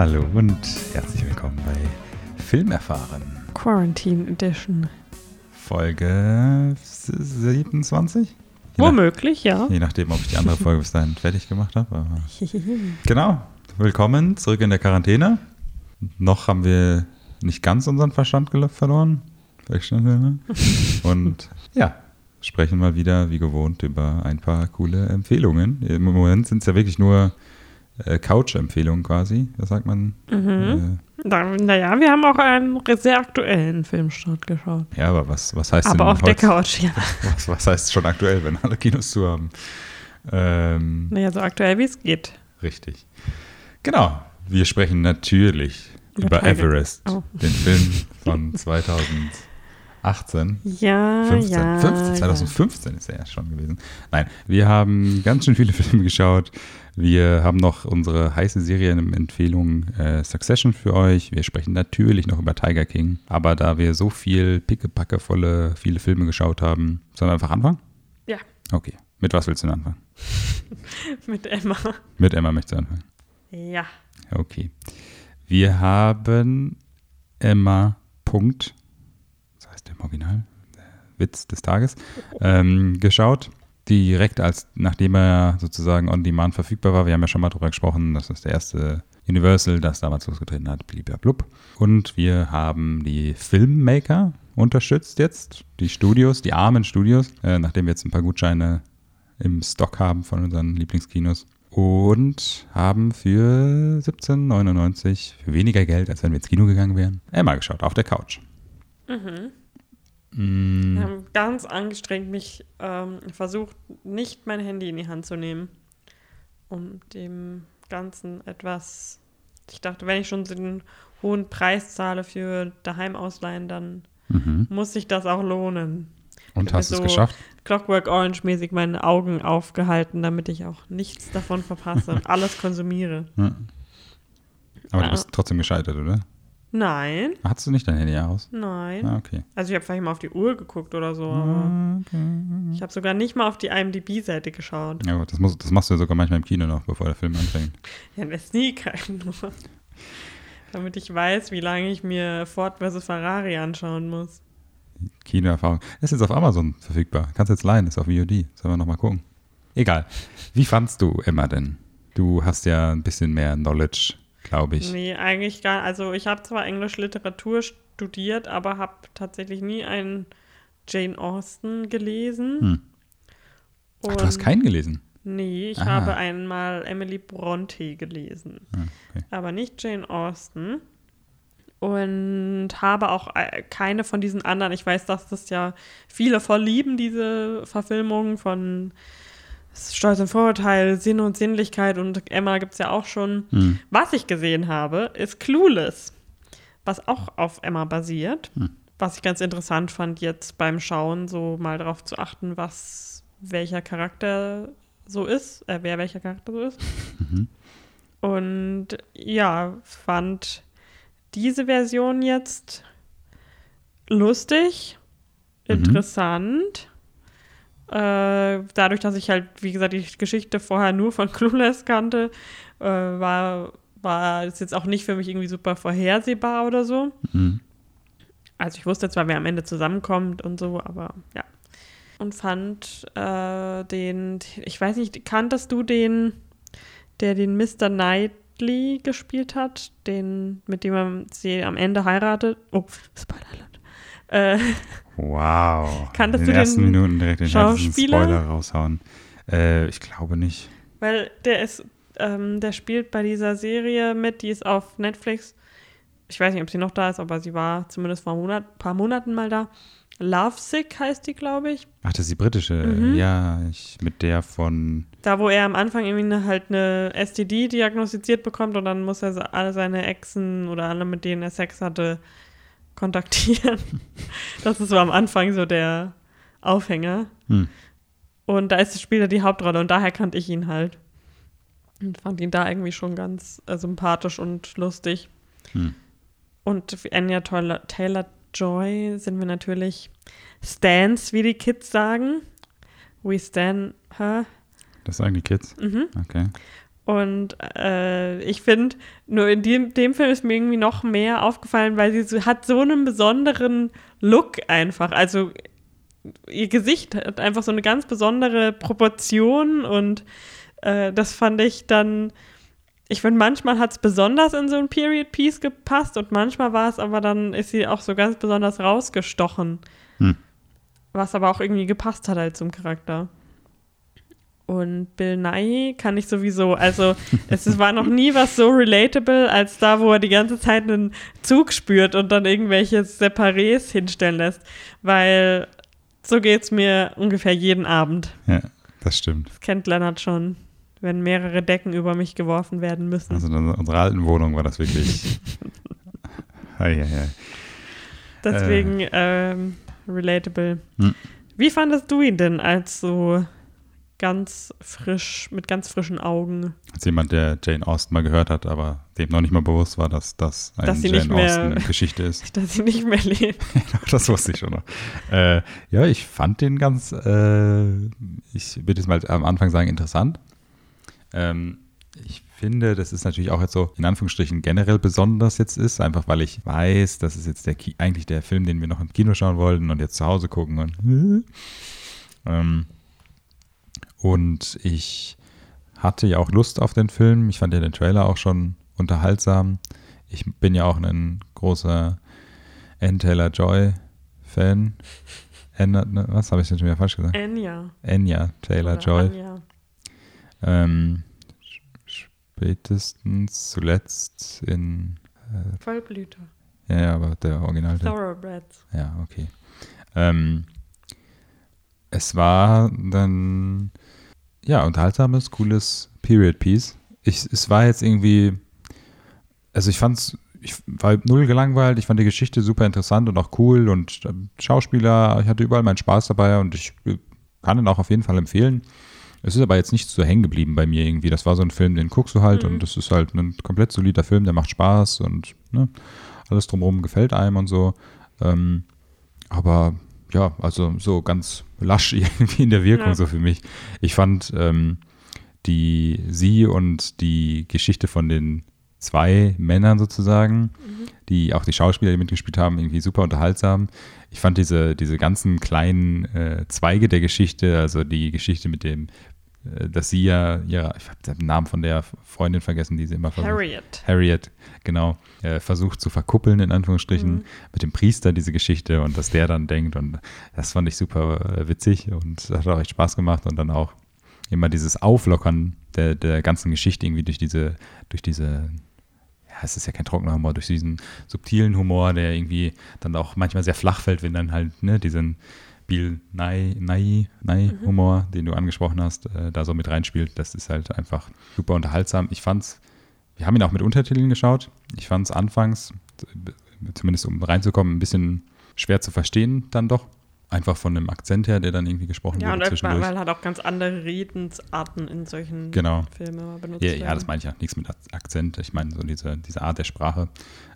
Hallo und herzlich willkommen bei Filmerfahren. Quarantine Edition. Folge 27? Je Womöglich, ja. nach, je nachdem, ob ich die andere Folge bis dahin fertig gemacht habe. Genau. Willkommen zurück in der Quarantäne. Noch haben wir nicht ganz unseren Verstand verloren. Ne? Und ja, sprechen mal wieder wie gewohnt über ein paar coole Empfehlungen. Im Moment sind es ja wirklich nur äh, Couch-Empfehlungen quasi. Was sagt man? Mhm. Da, naja, wir haben auch einen sehr aktuellen Filmstart geschaut. Äh, ja, aber was, was heißt Aber denn auf der Couch, ja. Was, was heißt schon aktuell, wenn alle Kinos zu haben? Ähm, Naja, so aktuell wie es geht. Richtig. Genau. Wir sprechen natürlich Über über. Everest, Oh. den Film von 2018. Ja, 15, ja. 15, 2015 ist er ja schon gewesen. Nein, wir haben ganz schön viele Filme geschaut. Wir haben noch unsere heiße Serienempfehlung äh, Succession für euch. Wir sprechen natürlich noch über Tiger King. Aber da wir so viel pickepackevolle, viele Filme geschaut haben, sollen wir einfach anfangen? Ja. Okay. Mit was willst du denn anfangen? Mit Emma. Mit Emma möchtest du anfangen. Ja. Okay. Wir haben Emma Punkt, das heißt im Original, der Witz des Tages, ähm, geschaut. Direkt als, nachdem er sozusagen on demand verfügbar war. Wir haben ja schon mal drüber gesprochen, das ist der erste Universal, das damals losgetreten hat, blub. Und wir haben die Filmmaker unterstützt jetzt, die Studios, die armen Studios, äh, nachdem wir jetzt ein paar Gutscheine im Stock haben von unseren Lieblingskinos. Und haben für 17,99 für weniger Geld, als wenn wir ins Kino gegangen wären, Emma geschaut, auf der Couch. Wir Mm, haben ganz angestrengt mich ähm, versucht, nicht mein Handy in die Hand zu nehmen, um dem Ganzen etwas. Ich dachte, wenn ich schon so den hohen Preis zahle für daheim ausleihen, dann mhm. muss sich das auch lohnen. Und hast es so geschafft? Clockwork Orange mäßig meine Augen aufgehalten, damit ich auch nichts davon verpasse und alles konsumiere. Ja. Aber Ja. du bist trotzdem gescheitert, oder? Nein, Hattest du nicht dein Handy aus? nein. Ah, okay. Also ich habe vielleicht mal auf die Uhr geguckt oder so, aber Ah, okay. ich habe sogar nicht mal auf die IMDb-Seite geschaut. Ja, gut, das, muss, das machst du ja sogar manchmal im Kino noch, bevor der Film anfängt. Ja, der Sneak nur. Damit ich weiß, wie lange ich mir Ford vs. Ferrari anschauen muss. Kinoerfahrung. Ist jetzt auf Amazon verfügbar. Kannst jetzt leihen, ist auf VOD. Sollen wir nochmal gucken. Egal. Wie fandst du Emma denn? Du hast ja ein bisschen mehr Knowledge, glaube ich. Nee, eigentlich gar Also ich habe zwar Englisch Literatur studiert, aber habe tatsächlich nie einen Jane Austen gelesen. Hm. Ach, du hast keinen gelesen? Nee, ich Ah. habe einmal Emily Bronte gelesen, Ah, okay. aber nicht Jane Austen. Und habe auch äh, keine von diesen anderen. Ich weiß, dass das ja viele voll lieben, diese Verfilmungen von Stolz und Vorurteil, Sinn und Sinnlichkeit und Emma gibt es ja auch schon. Hm. Was ich gesehen habe, ist Clueless, was auch auf Emma basiert. Hm. Was ich ganz interessant fand, jetzt beim Schauen so mal darauf zu achten, was welcher Charakter so ist, äh, wer welcher Charakter so ist. Mhm. Und ja, fand diese Version jetzt lustig, Mhm. interessant. Äh, dadurch, dass ich halt, wie gesagt, die Geschichte vorher nur von Clueless kannte, äh, war, war es jetzt auch nicht für mich irgendwie super vorhersehbar oder so. Mhm. Also ich wusste zwar, wer am Ende zusammenkommt und so, aber ja. Und fand äh, den, ich weiß nicht, kanntest du den, der den Mr. Knightley gespielt hat, den, mit dem er sie am Ende heiratet? Oh, Spoilerland. Äh, Wow. Kanntest In du den ersten den Minuten direkt den Schauspieler? Spoiler raushauen. Äh, ich glaube nicht. Weil der ist, ähm, der spielt bei dieser Serie mit, die ist auf Netflix. Ich weiß nicht, ob sie noch da ist, aber sie war zumindest vor ein Monat, paar Monaten mal da. Lovesick heißt die, glaube ich. Ach, das ist die britische. Mhm. Ja, ich, mit der von. Da, wo er am Anfang irgendwie halt eine STD diagnostiziert bekommt und dann muss er alle seine Exen oder alle, mit denen er Sex hatte, kontaktieren. das ist so am Anfang so der Aufhänger. Hm. Und da ist das Spieler die Hauptrolle und daher kannte ich ihn halt. Und fand ihn da irgendwie schon ganz äh, sympathisch und lustig. Hm. Und Anya Taylor, Taylor Joy sind wir natürlich Stans, wie die Kids sagen. We stand her. Das sagen die Kids. Mhm. Okay. Und äh, ich finde, nur in dem, dem Film ist mir irgendwie noch mehr aufgefallen, weil sie so, hat so einen besonderen Look einfach. Also ihr Gesicht hat einfach so eine ganz besondere Proportion und äh, das fand ich dann, ich finde, manchmal hat es besonders in so ein Period Piece gepasst und manchmal war es aber dann, ist sie auch so ganz besonders rausgestochen. Hm. Was aber auch irgendwie gepasst hat halt zum Charakter. Und Bill Nye kann ich sowieso, also es war noch nie was so relatable, als da, wo er die ganze Zeit einen Zug spürt und dann irgendwelche Separés hinstellen lässt. Weil so geht es mir ungefähr jeden Abend. Ja, das stimmt. Das kennt Leonard schon, wenn mehrere Decken über mich geworfen werden müssen. Also in unserer alten Wohnung war das wirklich. ei, ei, ei. Deswegen ähm, relatable. Hm. Wie fandest du ihn denn als so ganz frisch, mit ganz frischen Augen? Als jemand, der Jane Austen mal gehört hat, aber dem noch nicht mal bewusst war, dass das eine Dass Jane Austen-Geschichte ist. Dass sie nicht mehr lebt. das wusste ich schon noch. Äh, ja, ich fand den ganz, äh, ich würde jetzt mal am Anfang sagen, interessant. Ähm, ich finde, das ist natürlich auch jetzt so in Anführungsstrichen generell besonders jetzt ist, einfach weil ich weiß, das ist jetzt der Ki eigentlich der Film, den wir noch im Kino schauen wollten und jetzt zu Hause gucken und ähm, und ich hatte ja auch Lust auf den Film. Ich fand ja den Trailer auch schon unterhaltsam. Ich bin ja auch ein großer Ann Taylor Joy Fan. Anna, ne, was habe ich denn schon wieder falsch gesagt? Enya. Anya Taylor Oder Joy. Anja. Ähm, spätestens zuletzt in, Vollblüter. ja, ja, aber der Original. Thoroughbreds. Ja, okay. Ähm, es war dann, ja, unterhaltsames, cooles Period Piece. Ich, es war jetzt irgendwie, also ich fand's, ich war null gelangweilt, ich fand die Geschichte super interessant und auch cool und Schauspieler, ich hatte überall meinen Spaß dabei und ich äh, kann ihn auch auf jeden Fall empfehlen. Es ist aber jetzt nicht so hängen geblieben bei mir irgendwie. Das war so ein Film, den guckst du halt Mhm. und das ist halt ein komplett solider Film, der macht Spaß und ne, alles drumherum gefällt einem und so. Ähm, aber ja, also so ganz lasch irgendwie in der Wirkung Ja. so für mich. Ich fand ähm, die sie und die Geschichte von den zwei Männern sozusagen, die auch die Schauspieler, die mitgespielt haben, irgendwie super unterhaltsam. Ich fand diese, diese ganzen kleinen äh, Zweige der Geschichte, also die Geschichte mit dem, dass sie ja ihre, ich habe den Namen von der Freundin vergessen, die sie immer versucht. Harriet. Harriet, genau, äh, versucht zu verkuppeln, in Anführungsstrichen, Mhm. mit dem Priester diese Geschichte und dass der dann denkt und das fand ich super äh, witzig und hat auch echt Spaß gemacht und dann auch immer dieses Auflockern der, der ganzen Geschichte irgendwie durch diese, durch diese, ja, es ist ja kein trockener Humor, durch diesen subtilen Humor, der irgendwie dann auch manchmal sehr flach fällt, wenn dann halt, ne, diesen Bill Nye, Nye, Nye Humor, den du angesprochen hast, äh, da so mit reinspielt, das ist halt einfach super unterhaltsam. Ich fand's, wir haben ihn auch mit Untertiteln geschaut. Ich fand es anfangs, zumindest um reinzukommen, ein bisschen schwer zu verstehen dann doch. Einfach von dem Akzent her, der dann irgendwie gesprochen Ja, und wurde weil, zwischendurch. weil halt auch ganz andere Redensarten in solchen Genau. Filmen benutzt Ja, werden. ja, das meine ich ja. Nichts mit Akzent. Ich meine, so diese, diese Art der Sprache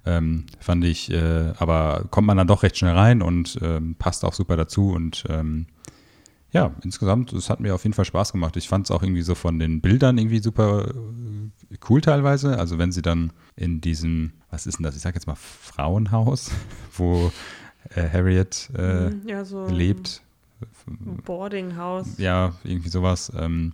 ähm, fand ich, äh, aber kommt man dann doch recht schnell rein und ähm, passt auch super dazu. Und ähm, ja, insgesamt, es hat mir auf jeden Fall Spaß gemacht. Ich fand es auch irgendwie so von den Bildern irgendwie super äh, cool teilweise. Also wenn sie dann in diesem, was ist denn das? Ich sag jetzt mal Frauenhaus, wo äh, Harriet äh, Mhm, ja, so lebt. ein Boarding House. Ja, irgendwie sowas. Ähm,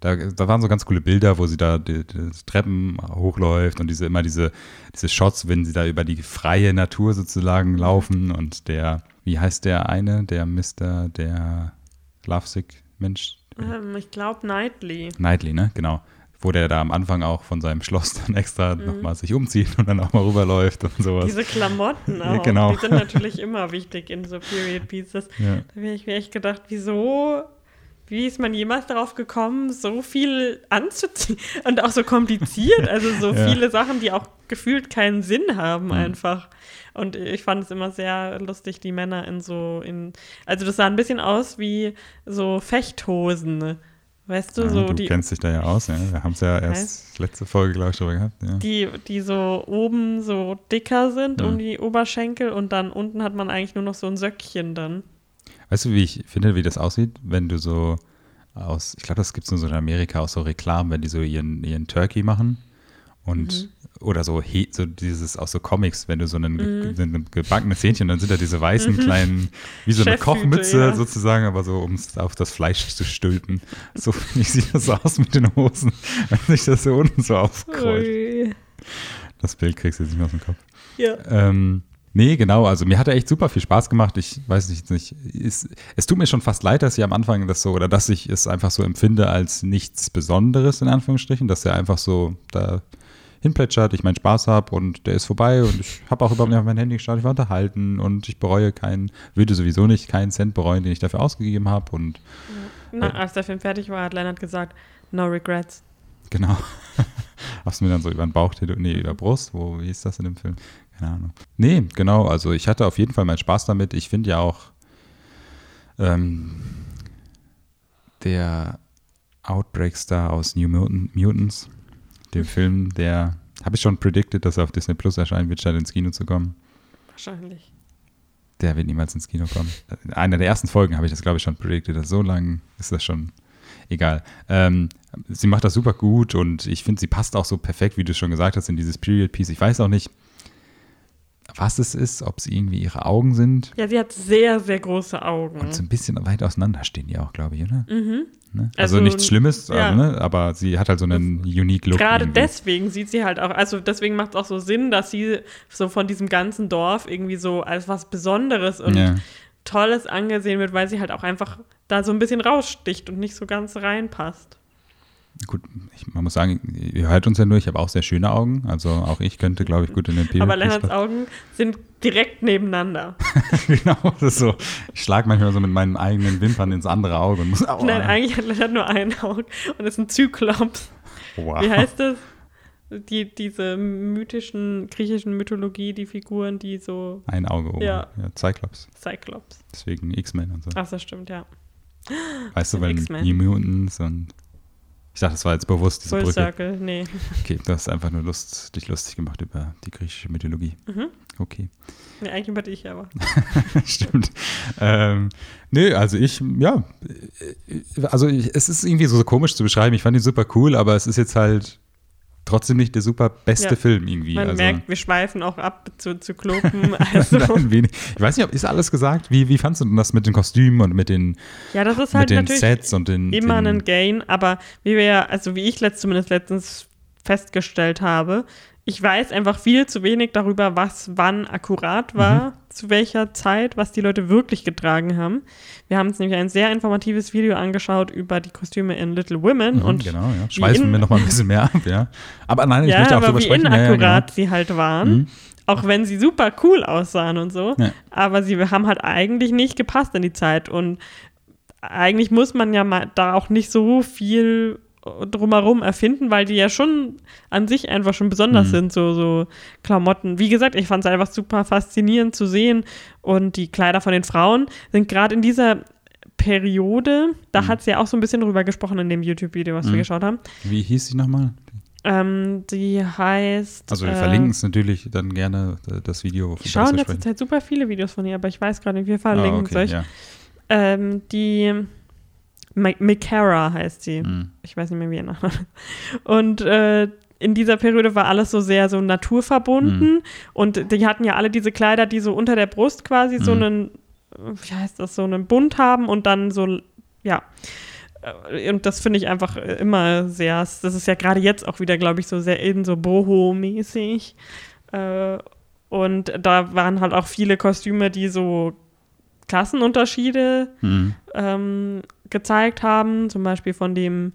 da, da waren so ganz coole Bilder, wo sie da die, die Treppen hochläuft und diese immer diese, diese Shots, wenn sie da über die freie Natur sozusagen laufen und der, wie heißt der eine, der Mr., der Lovesick Mensch? Ähm, ich glaube Knightley. Knightley, ne? Genau. Wo der da am Anfang auch von seinem Schloss dann extra mhm. nochmal sich umzieht und dann auch mal rüberläuft und sowas. Diese Klamotten auch, ja, genau. die sind natürlich immer wichtig in so Period Pieces. Ja. Da habe ich mir echt gedacht, wieso wie ist man jemals darauf gekommen, so viel anzuziehen und auch so kompliziert, also so ja. viele Sachen, die auch gefühlt keinen Sinn haben mhm. einfach. Und ich fand es immer sehr lustig, die Männer in so in also das sah ein bisschen aus wie so Fechthosen. Weißt du, ja, so du die. kennst dich da ja aus, ja. Wir haben es ja erst letzte Folge, glaube ich, drüber gehabt. Ja. Die, die so oben so dicker sind ja. um die Oberschenkel und dann unten hat man eigentlich nur noch so ein Söckchen dann. Weißt du, wie ich finde, wie das aussieht, wenn du so aus, ich glaube, das gibt es nur so in Amerika, aus so Reklamen, wenn die so ihren, ihren Turkey machen und mhm oder so, so dieses aus so Comics, wenn du so einen, mm. so ein gebackenes Hähnchen, dann sind da diese weißen mhm. kleinen, wie so eine Kochmütze ja. sozusagen, aber so, um es auf das Fleisch zu stülpen. So ich sieht das aus mit den Hosen, wenn sich das so unten so aufkreuzt. Das Bild kriegst du jetzt nicht mehr aus dem Kopf. Ja. Ähm, Nee, genau. Also mir hat er echt super viel Spaß gemacht. Ich weiß nicht, nicht es, es tut mir schon fast leid, dass ich am Anfang das so oder dass ich es einfach so empfinde als nichts Besonderes in Anführungsstrichen, dass er einfach so da hinplätschert, ich meinen Spaß habe und der ist vorbei und ich habe auch überhaupt nicht auf mein Handy geschaut, ich war unterhalten und ich bereue keinen, würde sowieso nicht keinen Cent bereuen, den ich dafür ausgegeben habe und. Na, äh, als der Film fertig war, hat Leonard gesagt, no regrets. Genau. Hast du mir dann so über den Bauch, nee, über Brust, wo, wie ist das in dem Film? Keine Ahnung. Nee, genau, also ich hatte auf jeden Fall meinen Spaß damit. Ich finde ja auch ähm, der Outbreak Star aus New Mutants, dem Film, der, habe ich schon predicted, dass er auf Disney Plus erscheinen wird, statt ins Kino zu kommen. Wahrscheinlich. Der wird niemals ins Kino kommen. In einer der ersten Folgen habe ich das, glaube ich, schon predicted. Dass so lang ist das schon egal. Ähm, sie macht das super gut und ich finde, sie passt auch so perfekt, wie du schon gesagt hast, in dieses Period Piece. Ich weiß auch nicht, was es ist, ob es irgendwie ihre Augen sind. Ja, sie hat sehr, sehr große Augen. Und so ein bisschen weit auseinander stehen die auch, glaube ich, oder? Mhm. Ne? Also, also, nichts Schlimmes, ja. also, ne? aber sie hat halt so einen unique Look. Gerade irgendwie. deswegen sieht sie halt auch, also deswegen macht es auch so Sinn, dass sie so von diesem ganzen Dorf irgendwie so als was Besonderes und ja. Tolles angesehen wird, weil sie halt auch einfach da so ein bisschen raussticht und nicht so ganz reinpasst gut, ich, man muss sagen, ihr hört uns ja nur, ich habe auch sehr schöne Augen. Also auch ich könnte, glaube ich, gut in den Period Aber Lennarts Augen sind direkt nebeneinander. genau, das ist so. Ich schlage manchmal so mit meinen eigenen Wimpern ins andere Auge und muss auch. Nein, eigentlich hat Lennart nur ein Auge und ist ein Zyklops. Wow. Wie heißt das? Die, diese mythischen, griechischen Mythologie, die Figuren, die so. Ein Auge oben. Ja. ja Cyclops. Cyclops. Deswegen X-Men und so. Ach, das stimmt, ja. Weißt du, weil New Mutants und ich dachte, das war jetzt bewusst diese Full Brücke. Circle, nee. Okay, du hast einfach nur Lust, dich lustig gemacht über die griechische Mythologie. Mhm. Okay. Nee, eigentlich über dich aber. Stimmt. Ähm, nee, also ich, ja, also ich, es ist irgendwie so komisch zu beschreiben. Ich fand ihn super cool, aber es ist jetzt halt trotzdem nicht der super beste ja. Film irgendwie. Man also, merkt, wir schweifen auch ab zu, zu Klopen. Also. Nein, ich weiß nicht, ob ist alles gesagt? Wie, wie fandest du denn das mit den Kostümen und mit den, ja, das ist halt mit den Sets und den. Immer den, ein Gain, aber wie wir ja, also wie ich letzt, zumindest letztens festgestellt habe, ich weiß einfach viel zu wenig darüber, was wann akkurat war, mhm. zu welcher Zeit, was die Leute wirklich getragen haben. Wir haben uns nämlich ein sehr informatives Video angeschaut über die Kostüme in Little Women mhm, und genau, ja. schweißen wir noch mal ein bisschen mehr ab, ja. Aber nein, ich ja, möchte auch darüber sprechen. Wie inakkurat ja, genau. sie halt waren. Mhm. Auch wenn sie super cool aussahen und so. Ja. Aber sie haben halt eigentlich nicht gepasst in die Zeit. Und eigentlich muss man ja mal da auch nicht so viel drumherum erfinden, weil die ja schon an sich einfach schon besonders mhm. sind, so, so Klamotten. Wie gesagt, ich fand es einfach super faszinierend zu sehen und die Kleider von den Frauen sind gerade in dieser Periode, da mhm. hat sie ja auch so ein bisschen drüber gesprochen in dem YouTube-Video, was mhm. wir geschaut haben. Wie hieß sie nochmal? Ähm, die heißt. Also wir äh, verlinken es natürlich dann gerne das Video. Ich schaue in letzter Zeit super viele Videos von ihr, aber ich weiß gerade nicht, wir verlinken es ah, okay, euch. Ja. Ähm, die Mikara heißt sie. Mhm. Ich weiß nicht mehr, wie ihr Nachname Und äh, in dieser Periode war alles so sehr so naturverbunden. Mhm. Und die hatten ja alle diese Kleider, die so unter der Brust quasi mhm. so einen, wie heißt das, so einen Bund haben und dann so, ja. Äh, und das finde ich einfach immer sehr, das ist ja gerade jetzt auch wieder, glaube ich, so sehr in, so boho-mäßig. Äh, und da waren halt auch viele Kostüme, die so Klassenunterschiede mhm. ähm, gezeigt haben, zum Beispiel von dem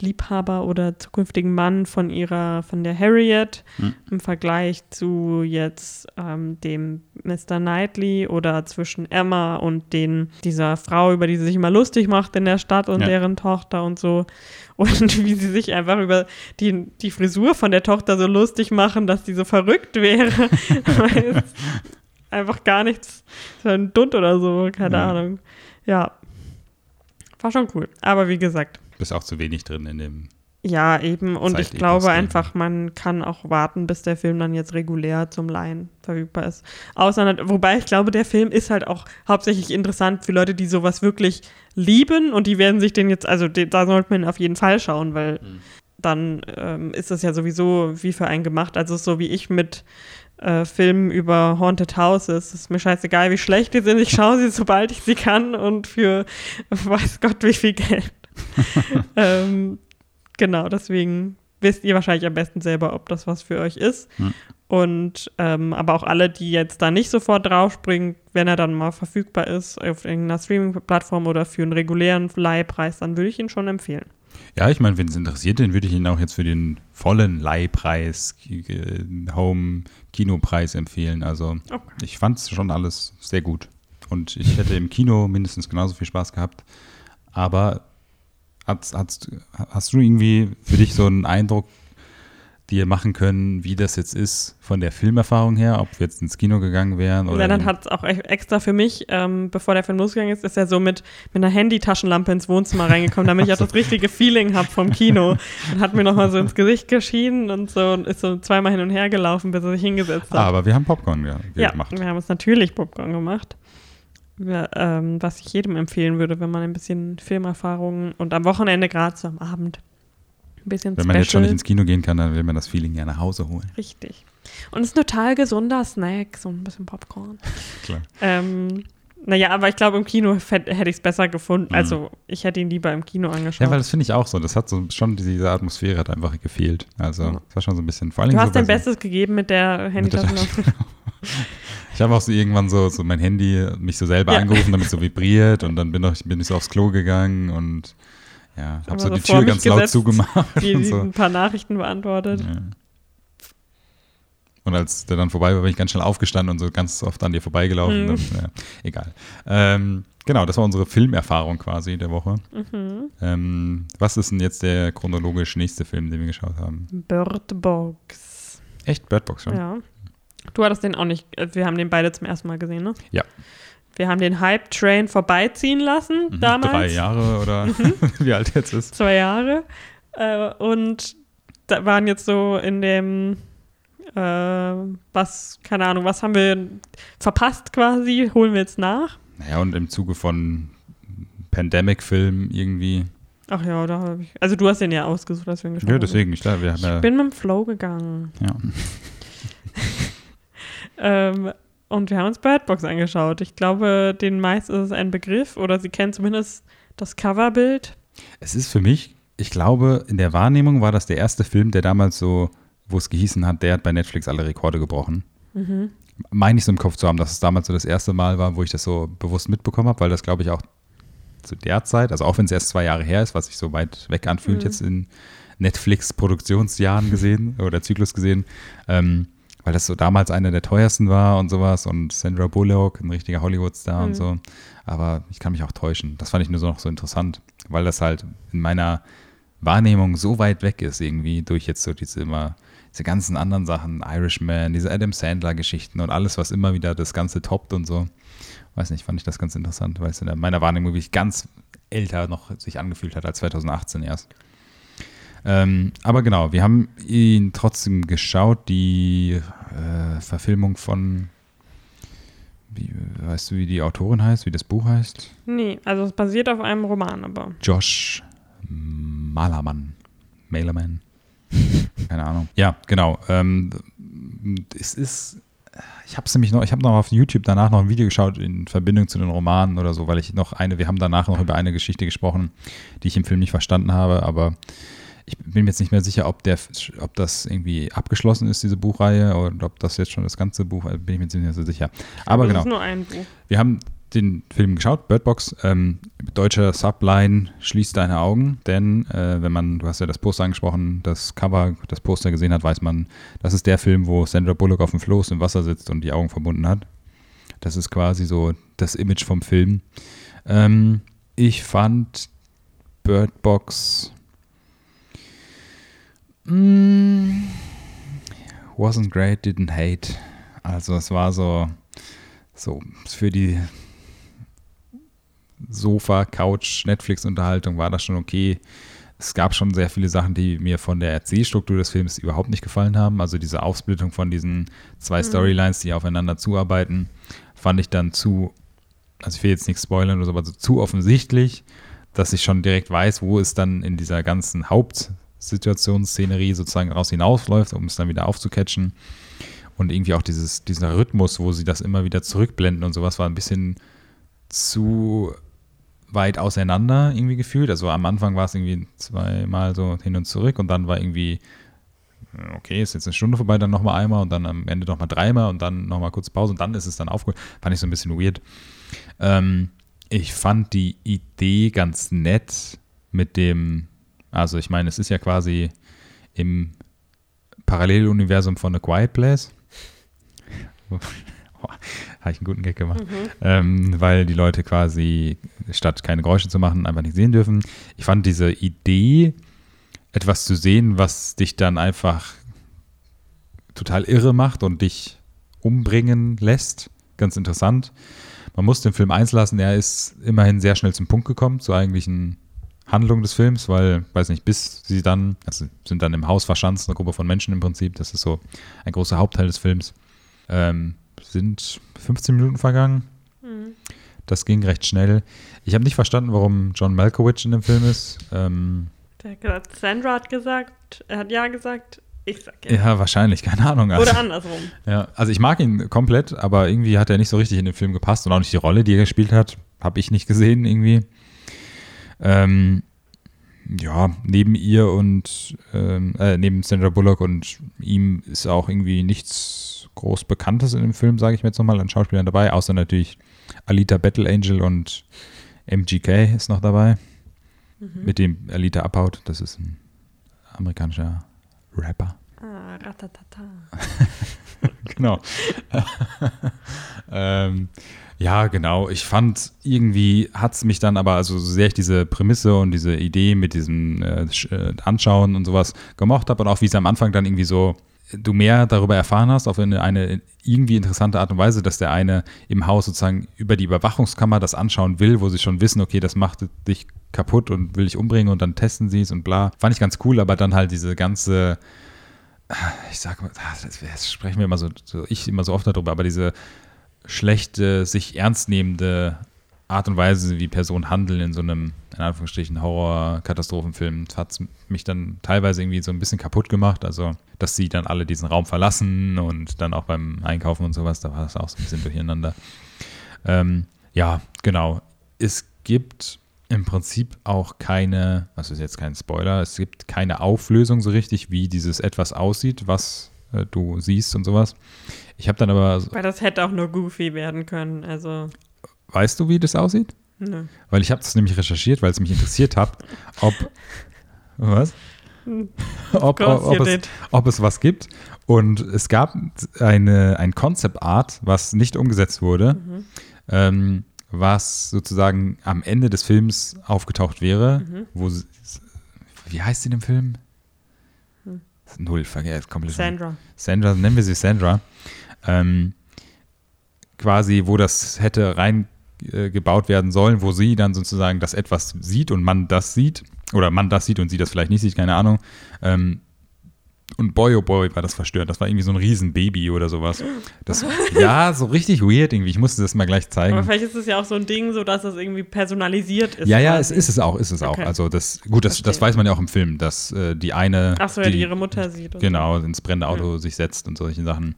Liebhaber oder zukünftigen Mann von ihrer, von der Harriet Hm. im Vergleich zu jetzt ähm, dem Mr. Knightley oder zwischen Emma und den, dieser Frau, über die sie sich immer lustig macht in der Stadt und Ja. deren Tochter und so. Und wie sie sich einfach über die, die Frisur von der Tochter so lustig machen, dass die so verrückt wäre. Einfach gar nichts, so ein Dutt oder so, keine Ja. Ahnung. Ja. War schon cool. Aber wie gesagt, Bist auch zu wenig drin in dem. ja, eben. Und ich glaube einfach, man kann auch warten, bis der Film dann jetzt regulär zum Leihen verfügbar ist. Außer, wobei ich glaube, der Film ist halt auch hauptsächlich interessant für Leute, die sowas wirklich lieben und die werden sich den jetzt, also den, da sollte man auf jeden Fall schauen, weil dann ähm, ist das ja sowieso wie für einen gemacht. Also so wie ich mit äh, Filmen über Haunted Houses. Es ist mir scheißegal, wie schlecht die sind. Ich schaue sie, sobald ich sie kann und für weiß Gott wie viel Geld. ähm, genau, deswegen wisst ihr wahrscheinlich am besten selber, ob das was für euch ist. Hm. Und ähm, aber auch alle, die jetzt da nicht sofort draufspringen, wenn er dann mal verfügbar ist auf irgendeiner Streaming-Plattform oder für einen regulären Leihpreis, dann würde ich ihn schon empfehlen. Ja, ich meine, wenn es interessiert, dann würde ich ihn auch jetzt für den vollen Leihpreis, äh, Home-Kinopreis empfehlen. Also Okay. ich fand es schon alles sehr gut. Und ich hätte im Kino mindestens genauso viel Spaß gehabt. Aber hast, hast, hast du irgendwie für dich so einen Eindruck dir machen können, wie das jetzt ist von der Filmerfahrung her, ob wir jetzt ins Kino gegangen wären oder Ja, dann in- hat es auch e- extra für mich, ähm, bevor der Film losgegangen ist, ist er so mit, mit einer Handy-Taschenlampe ins Wohnzimmer reingekommen, damit ich auch das richtige Feeling habe vom Kino. Und hat mir nochmal so ins Gesicht geschienen und so und ist so zweimal hin und her gelaufen, bis er sich hingesetzt hat. Aber wir haben Popcorn ge ja, gemacht. wir haben uns natürlich Popcorn gemacht. Wir, ähm, was ich jedem empfehlen würde, wenn man ein bisschen Filmerfahrung und am Wochenende gerade so am Abend ein bisschen Wenn man jetzt schon nicht Special. ins Kino gehen kann, dann will man das Feeling ja nach Hause holen. Richtig. Und es ist ein total gesunder Snack, so ein bisschen Popcorn. Klar. Ähm, naja, aber ich glaube, im Kino hätte ich es besser gefunden. Mhm. Also, ich hätte ihn lieber im Kino angeschaut. Ja, weil das finde ich auch so. Das hat so schon diese Atmosphäre hat einfach gefehlt. Also, es war schon so ein bisschen. Vor allem du so hast dein bei so- Bestes gegeben mit der Handytaschenlampe. Ich habe auch so irgendwann so, so mein Handy mich so selber Ja. angerufen, damit es so vibriert und dann bin, ich, bin ich so aufs Klo gegangen und ja, habe Aber so so die Tür ganz laut gesetzt, zugemacht Die und so. ein paar Nachrichten beantwortet. Ja. Und als der dann vorbei war, bin ich ganz schnell aufgestanden und so ganz oft an dir vorbeigelaufen. Mhm. Dann, ja, egal. Ähm, genau, das war unsere Filmerfahrung quasi der Woche. Mhm. Ähm, was ist denn jetzt der chronologisch nächste Film, den wir geschaut haben? Bird Box. Echt? Bird Box schon? Ja. Du hattest den auch nicht, äh, wir haben den beide zum ersten Mal gesehen, ne? Ja. Wir haben den Hype-Train vorbeiziehen lassen Mhm, damals. Drei Jahre oder wie alt jetzt ist. Zwei Jahre. Äh, und da waren jetzt so in dem, äh, was, keine Ahnung, was haben wir verpasst quasi, holen wir jetzt nach. Naja, und im Zuge von Pandemic-Film irgendwie. Ach ja, da habe ich. Also du hast den ja ausgesucht, als wir ihn geschaut Ja, deswegen. Ich, wir haben Ich ja, bin mit dem Flow gegangen. ja. Ähm, und wir haben uns Birdbox angeschaut. Ich glaube, den meisten ist es ein Begriff oder sie kennen zumindest das Coverbild. Es ist für mich, ich glaube, in der Wahrnehmung war das der erste Film, der damals so, wo es gehießen hat, der hat bei Netflix alle Rekorde gebrochen. Mhm. Meine ich so im Kopf zu haben, dass es damals so das erste Mal war, wo ich das so bewusst mitbekommen habe, weil das, glaube ich, auch zu der Zeit, also auch wenn es erst zwei Jahre her ist, was sich so weit weg anfühlt, Mhm. jetzt in Netflix-Produktionsjahren gesehen oder Zyklus gesehen, ähm, weil das so damals einer der teuersten war und sowas und Sandra Bullock, ein richtiger Hollywood-Star Mhm. und so. Aber ich kann mich auch täuschen. Das fand ich nur so noch so interessant, weil das halt in meiner Wahrnehmung so weit weg ist, irgendwie durch jetzt so diese immer, diese ganzen anderen Sachen, Irishman, diese Adam Sandler-Geschichten und alles, was immer wieder das Ganze toppt und so. Weiß nicht, fand ich das ganz interessant, weil es in meiner Wahrnehmung wirklich ganz älter noch sich angefühlt hat als 2018 erst. Ähm, aber genau, wir haben ihn trotzdem geschaut, die äh, Verfilmung von, wie, weißt du, wie die Autorin heißt, wie das Buch heißt? Nee, also es basiert auf einem Roman, aber. Josh Malermann. Malerman. Keine Ahnung. Ja, genau. Ähm, es ist, ich habe nämlich noch, ich habe noch auf YouTube danach noch ein Video geschaut in Verbindung zu den Romanen oder so, weil ich noch eine, wir haben danach noch über eine Geschichte gesprochen, die ich im Film nicht verstanden habe, aber ich bin mir jetzt nicht mehr sicher, ob, der, ob das irgendwie abgeschlossen ist, diese Buchreihe, oder ob das jetzt schon das ganze Buch, bin ich mir jetzt nicht mehr so sicher. Aber das genau. ist nur ein Buch. Wir haben den Film geschaut, Bird Box. Ähm, deutscher Subline, schließ deine Augen, denn äh, wenn man, du hast ja das Poster angesprochen, das Cover, das Poster gesehen hat, weiß man, das ist der Film, wo Sandra Bullock auf dem Floß im Wasser sitzt und die Augen verbunden hat. Das ist quasi so das Image vom Film. Ähm, ich fand Bird Box mm, wasn't great, didn't hate. Also es war so, so für die Sofa, Couch, Netflix-Unterhaltung war das schon okay. Es gab schon sehr viele Sachen, die mir von der Erzählstruktur des Films überhaupt nicht gefallen haben. Also diese Aufsplittung von diesen zwei mhm. Storylines, die aufeinander zuarbeiten, fand ich dann zu, also ich will jetzt nichts spoilern aber so zu offensichtlich, dass ich schon direkt weiß, wo es dann in dieser ganzen Hauptsituationsszenerie sozusagen raus hinausläuft, um es dann wieder aufzucatchen. Und irgendwie auch dieses, dieser Rhythmus, wo sie das immer wieder zurückblenden und sowas, war ein bisschen zu weit auseinander irgendwie gefühlt. Also am Anfang war es irgendwie zweimal so hin und zurück und dann war irgendwie, okay, ist jetzt eine Stunde vorbei, dann nochmal einmal und dann am Ende nochmal dreimal und dann nochmal kurz Pause und dann ist es dann aufgeholt. Fand ich so ein bisschen weird. Ähm, ich fand die Idee ganz nett mit dem, also ich meine, es ist ja quasi im Paralleluniversum von A Quiet Place. habe ich einen guten Gag gemacht, mhm. ähm, weil die Leute quasi statt keine Geräusche zu machen einfach nicht sehen dürfen. Ich fand diese Idee, etwas zu sehen, was dich dann einfach total irre macht und dich umbringen lässt, ganz interessant. Man muss den Film eins lassen, er ist immerhin sehr schnell zum Punkt gekommen, zur eigentlichen Handlung des Films, weil, weiß nicht, bis sie dann, also sind dann im Haus verschanzt, eine Gruppe von Menschen im Prinzip, das ist so ein großer Hauptteil des Films. Ähm, sind 15 Minuten vergangen. Mhm. Das ging recht schnell. Ich habe nicht verstanden, warum John Malkovich in dem Film ist. Ähm, Der hat gesagt, Sandra hat gesagt, er hat ja gesagt, ich sag ja. Ja, wahrscheinlich, keine Ahnung. Also, Oder andersrum. Ja, also ich mag ihn komplett, aber irgendwie hat er nicht so richtig in den Film gepasst und auch nicht die Rolle, die er gespielt hat, habe ich nicht gesehen irgendwie. Ähm, ja, neben ihr und ähm, äh, neben Sandra Bullock und ihm ist auch irgendwie nichts groß Bekanntes in dem Film, sage ich mir jetzt nochmal, an Schauspielern dabei, außer natürlich Alita Battle Angel und MGK ist noch dabei, mhm. mit dem Alita abhaut. Das ist ein amerikanischer Rapper. Ah, ratatata. genau. ähm, ja, genau. Ich fand irgendwie hat es mich dann aber, also so sehr ich diese Prämisse und diese Idee mit diesem äh, äh Anschauen und sowas gemocht habe und auch wie es am Anfang dann irgendwie so du mehr darüber erfahren hast, auf eine, eine, irgendwie interessante Art und Weise, dass der eine im Haus sozusagen über die Überwachungskammer das anschauen will, wo sie schon wissen, okay, das macht dich kaputt und will dich umbringen und dann testen sie es und bla. Fand ich ganz cool, aber dann halt diese ganze, ich sag mal, das sprechen wir immer so, ich immer so oft darüber, aber diese schlechte, sich ernst nehmende Art und Weise, wie Personen handeln in so einem, in Anführungsstrichen, Horror-Katastrophenfilm, hat mich dann teilweise irgendwie so ein bisschen kaputt gemacht. Also, dass sie dann alle diesen Raum verlassen und dann auch beim Einkaufen und sowas, da war das auch so ein bisschen durcheinander. Ähm, ja, genau. Es gibt im Prinzip auch keine, das ist jetzt kein Spoiler, es gibt keine Auflösung so richtig, wie dieses etwas aussieht, was äh, du siehst und sowas. Ich habe dann aber. Weil das hätte auch nur Goofy werden können, also. Weißt du, wie das aussieht? Nö. Weil ich habe das nämlich recherchiert, weil es mich interessiert hat, ob was? ob, ob, ob, es, ob, es, was gibt. Und es gab eine, ein Concept Art, was nicht umgesetzt wurde, mhm. ähm, was sozusagen am Ende des Films aufgetaucht wäre, mhm. wo wie heißt sie in dem Film? Null, vergessen, komplett. Sandra. Sandra, nennen wir sie Sandra. Ähm, quasi, wo das hätte rein äh, werden sollen, wo sie dann sozusagen das etwas sieht und man das sieht, oder man das sieht und sie das vielleicht nicht sieht, keine Ahnung. Ähm, und boy, oh boy, war das verstört. Das war irgendwie so ein Riesenbaby oder sowas. Das, ja, so richtig weird irgendwie. Ich musste das mal gleich zeigen. Aber vielleicht ist es ja auch so ein Ding, so dass das irgendwie personalisiert ist. Ja, ja, es ist es auch, ist es okay. auch. Also das, gut, das, das weiß man ja auch im Film, dass äh, die eine. Ach so, die, ja, die ihre Mutter sieht. Genau, ins brennende Auto ja. sich setzt und solche Sachen.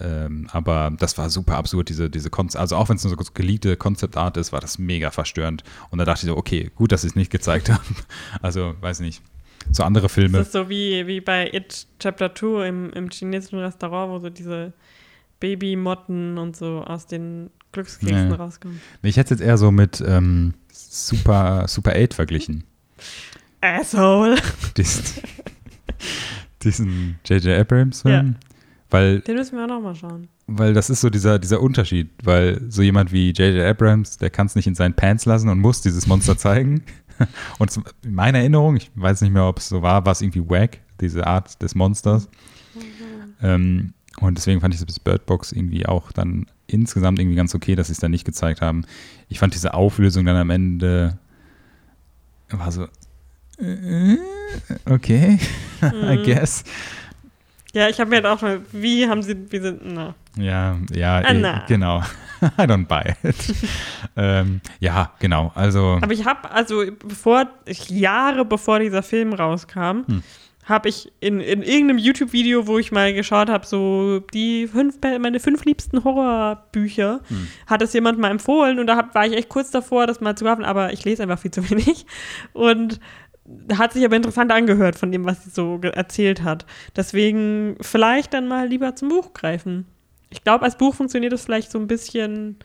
Ähm, aber das war super absurd, diese, diese Konzept, also auch wenn es eine so geleakte Konzeptart ist, war das mega verstörend. Und da dachte ich so, okay, gut, dass sie es nicht gezeigt haben. Also, weiß nicht. So andere Filme. Das ist so wie, wie bei It Chapter 2 im, im chinesischen Restaurant, wo so diese Babymotten und so aus den Glückskeksen Ja. rauskommen. Ich hätte es jetzt eher so mit ähm, Super, Super 8 verglichen. Asshole. Diesen, diesen J.J. Abrams-Film. Weil, Den müssen wir auch nochmal schauen. weil das ist so dieser, dieser Unterschied, weil so jemand wie J.J. Abrams, der kann es nicht in seinen Pants lassen und muss dieses Monster zeigen. Und in meiner Erinnerung, ich weiß nicht mehr, ob es so war, war es irgendwie wack, diese Art des Monsters. Ähm, und deswegen fand ich das Bird Box irgendwie auch dann insgesamt irgendwie ganz okay, dass sie es dann nicht gezeigt haben. Ich fand diese Auflösung dann am Ende war so, äh, okay, I Mhm. guess. Ja, ich habe mir halt auch mal, wie haben sie, wie sind, na. Ja, ja, Ah, na. genau. I don't buy it. ähm, ja, genau. Also, Aber ich habe, also bevor, Jahre bevor dieser Film rauskam, Hm. habe ich in, in irgendeinem YouTube-Video, wo ich mal geschaut habe, so die fünf, meine fünf liebsten Horrorbücher, Hm. hat es jemand mal empfohlen und da hab, war ich echt kurz davor, das mal zu kaufen, aber ich lese einfach viel zu wenig. Und hat sich aber interessant angehört von dem, was sie so erzählt hat. Deswegen vielleicht dann mal lieber zum Buch greifen. Ich glaube, als Buch funktioniert es vielleicht so ein bisschen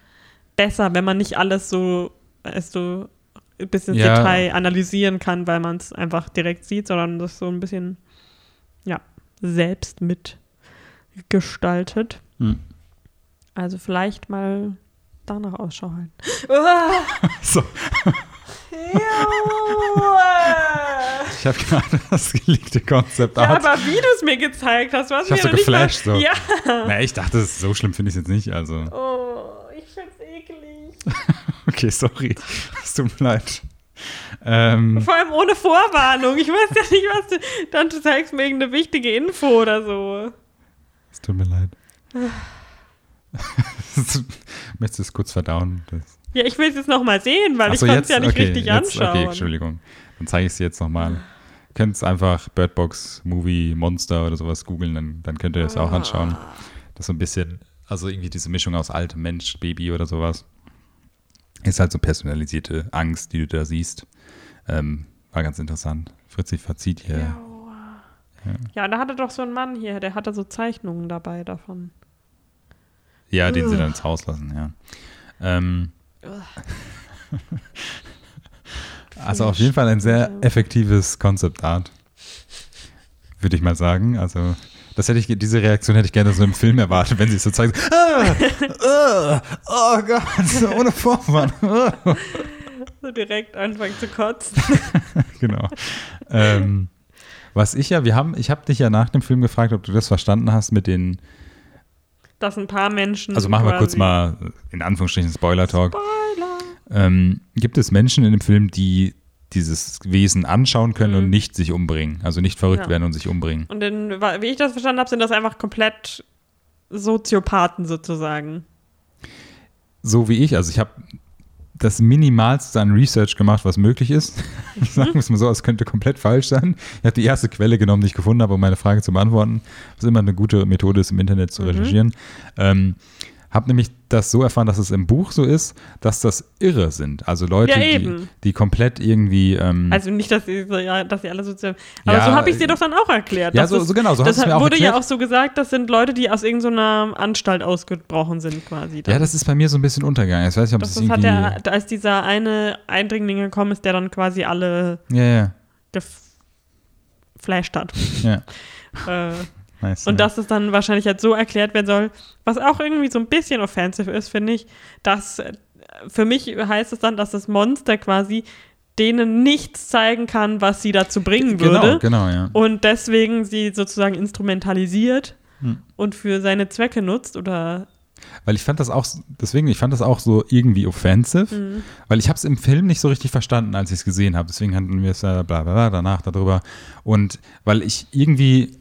besser, wenn man nicht alles so, weißt du, bis ins Ja. Detail analysieren kann, weil man es einfach direkt sieht, sondern das so ein bisschen, ja, selbst mitgestaltet. Hm. Also vielleicht mal danach Ausschau halten. So. ich habe gerade das geleakte Konzept Ja, aber wie du es mir gezeigt hast, hast Ich mir so mal- geflasht, so. Ja. Na, ich dachte, so schlimm finde ich es jetzt nicht. Also, Oh, ich find's eklig. okay, sorry. Es tut mir leid. Ähm, Vor allem ohne Vorwarnung. Ich weiß ja nicht, was du. Dann du zeigst mir irgendeine wichtige Info oder so. es tut mir leid. Möchtest du es kurz verdauen? Das Ja, ich will es jetzt nochmal sehen, weil Ach ich so, kann es ja nicht okay, richtig jetzt, anschauen. Okay, Entschuldigung. Dann zeige ich es jetzt nochmal. Könnt es einfach Birdbox Movie Monster oder sowas googeln, dann, dann könnt ihr das auch anschauen. Das ist so ein bisschen, also irgendwie diese Mischung aus altem Mensch, Baby oder sowas. Ist halt so personalisierte Angst, die du da siehst. Ähm, war ganz interessant. Fritzi verzieht hier. Ja. ja, und da hatte doch so ein Mann hier, der hatte so Zeichnungen dabei davon. Ja, den sie dann ins Haus lassen, ja. Ähm, also auf jeden Fall ein sehr effektives Concept Art. Würde ich mal sagen. Also, das hätte ich, diese Reaktion hätte ich gerne so im Film erwartet, wenn sie es so zeigen. Ah, ah, oh Gott, so ohne Vorwarnung. Ah. So direkt anfangen zu kotzen. genau. Ähm, was ich ja, wir haben, ich habe dich ja nach dem Film gefragt, ob du das verstanden hast mit den, Dass ein paar Menschen. also machen wir kurz mal in Anführungsstrichen Spoiler-Talk. Spoiler. Ähm, gibt es Menschen in dem Film, die dieses Wesen anschauen können Mhm. und nicht sich umbringen, also nicht verrückt Ja. werden und sich umbringen? Und in, wie ich das verstanden habe, sind das einfach komplett Soziopathen sozusagen. So wie ich, also ich habe das Minimalste an Research gemacht, was möglich ist. Sagen wir es mal so, es könnte komplett falsch sein. Ich habe die erste Quelle genommen, die ich gefunden habe, um meine Frage zu beantworten, was immer eine gute Methode ist, im Internet zu Mhm. recherchieren. Ähm, habe nämlich das so erfahren, dass es im Buch so ist, dass das Irre sind. Also Leute, Ja, die, die komplett irgendwie. Ähm, Also nicht, dass sie, so, dass sie alle sozial. Aber Ja, so habe ich dir doch dann auch erklärt. ja, so, es- so genau, so das es mir auch wurde erklärt. ja auch so gesagt, das sind Leute, die aus irgendeiner Anstalt ausgebrochen sind, quasi. ja, das ist bei mir so ein bisschen untergegangen. Ich weiß nicht, ob das, das, das hat irgendwie. der, als dieser eine Eindringling gekommen ist, der dann quasi alle ja, ja, geflasht hat. ja. äh, Nice, und ja. dass es dann wahrscheinlich halt so erklärt werden soll, was auch irgendwie so ein bisschen offensive ist, finde ich, dass äh, für mich heißt es dann, dass das Monster quasi denen nichts zeigen kann, was sie dazu bringen würde. Genau, genau, ja. Und deswegen sie sozusagen instrumentalisiert Hm. und für seine Zwecke nutzt oder Weil ich fand das auch, deswegen, ich fand das auch so irgendwie offensive, Mhm. weil ich habe es im Film nicht so richtig verstanden, als ich es gesehen habe. Deswegen hatten wir es ja bla bla bla danach darüber. Und weil ich irgendwie,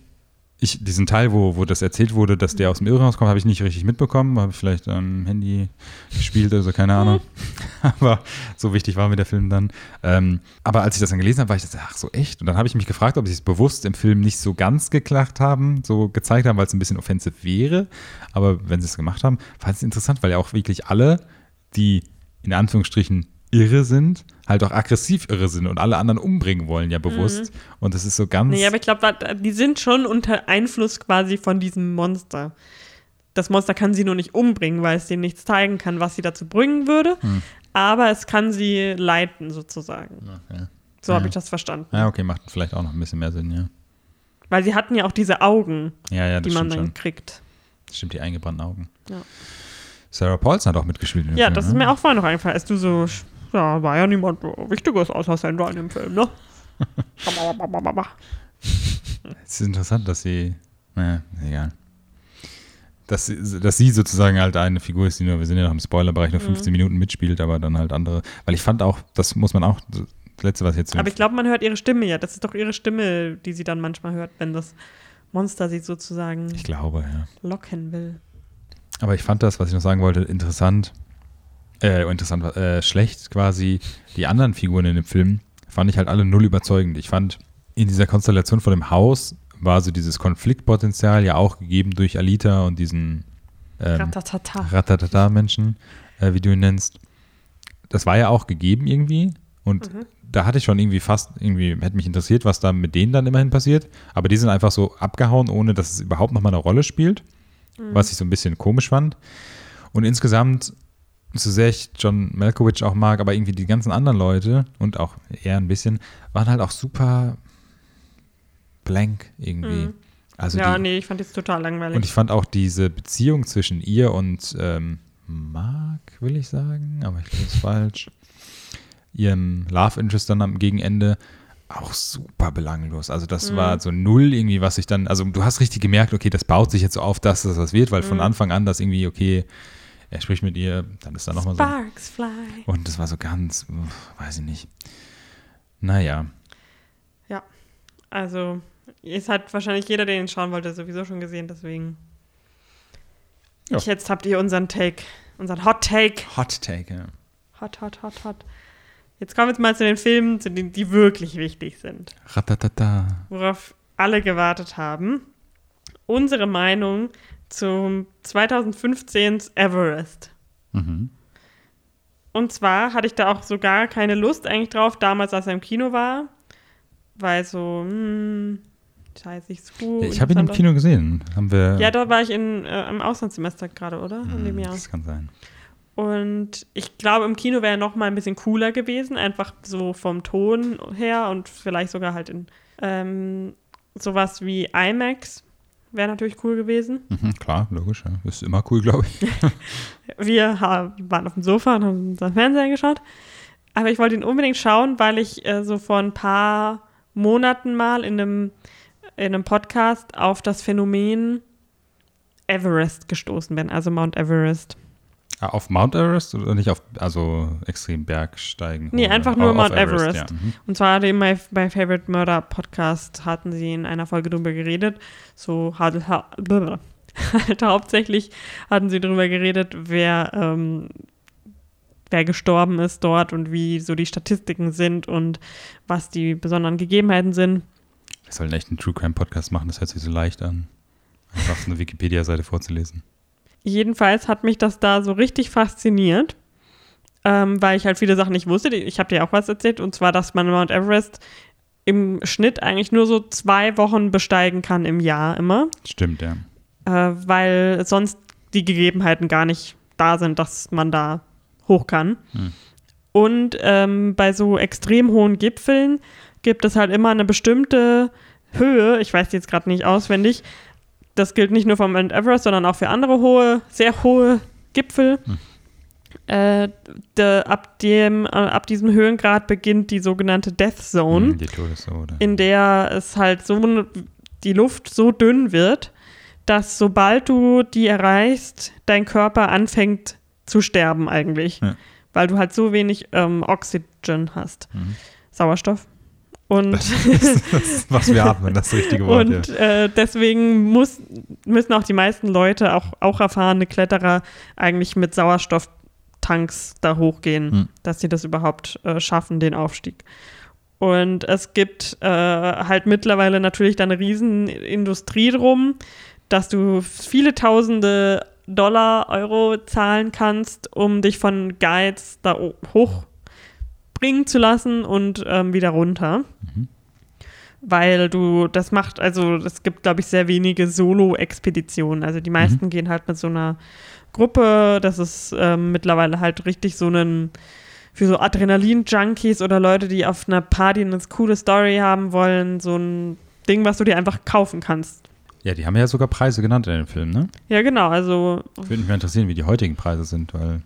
ich, diesen Teil, wo, wo das erzählt wurde, dass der aus dem Irrenhaus kommt, habe ich nicht richtig mitbekommen. Habe ich vielleicht am Handy gespielt oder so, keine Ahnung. aber so wichtig war mir der Film dann. Ähm, aber als ich das dann gelesen habe, war ich das, ach so echt. Und dann habe ich mich gefragt, ob sie es bewusst im Film nicht so ganz geklagt haben, so gezeigt haben, weil es ein bisschen offensiv wäre. Aber wenn sie es gemacht haben, fand ich es interessant, weil ja auch wirklich alle, die in Anführungsstrichen irre sind, halt auch aggressiv irre sind und alle anderen umbringen wollen, ja bewusst. Und das ist so ganz. Nee, aber ich glaube, die sind schon unter Einfluss quasi von diesem Monster. das Monster kann sie nur nicht umbringen, weil es denen nichts zeigen kann, was sie dazu bringen würde. Hm. Aber es kann sie leiten, sozusagen. Okay. So Ja. habe ich das verstanden. Ja, okay, macht vielleicht auch noch ein bisschen mehr Sinn, ja. Weil sie hatten ja auch diese Augen, Ja, ja, die man dann schon. kriegt. Das stimmt, die eingebrannten Augen. Ja. Sarah Paulson hat auch mitgespielt. Ja, Film, das ist ne? mir auch vorher noch eingefallen, als du so, ja, war ja niemand Wichtiges außer Sandra in dem Film, ne? Es ist interessant, dass sie. Naja, egal. Dass sie, dass sie sozusagen halt eine Figur ist, die nur, wir sind ja noch im Spoilerbereich, nur Mhm. 15 Minuten mitspielt, aber dann halt andere. Weil ich fand auch, das muss man auch, das letzte, was jetzt. Aber ich glaube, man hört ihre Stimme ja. Das ist doch ihre Stimme, die sie dann manchmal hört, wenn das Monster sie sozusagen ich glaube, ja. locken will. Aber ich fand das, was ich noch sagen wollte, interessant. Äh, interessant, äh, schlecht quasi. Die anderen Figuren in dem Film fand ich halt alle null überzeugend. Ich fand, in dieser Konstellation von dem Haus war so dieses Konfliktpotenzial ja auch gegeben durch Alita und diesen ähm, Ratatata. Ratatata-Menschen, äh, wie du ihn nennst. Das war ja auch gegeben irgendwie. Und Mhm. da hatte ich schon irgendwie fast, irgendwie hätte mich interessiert, was da mit denen dann immerhin passiert. Aber die sind einfach so abgehauen, ohne dass es überhaupt nochmal eine Rolle spielt. Was ich so ein bisschen komisch fand. Und insgesamt, so sehr ich John Malkovich auch mag, aber irgendwie die ganzen anderen Leute und auch er ein bisschen, waren halt auch super blank irgendwie. Mhm. Also ja, die, nee, ich fand das total langweilig. und ich fand auch diese Beziehung zwischen ihr und ähm, Mark, will ich sagen, aber ich glaube, das ist falsch. Ihrem Love Interest dann am Gegenende auch super belanglos. Also das Mhm. war so null irgendwie, was ich dann, also du hast richtig gemerkt, okay, das baut sich jetzt so auf, dass das was wird, weil von Mhm. Anfang an das irgendwie, okay, er spricht mit ihr, dann ist da nochmal so. Sparks fly. Und das war so ganz, uff, weiß ich nicht. Naja, Also, es hat wahrscheinlich jeder, der ihn schauen wollte, sowieso schon gesehen, deswegen. Ja. Ich, jetzt habt ihr unseren Take, unseren Hot Take. Hot Take. Ja. Hot, hot, hot, hot. Jetzt kommen wir jetzt mal zu den Filmen, zu denen, die wirklich wichtig sind. Ratatata. worauf alle gewartet haben. Unsere Meinung zum 2015 Everest. Mhm. Und zwar hatte ich da auch so gar keine Lust eigentlich drauf, damals, als er im Kino war. Weil so, hm, scheiße, ich so. Ja, ich habe ihn im Kino gesehen. Haben wir. Ja, da war ich in, äh, im Auslandssemester gerade, oder? In Hm, dem Jahr. Das kann sein. Und ich glaube, im Kino wäre er noch mal ein bisschen cooler gewesen, einfach so vom Ton her und vielleicht sogar halt in ähm, sowas wie IMAX wäre natürlich cool gewesen. Mhm, klar, logisch. Ja. Ist immer cool, glaube ich. Wir ha- waren auf dem Sofa und haben unseren Fernseher geschaut. Aber ich wollte ihn unbedingt schauen, weil ich äh, so vor ein paar Monaten mal in einem, in einem Podcast auf das Phänomen Everest gestoßen bin, also Mount Everest. Ah, auf Mount Everest oder nicht auf, also extrem Bergsteigen? Nee, einfach nur auf Mount Everest. Ja. Mhm. Und zwar dem My, My Favorite Murder Podcast hatten sie in einer Folge drüber geredet. So halt, ha- hauptsächlich hatten sie drüber geredet, wer, ähm, wer gestorben ist dort und wie so die Statistiken sind und was die besonderen Gegebenheiten sind. Wir sollen echt einen True Crime Podcast machen, das hört sich so leicht an. Einfach so eine Wikipedia-Seite vorzulesen. Jedenfalls hat mich das da so richtig fasziniert, ähm, weil ich halt viele Sachen nicht wusste. Ich habe dir auch was erzählt, und zwar, dass man Mount Everest im Schnitt eigentlich nur so zwei Wochen besteigen kann im Jahr immer. Stimmt, ja. äh, weil sonst die Gegebenheiten gar nicht da sind, dass man da hoch kann. Hm. Und ähm, bei so extrem hohen Gipfeln gibt es halt immer eine bestimmte Höhe, ich weiß die jetzt gerade nicht auswendig, das gilt nicht nur für Mount Everest, sondern auch für andere hohe, sehr hohe Gipfel. Hm. Äh, de, ab, dem, äh, ab diesem Höhengrad beginnt die sogenannte Death Zone Mhm, Die Todeszone. in der es halt so die Luft so dünn wird, dass sobald du die erreichst, dein Körper anfängt zu sterben eigentlich, Ja. weil du halt so wenig ähm, Oxygen hast, Mhm. Sauerstoff. Und, Das ist, was wir atmen, das richtige Wort. und ja. äh, deswegen muss, müssen auch die meisten Leute, auch, auch erfahrene Kletterer, eigentlich mit Sauerstofftanks da hochgehen, Hm. dass sie das überhaupt äh, schaffen, den Aufstieg. Und es gibt äh, halt mittlerweile natürlich da eine Riesenindustrie drum, dass du viele tausende Dollar, Euro zahlen kannst, um dich von Guides da o- hochbringen zu lassen und ähm, wieder runter. Mhm. weil du das macht, also es gibt, glaube ich, sehr wenige Solo-Expeditionen. Also die meisten mhm. gehen halt mit so einer Gruppe. Das ist ähm, mittlerweile halt richtig so ein für so Adrenalin-Junkies oder Leute, die auf einer Party eine coole Story haben wollen, so ein Ding, was du dir einfach kaufen kannst. Ja, die haben ja sogar Preise genannt in dem Film, ne? Ja, genau. Also würde mich mal interessieren, wie die heutigen Preise sind, weil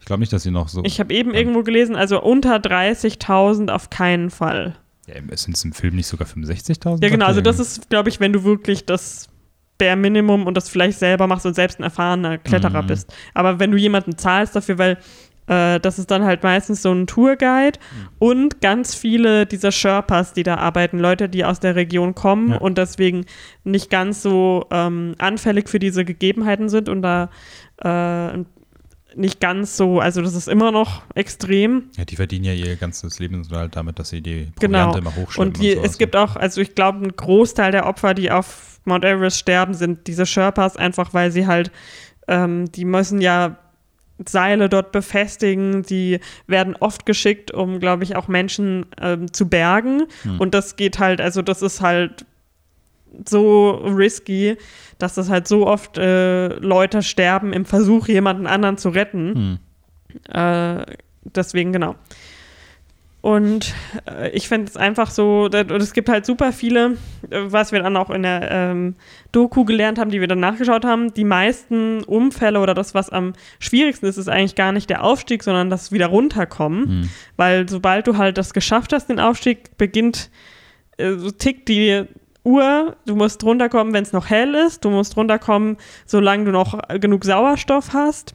ich glaube nicht, dass sie noch so. Ich habe eben ja. irgendwo gelesen, also unter 30.000 auf keinen Fall. Ja, sind es im Film nicht sogar 65.000? Ja, genau. Also das ist, glaube ich, wenn du wirklich das Bare Minimum und das vielleicht selber machst und selbst ein erfahrener Kletterer mhm. bist. Aber wenn du jemanden zahlst dafür, weil äh, das ist dann halt meistens so ein Tourguide mhm. und ganz viele dieser Sherpas, die da arbeiten, Leute, die aus der Region kommen ja. und deswegen nicht ganz so ähm, anfällig für diese Gegebenheiten sind und da äh, nicht ganz so, also das ist immer noch extrem. Ja, die verdienen ja ihr ganzes Lebensunterhalt damit, dass sie die Proviante genau. immer hochschleppen. Und, die, und es so. gibt auch, also ich glaube, ein Großteil der Opfer, die auf Mount Everest sterben, sind diese Sherpas, einfach weil sie halt, ähm, die müssen ja Seile dort befestigen. Die werden oft geschickt, um, glaube ich, auch Menschen ähm, zu bergen. Hm. Und das geht halt, also das ist halt so risky, dass das halt so oft äh, Leute sterben im Versuch, jemanden anderen zu retten. Hm. Äh, deswegen, genau. Und äh, ich finde es einfach so, es gibt halt super viele, äh, was wir dann auch in der ähm, Doku gelernt haben, die wir dann nachgeschaut haben. Die meisten Unfälle oder das, was am schwierigsten ist, ist eigentlich gar nicht der Aufstieg, sondern das wieder runterkommen. Mhm. Weil sobald du halt das geschafft hast, den Aufstieg, beginnt, äh, so tickt die Uhr, du musst runterkommen, wenn es noch hell ist, du musst runterkommen, solange du noch genug Sauerstoff hast.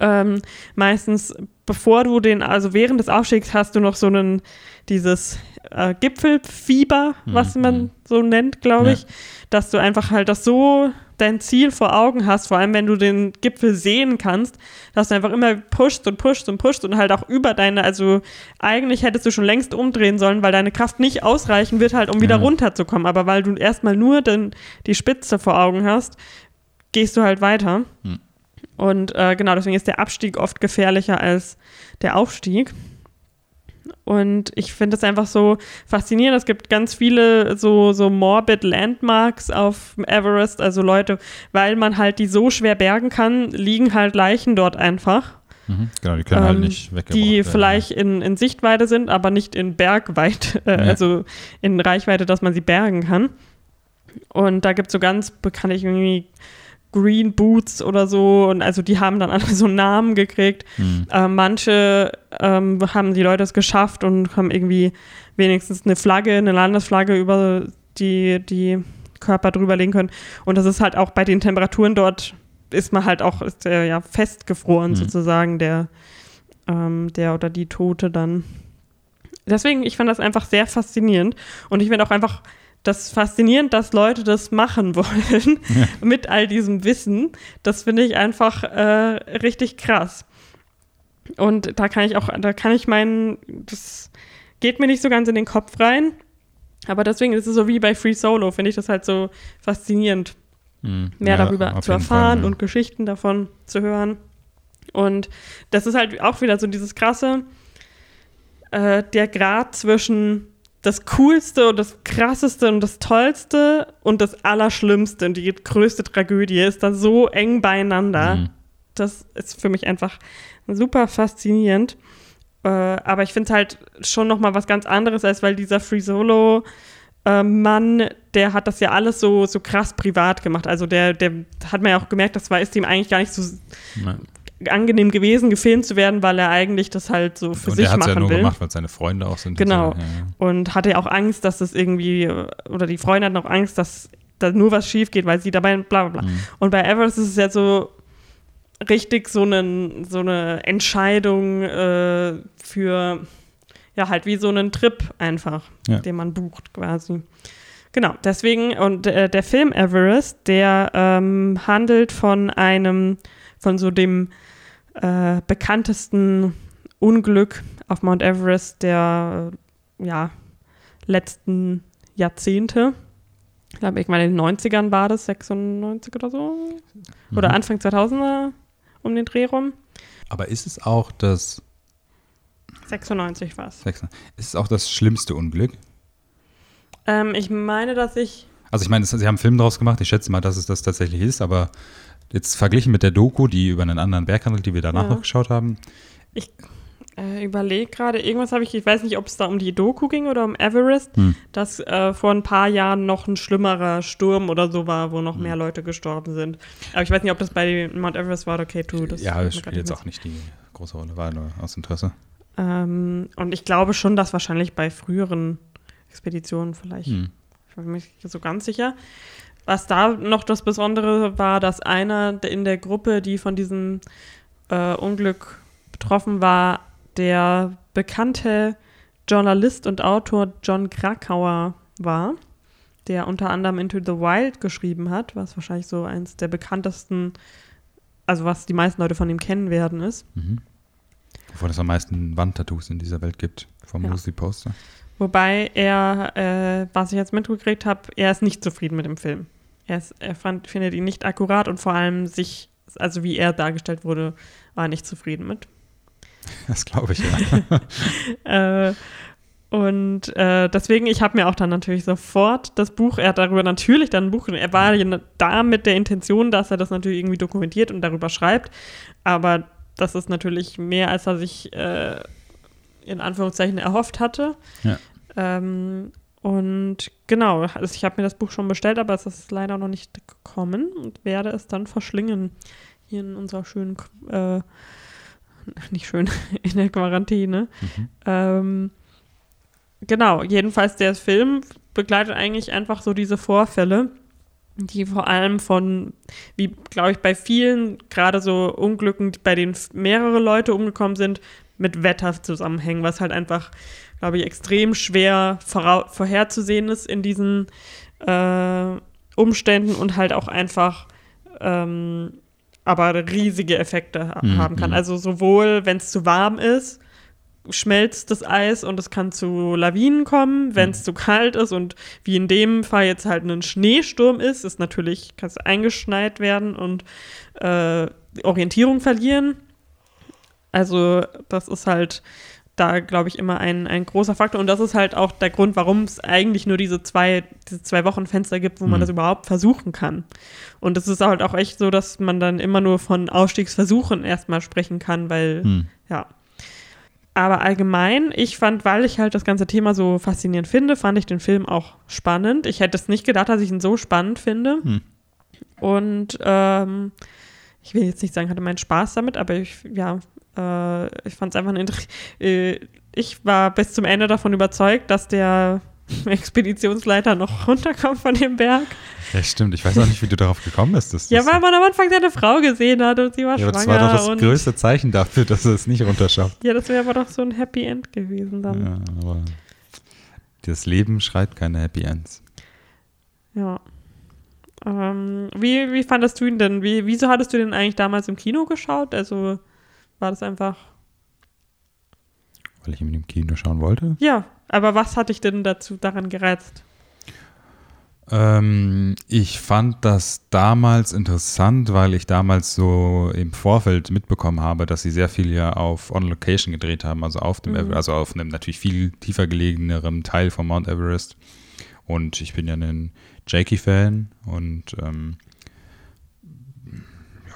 Ähm, meistens, bevor du den, also während des Aufstiegs hast du noch so einen, dieses äh, Gipfelfieber, was mhm. man so nennt, glaube ich, ja. dass du einfach halt das so dein Ziel vor Augen hast, vor allem wenn du den Gipfel sehen kannst, dass du einfach immer pushst und pushst und pushst und halt auch über deine, also eigentlich hättest du schon längst umdrehen sollen, weil deine Kraft nicht ausreichen wird halt, um wieder ja. runterzukommen, aber weil du erstmal nur den, die Spitze vor Augen hast, gehst du halt weiter. Mhm. Und äh, genau, deswegen ist der Abstieg oft gefährlicher als der Aufstieg. Und ich finde es einfach so faszinierend. Es gibt ganz viele so, so morbid Landmarks auf Everest, also Leute, weil man halt die so schwer bergen kann, liegen halt Leichen dort einfach. Mhm, genau, die können halt ähm, halt nicht weggebracht Die werden. vielleicht in, in Sichtweite sind, aber nicht in Bergweite, äh, ja. also in Reichweite, dass man sie bergen kann. Und da gibt es so ganz bekannt, irgendwie Green Boots oder so. Und also die haben dann alle so Namen gekriegt. Mhm. Äh, manche ähm, haben die Leute es geschafft und haben irgendwie wenigstens eine Flagge, eine Landesflagge über die, die Körper drüber legen können. Und das ist halt auch bei den Temperaturen dort, ist man halt auch ist der, ja festgefroren mhm. sozusagen, der, ähm, der oder die Tote dann. Deswegen, ich fand das einfach sehr faszinierend. Und ich finde auch einfach das faszinierend, dass Leute das machen wollen ja. mit all diesem Wissen. Das finde ich einfach äh, richtig krass. Und da kann ich auch, da kann ich meinen, das geht mir nicht so ganz in den Kopf rein. Aber deswegen ist es so wie bei Free Solo, finde ich das halt so faszinierend, mhm. mehr ja, darüber zu erfahren Fall, ja. und Geschichten davon zu hören. Und das ist halt auch wieder so dieses krasse, äh, der Grad zwischen das Coolste und das Krasseste und das Tollste und das Allerschlimmste und die größte Tragödie ist da so eng beieinander. Mhm. Das ist für mich einfach super faszinierend. Äh, aber ich finde es halt schon noch mal was ganz anderes, als weil dieser Free Solo äh, Mann, der hat das ja alles so, so krass privat gemacht. Also der, der hat man ja auch gemerkt, das war ist ihm eigentlich gar nicht so Nein angenehm gewesen, gefilmt zu werden, weil er eigentlich das halt so für und sich machen will. Und er hat ja nur gemacht, weil seine Freunde auch sind. Genau. Und, so. ja, ja. und hatte auch Angst, dass das irgendwie, oder die Freunde hatten auch Angst, dass da nur was schief geht, weil sie dabei bla bla bla. Mhm. Und bei Everest ist es ja so richtig so, einen, so eine Entscheidung äh, für, ja, halt wie so einen Trip einfach, ja. den man bucht quasi. Genau, deswegen, und äh, der Film Everest, der ähm, handelt von einem, von so dem äh, bekanntesten Unglück auf Mount Everest der äh, ja, letzten Jahrzehnte. Ich glaube, ich meine, in den 90ern war das, 96 oder so. Mhm. Oder Anfang 2000er um den Dreh rum. Aber ist es auch das. 96 war es. Ist es auch das schlimmste Unglück? Ähm, ich meine, dass ich. Also ich meine, sie haben einen Film draus gemacht, ich schätze mal, dass es das tatsächlich ist, aber jetzt verglichen mit der Doku, die über einen anderen Berg handelt, die wir danach Ja. noch geschaut haben. Ich äh, überlege gerade, irgendwas habe ich, ich weiß nicht, ob es da um die Doku ging oder um Everest, Hm. dass äh, vor ein paar Jahren noch ein schlimmerer Sturm oder so war, wo Hm. noch mehr Leute gestorben sind. Aber ich weiß nicht, ob das bei Mount Everest war oder K2. Das ja, das spielt jetzt auch nicht die große Rolle, war nur aus Interesse. Ähm, und ich glaube schon, dass wahrscheinlich bei früheren Expeditionen vielleicht Hm. Ich bin mir nicht so ganz sicher. Was da noch das Besondere war, dass einer in der Gruppe, die von diesem äh, Unglück betroffen war, der bekannte Journalist und Autor John Krakauer war, der unter anderem Into the Wild geschrieben hat, was wahrscheinlich so eins der bekanntesten, also was die meisten Leute von ihm kennen werden, ist. Mhm. Wovon es am meisten Wandtattoos in dieser Welt gibt, vom Ja. Lucy Poster. Wobei er, äh, was ich jetzt mitgekriegt habe, er ist nicht zufrieden mit dem Film. Er, ist, er fand, findet ihn nicht akkurat und vor allem sich, also wie er dargestellt wurde, war er nicht zufrieden mit. Das glaube ich, ja. Äh, und äh, deswegen, ich habe mir auch dann natürlich sofort das Buch, er hat darüber natürlich dann ein Buch, er war ja da mit der Intention, dass er das natürlich irgendwie dokumentiert und darüber schreibt, aber das ist natürlich mehr, als er sich äh, in Anführungszeichen erhofft hatte. Ja. Ähm, und genau, also ich habe mir das Buch schon bestellt, aber es ist leider noch nicht gekommen und werde es dann verschlingen hier in unserer schönen, äh, nicht schön, in der Quarantäne. Mhm. Ähm, genau, jedenfalls der Film begleitet eigentlich einfach so diese Vorfälle, die vor allem von, wie glaube ich bei vielen, gerade so Unglücken, bei denen mehrere Leute umgekommen sind, mit Wetter zusammenhängen, was halt einfach, glaube ich, extrem schwer vorherzusehen ist in diesen äh, Umständen und halt auch einfach ähm, aber riesige Effekte ha Mhm, haben kann. mhm. Also sowohl, wenn es zu warm ist, schmelzt das Eis und es kann zu Lawinen kommen, wenn es zu kalt ist und wie in dem Fall jetzt halt ein Schneesturm ist, ist natürlich, kannst du eingeschneit werden und äh, Orientierung verlieren. Also das ist halt da, glaube ich, immer ein, ein großer Faktor und das ist halt auch der Grund, warum es eigentlich nur diese zwei, diese zwei Wochen Fenster gibt, wo man Mhm. das überhaupt versuchen kann. Und es ist halt auch echt so, dass man dann immer nur von Ausstiegsversuchen erstmal sprechen kann, weil Hm. ja. Aber allgemein, ich fand, weil ich halt das ganze Thema so faszinierend finde, fand ich den Film auch spannend. Ich hätte es nicht gedacht, dass ich ihn so spannend finde. Hm. Und ähm, ich will jetzt nicht sagen, hatte meinen Spaß damit, aber ich, ja, äh, ich fand es einfach ein äh, Ich war bis zum Ende davon überzeugt, dass der Expeditionsleiter noch runterkommt von dem Berg. Ja, stimmt. Ich weiß auch nicht, wie du darauf gekommen bist. dass Ja, weil man am Anfang seine Frau gesehen hat und sie war ja, aber das schwanger. war doch das größte Zeichen dafür, dass er es nicht runterschafft. ja, das wäre aber doch so ein Happy End gewesen dann. Ja, aber das Leben schreibt keine Happy Ends. Ja. Ähm, wie, wie fandest du ihn denn? Wie, wieso hattest du den eigentlich damals im Kino geschaut? Also war das einfach. Weil ich ihn im Kino schauen wollte. Ja, aber was hat dich denn dazu daran gereizt? Ähm, ich fand das damals interessant, weil ich damals so im Vorfeld mitbekommen habe, dass sie sehr viel ja auf On Location gedreht haben, also auf dem, Mhm. Also auf einem natürlich viel tiefer gelegeneren Teil von Mount Everest. Und ich bin ja ein Jakey-Fan und ähm,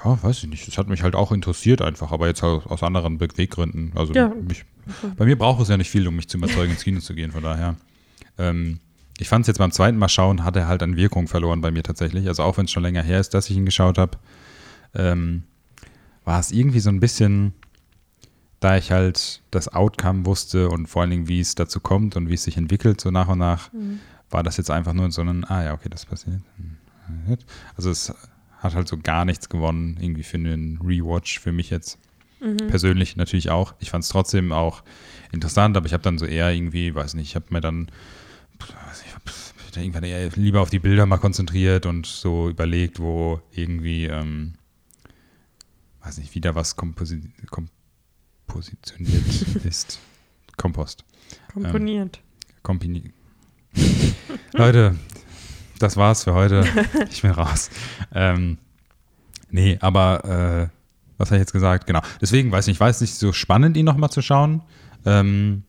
ja, weiß ich nicht. Es hat mich halt auch interessiert einfach, aber jetzt aus, aus anderen Beweggründen. Also Ja. mich, bei mir braucht es ja nicht viel, um mich zu überzeugen, ins Kino zu gehen, von daher. Ähm, ich fand es jetzt beim zweiten Mal schauen, hat er halt an Wirkung verloren bei mir tatsächlich. Also auch wenn es schon länger her ist, dass ich ihn geschaut habe, ähm, war es irgendwie so ein bisschen, da ich halt das Outcome wusste und vor allen Dingen, wie es dazu kommt und wie es sich entwickelt, so nach und nach, war das jetzt einfach nur so ein, ah ja, okay, das passiert. Hm, Also es hat halt so gar nichts gewonnen, irgendwie für einen Rewatch für mich jetzt. Persönlich natürlich auch. Ich fand es trotzdem auch interessant, aber ich habe dann so eher irgendwie, weiß nicht, ich habe mir dann weiß nicht, hab da irgendwann eher lieber auf die Bilder mal konzentriert und so überlegt, wo irgendwie, ähm, weiß nicht, wieder was komposi kompositioniert ist. Kompost. Komponiert. Kompini Leute, das war's für heute. Ich bin raus. Ähm, nee, aber äh, was habe ich jetzt gesagt? Genau. Deswegen weiß ich nicht, ich weiß nicht, so spannend, ihn nochmal zu schauen. Ähm,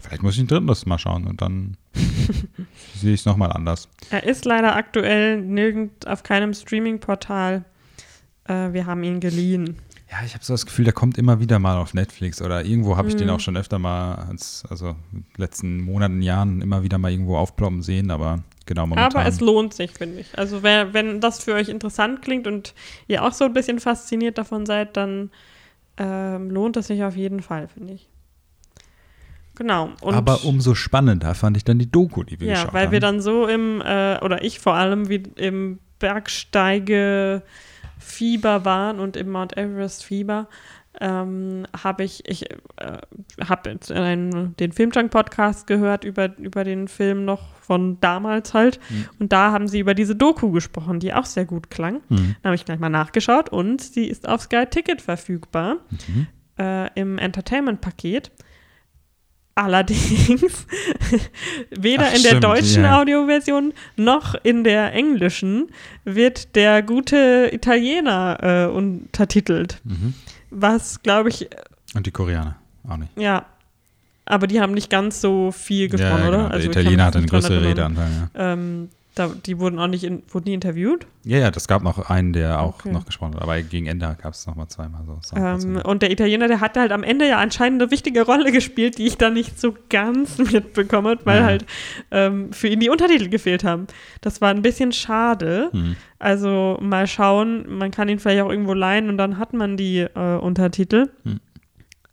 Vielleicht muss ich ein drittes Mal schauen und dann sehe ich es nochmal anders. Er ist leider aktuell nirgend auf keinem Streaming-Portal. Äh, wir haben ihn geliehen. Ja, ich habe so das Gefühl, der kommt immer wieder mal auf Netflix oder irgendwo habe ich Mhm. den auch schon öfter mal, als, also in den letzten Monaten, Jahren immer wieder mal irgendwo aufploppen sehen, aber genau momentan. Aber es lohnt sich, finde ich. Also wer, wenn das für euch interessant klingt und ihr auch so ein bisschen fasziniert davon seid, dann ähm, lohnt es sich auf jeden Fall, finde ich. Genau. Und aber umso spannender fand ich dann die Doku, die wir ja, geschaut weil haben. wir dann so im, äh, oder ich vor allem, wie im Bergsteige-Fieber waren und im Mount Everest-Fieber, ähm, habe ich, ich äh, habe den Filmjunk-Podcast gehört über, über den Film noch von damals halt. Mhm. Und da haben sie über diese Doku gesprochen, die auch sehr gut klang. Mhm. Da habe ich gleich mal nachgeschaut und sie ist auf Sky Ticket verfügbar Mhm. äh, im Entertainment-Paket. Allerdings weder Ach, in der stimmt, deutschen ja. Audioversion noch in der englischen wird der gute Italiener äh, untertitelt. Mhm. Was, glaube ich, Und die Koreaner auch nicht. ja, aber die haben nicht ganz so viel gesprochen, ja, oder? genau. Der Also ich Italiener hatte eine größere. Redeanteil, ja. Ähm, da, die wurden auch nicht, in, wurden nie interviewt. Ja, ja, das gab noch einen, der auch Okay. noch gesprochen hat, aber gegen Ende gab es nochmal zweimal so. Ähm, und der Italiener, der hatte halt am Ende ja anscheinend eine wichtige Rolle gespielt, die ich da nicht so ganz mitbekommen habe, weil Ja. halt ähm, für ihn die Untertitel gefehlt haben. Das war ein bisschen schade. Mhm. Also mal schauen, man kann ihn vielleicht auch irgendwo leihen und dann hat man die äh, Untertitel. Hm.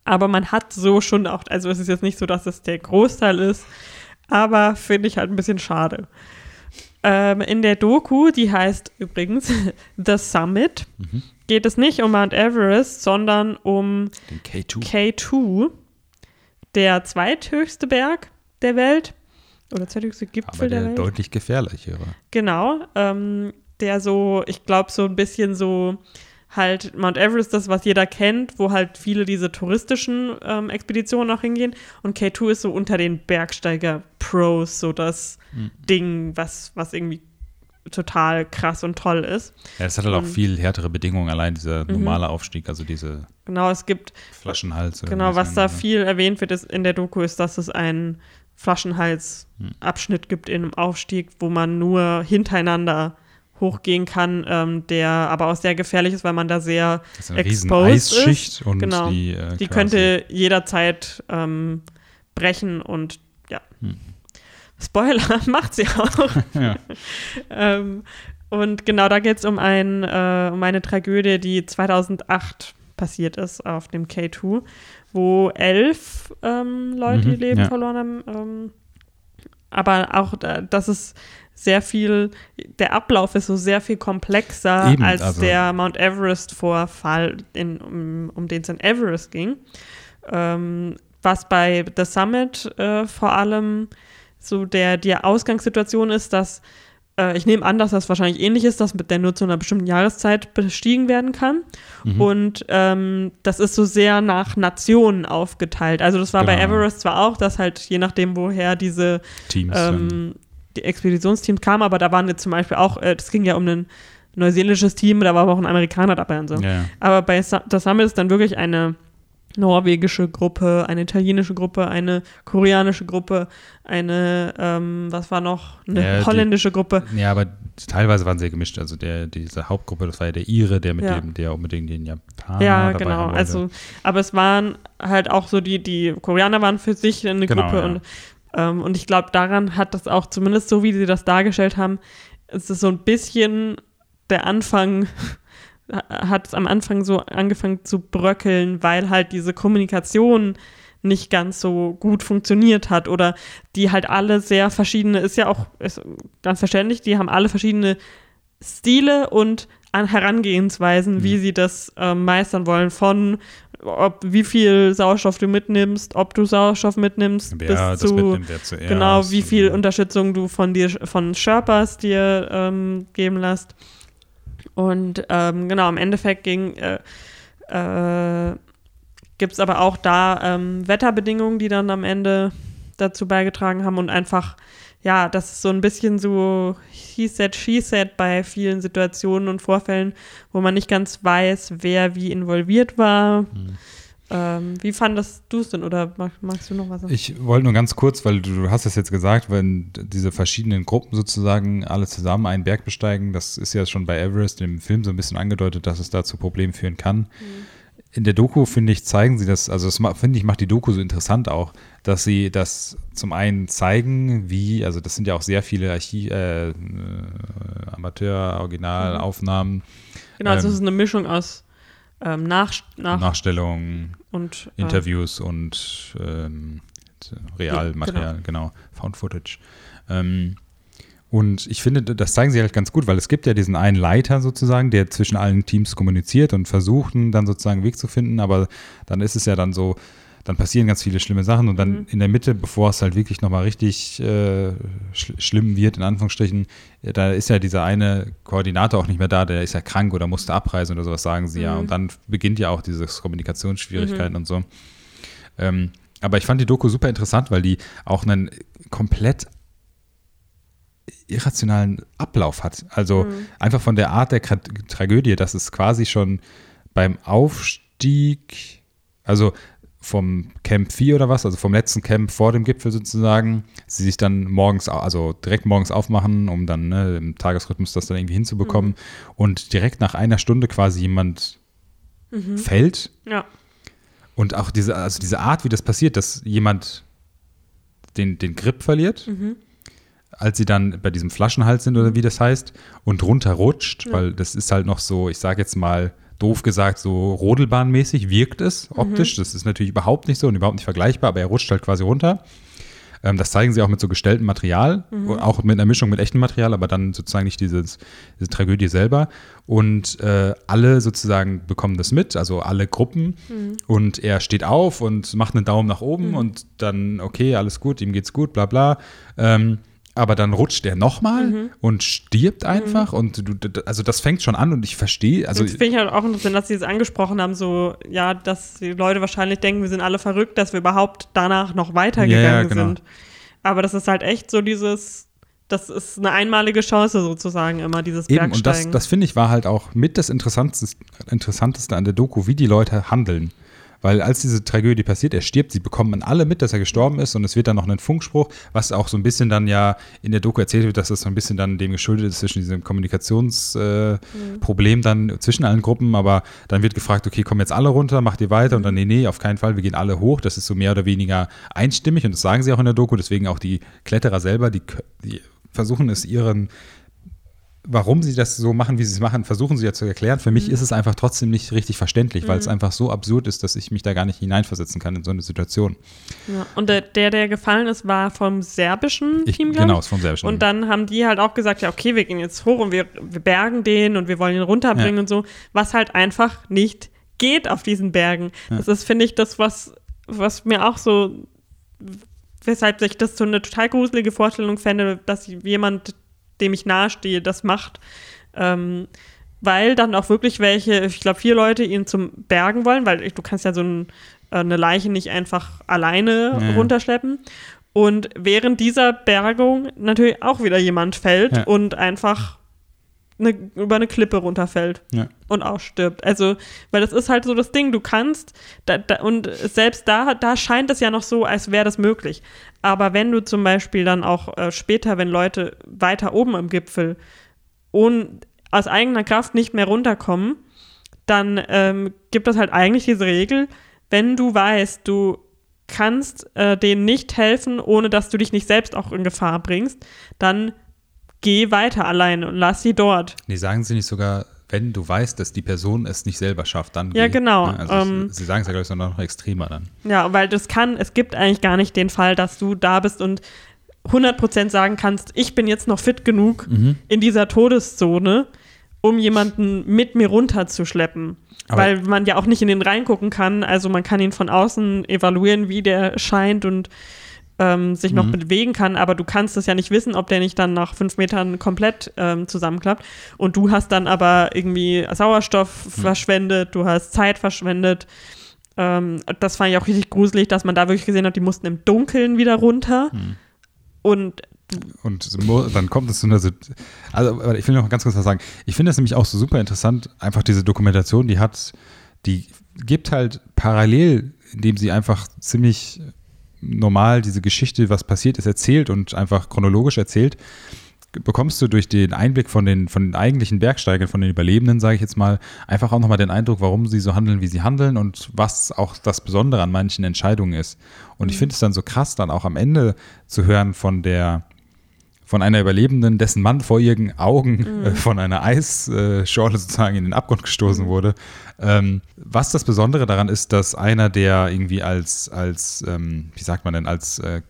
Aber man hat so schon auch, also es ist jetzt nicht so, dass es der Großteil ist, aber finde ich halt ein bisschen schade. Ähm, in der Doku, die heißt übrigens The Summit, Mhm. geht es nicht um Mount Everest, sondern um Den K2. K2, der zweithöchste Berg der Welt oder zweithöchste Gipfel aber der, der Welt. deutlich gefährlichere. Genau, ähm, der so, ich glaube, so ein bisschen so halt Mount Everest, das, was jeder kennt, wo halt viele diese touristischen ähm, Expeditionen auch hingehen. Und K2 ist so unter den Bergsteiger-Pros so das Mhm. Ding, was, was irgendwie total krass und toll ist. Ja, es hat halt auch Und- viel härtere Bedingungen, allein dieser Mhm. normale Aufstieg, also diese Genau, es gibt Flaschenhals. oder Genau, was da ne? viel erwähnt wird in der Doku, ist, dass es einen Flaschenhals-Abschnitt gibt in einem Aufstieg, wo man nur hintereinander hochgehen kann, ähm, der aber auch sehr gefährlich ist, weil man da sehr, Das ist eine exposed ist. Eisschicht und Genau. die, äh, die könnte jederzeit ähm, brechen und ja. Hm. Spoiler macht sie auch. Ja. ähm, und genau da geht es um, ein, äh, um eine Tragödie, die 2008 passiert ist auf dem K2, wo elf ähm, Leute Mhm, ihr Leben ja. verloren haben. Aber auch, äh, das ist sehr viel, der Ablauf ist so sehr viel komplexer Eben, als also- der Mount Everest-Vorfall, um, um den es in Everest ging. Ähm, was bei The Summit äh, vor allem so der, die Ausgangssituation ist, dass äh, ich nehme an, dass das wahrscheinlich ähnlich ist, dass mit der nur zu einer bestimmten Jahreszeit bestiegen werden kann. Mhm. Und ähm, das ist so sehr nach Nationen aufgeteilt. Also das war bei Genau. Everest zwar auch, dass halt je nachdem, woher diese Teams. ähm, die Expeditionsteams kamen, aber da waren jetzt zum Beispiel auch, äh, das ging ja um ein neuseelisches Team, da war aber auch ein Amerikaner dabei und so. ja. Aber bei das Summit ist dann wirklich eine norwegische Gruppe, eine italienische Gruppe, eine koreanische Gruppe, eine, ähm, was war noch, eine Ja, die- holländische Gruppe. ja, aber teilweise waren sie gemischt. Also der, diese Hauptgruppe, das war ja der Ire, der mit Ja. dem, der unbedingt den Japaner ja, dabei genau. Also, aber es waren halt auch so die, die Koreaner waren für sich eine Genau, Gruppe ja. und, ähm, und ich glaube, daran hat das auch, zumindest so wie sie das dargestellt haben, ist es so ein bisschen der Anfang, hat es am Anfang so angefangen zu bröckeln, weil halt diese Kommunikation nicht ganz so gut funktioniert hat oder die halt alle sehr verschiedene, ist ja auch ist ganz verständlich, die haben alle verschiedene Stile und an Herangehensweisen, wie sie das ähm, meistern wollen, von ob wie viel Sauerstoff du mitnimmst, ob du Sauerstoff mitnimmst, wer bis das zu genau wie viel Unterstützung du von dir von Sherpas dir ähm, geben lässt. Und ähm, genau, im Endeffekt ging äh, äh, gibt es aber auch da ähm, Wetterbedingungen, die dann am Ende dazu beigetragen haben und einfach, ja, das ist so ein bisschen so he said, she said bei vielen Situationen und Vorfällen, wo man nicht ganz weiß, wer wie involviert war. Mhm. Ähm, wie fandest du es denn oder magst, magst, du noch was? Ich wollte nur ganz kurz, weil du, hast es jetzt gesagt, wenn diese verschiedenen Gruppen sozusagen alle zusammen einen Berg besteigen, das ist ja schon bei Everest im Film so ein bisschen angedeutet, dass es da zu Problemen führen kann. Mhm. In der Doku, finde ich, zeigen sie das, also das finde ich, macht die Doku so interessant auch, dass sie das zum einen zeigen, wie, also das sind ja auch sehr viele Archiv, äh, äh Amateur-Originalaufnahmen. Genau, also ähm, es ist eine Mischung aus ähm, Nach, nach Nachstellungen, und, äh, Interviews und ähm, Realmaterial, genau. genau, Found Footage. Ähm, und ich finde, das zeigen sie halt ganz gut, weil es gibt ja diesen einen Leiter sozusagen, der zwischen allen Teams kommuniziert und versucht, dann sozusagen einen Weg zu finden, aber dann ist es ja dann so, dann passieren ganz viele schlimme Sachen und dann mhm. in der Mitte, bevor es halt wirklich nochmal richtig äh, sch schlimm wird, in Anführungsstrichen, da ist ja dieser eine Koordinator auch nicht mehr da, der ist ja krank oder musste abreisen oder sowas, sagen sie mhm. ja. Und dann beginnt ja auch diese Kommunikationsschwierigkeiten mhm. und so. Ähm, aber ich fand die Doku super interessant, weil die auch einen komplett irrationalen Ablauf hat. Also mhm. einfach von der Art der Tragödie, dass es quasi schon beim Aufstieg, also vom Camp 4 oder was, also vom letzten Camp vor dem Gipfel sozusagen, sie sich dann morgens, also direkt morgens aufmachen, um dann ne, im Tagesrhythmus das dann irgendwie hinzubekommen mhm. und direkt nach einer Stunde quasi jemand mhm. fällt. Ja. Und auch diese, also diese Art, wie das passiert, dass jemand den, den Grip verliert, mhm. als sie dann bei diesem Flaschenhals sind oder wie das heißt, und runterrutscht, ja. weil das ist halt noch so, ich sage jetzt mal, doof gesagt, so rodelbahnmäßig wirkt es optisch. Mhm. Das ist natürlich überhaupt nicht so und überhaupt nicht vergleichbar, aber er rutscht halt quasi runter. Ähm, das zeigen sie auch mit so gestelltem Material, mhm. auch mit einer Mischung mit echtem Material, aber dann sozusagen nicht dieses, diese Tragödie selber. Und äh, alle sozusagen bekommen das mit, also alle Gruppen. Mhm. Und er steht auf und macht einen Daumen nach oben mhm. und dann, okay, alles gut, ihm geht's gut, bla bla. Ähm, aber dann rutscht er nochmal mhm. und stirbt mhm. einfach mhm. und du, also das fängt schon an und ich verstehe, also. Das finde ich halt auch interessant, dass sie es das angesprochen haben, so, ja, dass die Leute wahrscheinlich denken, wir sind alle verrückt, dass wir überhaupt danach noch weitergegangen ja, ja, genau. sind. Aber das ist halt echt so dieses, das ist eine einmalige Chance sozusagen immer, dieses Eben, Bergsteigen. und das, das finde ich war halt auch mit das Interessanteste, Interessanteste an der Doku, wie die Leute handeln. Weil als diese Tragödie passiert, er stirbt, sie bekommen alle mit, dass er gestorben ist und es wird dann noch ein Funkspruch, was auch so ein bisschen dann ja in der Doku erzählt wird, dass das so ein bisschen dann dem geschuldet ist zwischen diesem Kommunikationsproblem äh, mhm. dann zwischen allen Gruppen, aber dann wird gefragt, okay, kommen jetzt alle runter, macht ihr weiter? Und dann, nee, nee, auf keinen Fall, wir gehen alle hoch, das ist so mehr oder weniger einstimmig und das sagen sie auch in der Doku, deswegen auch die Kletterer selber, die, die versuchen es ihren warum sie das so machen, wie sie es machen, versuchen sie ja zu erklären. Für mich mhm. ist es einfach trotzdem nicht richtig verständlich, mhm. weil es mhm. einfach so absurd ist, dass ich mich da gar nicht hineinversetzen kann in so eine Situation. Ja. Und der, der, der gefallen ist, war vom serbischen ich, Team, Genau, ist vom serbischen. Und dann haben die halt auch gesagt, ja, okay, wir gehen jetzt hoch und wir, wir bergen den und wir wollen ihn runterbringen ja. und so, was halt einfach nicht geht auf diesen Bergen. Ja. Das ist, finde ich, das, was, was mir auch so weshalb ich das so eine total gruselige Vorstellung fände, dass jemand dem ich nahestehe, das macht. Ähm, weil dann auch wirklich welche, ich glaube, vier Leute ihn zum Bergen wollen, weil du kannst ja so ein, äh, eine Leiche nicht einfach alleine ja. runterschleppen. Und während dieser Bergung natürlich auch wieder jemand fällt ja. und einfach eine, über eine Klippe runterfällt ja. und auch stirbt. Also, weil das ist halt so das Ding, du kannst, da, da, und selbst da, da scheint es ja noch so, als wäre das möglich. Aber wenn du zum Beispiel dann auch äh, später, wenn Leute weiter oben im Gipfel und aus eigener Kraft nicht mehr runterkommen, dann ähm, gibt es halt eigentlich diese Regel, wenn du weißt, du kannst äh, denen nicht helfen, ohne dass du dich nicht selbst auch in Gefahr bringst, dann geh weiter alleine und lass sie dort. Nee, sagen sie nicht sogar, wenn du weißt, dass die Person es nicht selber schafft, dann Ja, geh. genau. Also ähm, sie sagen es ja, glaube ich, noch extremer dann. Ja, weil das kann, es gibt eigentlich gar nicht den Fall, dass du da bist und 100% sagen kannst, ich bin jetzt noch fit genug mhm. in dieser Todeszone, um jemanden mit mir runterzuschleppen. Aber weil man ja auch nicht in den reingucken kann. Also man kann ihn von außen evaluieren, wie der scheint und ähm, sich noch mhm. bewegen kann, aber du kannst es ja nicht wissen, ob der nicht dann nach fünf Metern komplett ähm, zusammenklappt. Und du hast dann aber irgendwie Sauerstoff mhm. verschwendet, du hast Zeit verschwendet. Ähm, das fand ich auch richtig gruselig, dass man da wirklich gesehen hat, die mussten im Dunkeln wieder runter. Mhm. Und und dann kommt es zu einer. Also, ich will noch ganz kurz was sagen. Ich finde es nämlich auch so super interessant, einfach diese Dokumentation, die hat die gibt halt parallel, indem sie einfach ziemlich normal diese Geschichte, was passiert ist, erzählt und einfach chronologisch erzählt, bekommst du durch den Einblick von den, von den eigentlichen Bergsteigern, von den Überlebenden, sage ich jetzt mal, einfach auch nochmal den Eindruck, warum sie so handeln, wie sie handeln und was auch das Besondere an manchen Entscheidungen ist. Und ich finde es dann so krass, dann auch am Ende zu hören von der, von einer Überlebenden, dessen Mann vor ihren Augen Mhm. äh, von einer Eisschorle sozusagen in den Abgrund gestoßen wurde. Ähm, was das Besondere daran ist, dass einer, der irgendwie als, als ähm, wie sagt man denn, als äh, äh,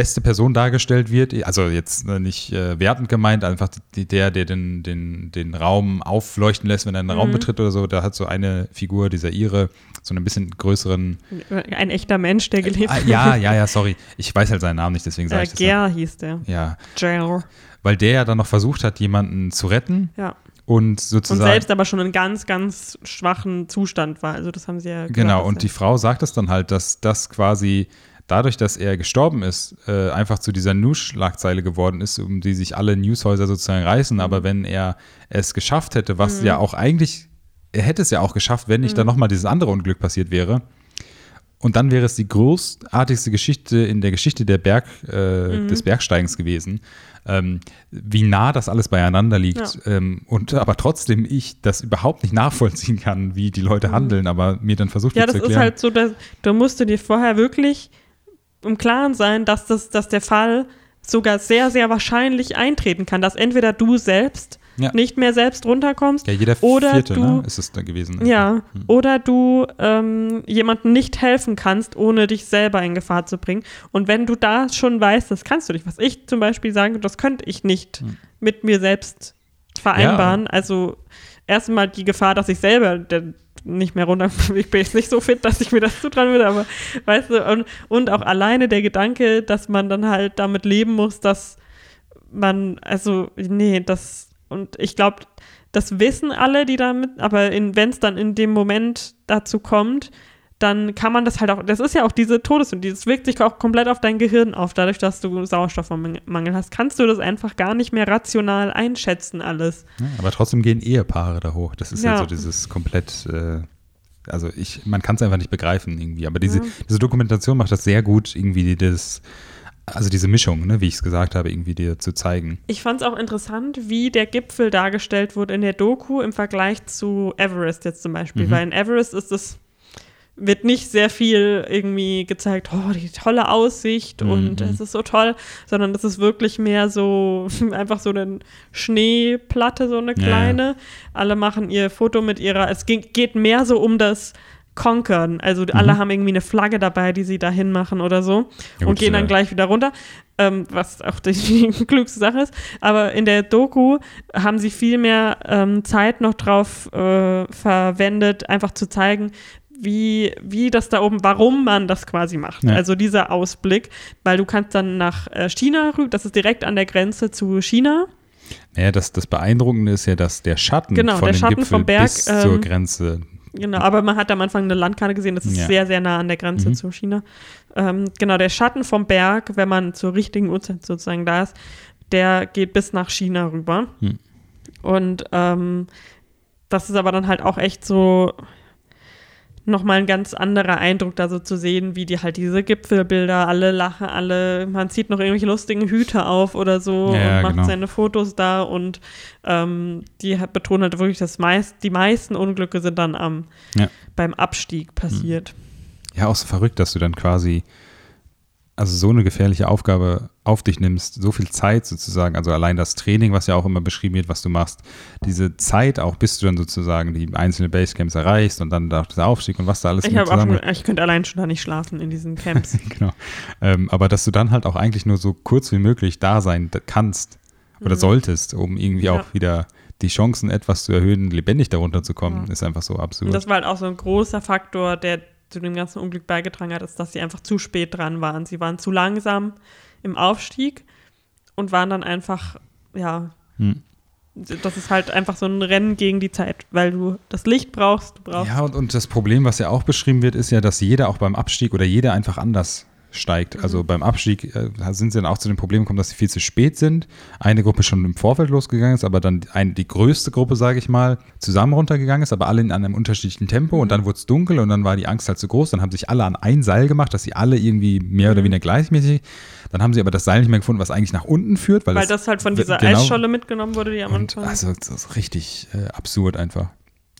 beste Person dargestellt wird, also jetzt äh, nicht äh, wertend gemeint, einfach die, der, der den, den, den Raum aufleuchten lässt, wenn er einen Raum Mhm. betritt oder so, da hat so eine Figur, dieser Ire, so einen bisschen größeren Ein echter Mensch, der gelebt Ah, hat. ja, ja, ja, sorry. Ich weiß halt seinen Namen nicht, deswegen sage Äh, ich das. Ger hieß der. Ja, Ger. weil der ja dann noch versucht hat, jemanden zu retten Ja. und Und sozusagen. selbst aber schon in ganz, ganz schwachen Zustand war. Also das haben sie ja gesagt, genau, und er- die Frau sagt es dann halt, dass das quasi dadurch, dass er gestorben ist, äh, einfach zu dieser News-Schlagzeile geworden ist, um die sich alle Newshäuser sozusagen reißen. Mhm. Aber wenn er es geschafft hätte, was ja auch eigentlich, er hätte es ja auch geschafft, wenn nicht dann Mhm. nochmal dieses andere Unglück passiert wäre. Und dann wäre es die großartigste Geschichte in der Geschichte der Berg, äh, Mhm. des Bergsteigens gewesen. Ähm, wie nah das alles beieinander liegt. Ähm, und aber trotzdem ich das überhaupt nicht nachvollziehen kann, wie die Leute handeln, aber mir dann versucht Mhm. Ja, wird das zu ist erklären. halt so, dass du musst du dir vorher wirklich im Klaren sein, dass, das, dass der Fall sogar sehr, sehr wahrscheinlich eintreten kann, dass entweder du selbst Ja. nicht mehr selbst runterkommst ja, jeder oder vierte, du, ne, ist es da gewesen. ja, oder du ähm, jemandem nicht helfen kannst, ohne dich selber in Gefahr zu bringen. Und wenn du da schon weißt, das kannst du nicht, was ich zum Beispiel sage, das könnte ich nicht mit mir selbst vereinbaren. Also erstmal die Gefahr, dass ich selber der, nicht mehr runter, ich bin jetzt nicht so fit, dass ich mir das zutrauen würde, aber weißt du, und, und auch alleine der Gedanke, dass man dann halt damit leben muss, dass man, also, nee, das, und ich glaube, das wissen alle, die damit, aber wenn es dann in dem Moment dazu kommt, dann kann man das halt auch, das ist ja auch diese Todes- und das wirkt sich auch komplett auf dein Gehirn auf, dadurch, dass du Sauerstoffmangel hast, kannst du das einfach gar nicht mehr rational einschätzen alles. Ja, aber trotzdem gehen Ehepaare da hoch. Das ist ja, Ja. so dieses komplett, äh, also ich, man kann es einfach nicht begreifen irgendwie. Aber diese, Ja. diese Dokumentation macht das sehr gut, irgendwie das, also diese Mischung, ne, wie ich es gesagt habe, irgendwie dir zu zeigen. Ich fand es auch interessant, wie der Gipfel dargestellt wurde in der Doku im Vergleich zu Everest jetzt zum Beispiel. Mhm. Weil in Everest ist es, wird nicht sehr viel irgendwie gezeigt, oh, die tolle Aussicht und Mhm. es ist so toll, sondern es ist wirklich mehr so einfach so eine Schneeplatte, so eine Ja, ja. kleine. Alle machen ihr Foto mit ihrer, es geht mehr so um das Konkern. Also alle haben irgendwie eine Flagge dabei, die sie dahin machen oder so Mhm. Ja, und gehen dann gleich wieder runter, ähm, was auch die, die klügste Sache ist. Aber in der Doku haben sie viel mehr ähm, Zeit noch drauf äh, verwendet, einfach zu zeigen, wie, wie das da oben, warum man das quasi macht. Ja. Also dieser Ausblick, weil du kannst dann nach äh, China rüber, das ist direkt an der Grenze zu China. Naja, das, das Beeindruckende ist ja, dass der Schatten Genau, von der dem Schatten Gipfel vom Berg, bis zur ähm, Grenze. Genau, aber man hat am Anfang eine Landkarte gesehen, das ist Ja. sehr, sehr nah an der Grenze Mhm. zu China. Ähm, genau, der Schatten vom Berg, wenn man zur richtigen Uhrzeit sozusagen da ist, der geht bis nach China rüber. Hm. Und ähm, das ist aber dann halt auch echt so nochmal ein ganz anderer Eindruck, da so zu sehen, wie die halt diese Gipfelbilder, alle lachen, alle, man zieht noch irgendwelche lustigen Hüte auf oder so Ja, und macht genau. seine Fotos da und ähm, die hat, betonen halt wirklich, dass meist, die meisten Unglücke sind dann am, Ja. beim Abstieg passiert. Ja, auch so verrückt, dass du dann quasi also so eine gefährliche Aufgabe auf dich nimmst, so viel Zeit sozusagen, also allein das Training, was ja auch immer beschrieben wird, was du machst, diese Zeit auch, bis du dann sozusagen die einzelnen Basecamps erreichst und dann auch dieser Aufstieg und was da alles Ich, mit auch zusammen schon, ich könnte allein schon da nicht schlafen in diesen Camps. genau. Ähm, aber dass du dann halt auch eigentlich nur so kurz wie möglich da sein kannst oder solltest, um irgendwie Mhm. Ja. auch wieder die Chancen etwas zu erhöhen, lebendig darunter zu kommen, Ja. ist einfach so Und absurd. das war halt auch so ein großer Faktor, der zu dem ganzen Unglück beigetragen hat, ist, dass sie einfach zu spät dran waren. Sie waren zu langsam im Aufstieg und waren dann einfach, ja, Hm. das ist halt einfach so ein Rennen gegen die Zeit, weil du das Licht brauchst, du brauchst. Ja, und, und das Problem, was ja auch beschrieben wird, ist ja, dass jeder auch beim Abstieg oder jeder einfach anders steigt. Also beim Abstieg äh, sind sie dann auch zu dem Problem gekommen, dass sie viel zu spät sind. Eine Gruppe schon im Vorfeld losgegangen ist, aber dann ein, die größte Gruppe, sage ich mal, zusammen runtergegangen ist, aber alle in einem unterschiedlichen Tempo und dann wurde es dunkel und dann war die Angst halt zu groß. Dann haben sich alle an ein Seil gemacht, dass sie alle irgendwie mehr oder weniger gleichmäßig. Dann haben sie aber das Seil nicht mehr gefunden, was eigentlich nach unten führt, weil, Weil das halt von dieser genau- Eisscholle mitgenommen wurde, die am Anfang. also das ist richtig äh, absurd einfach,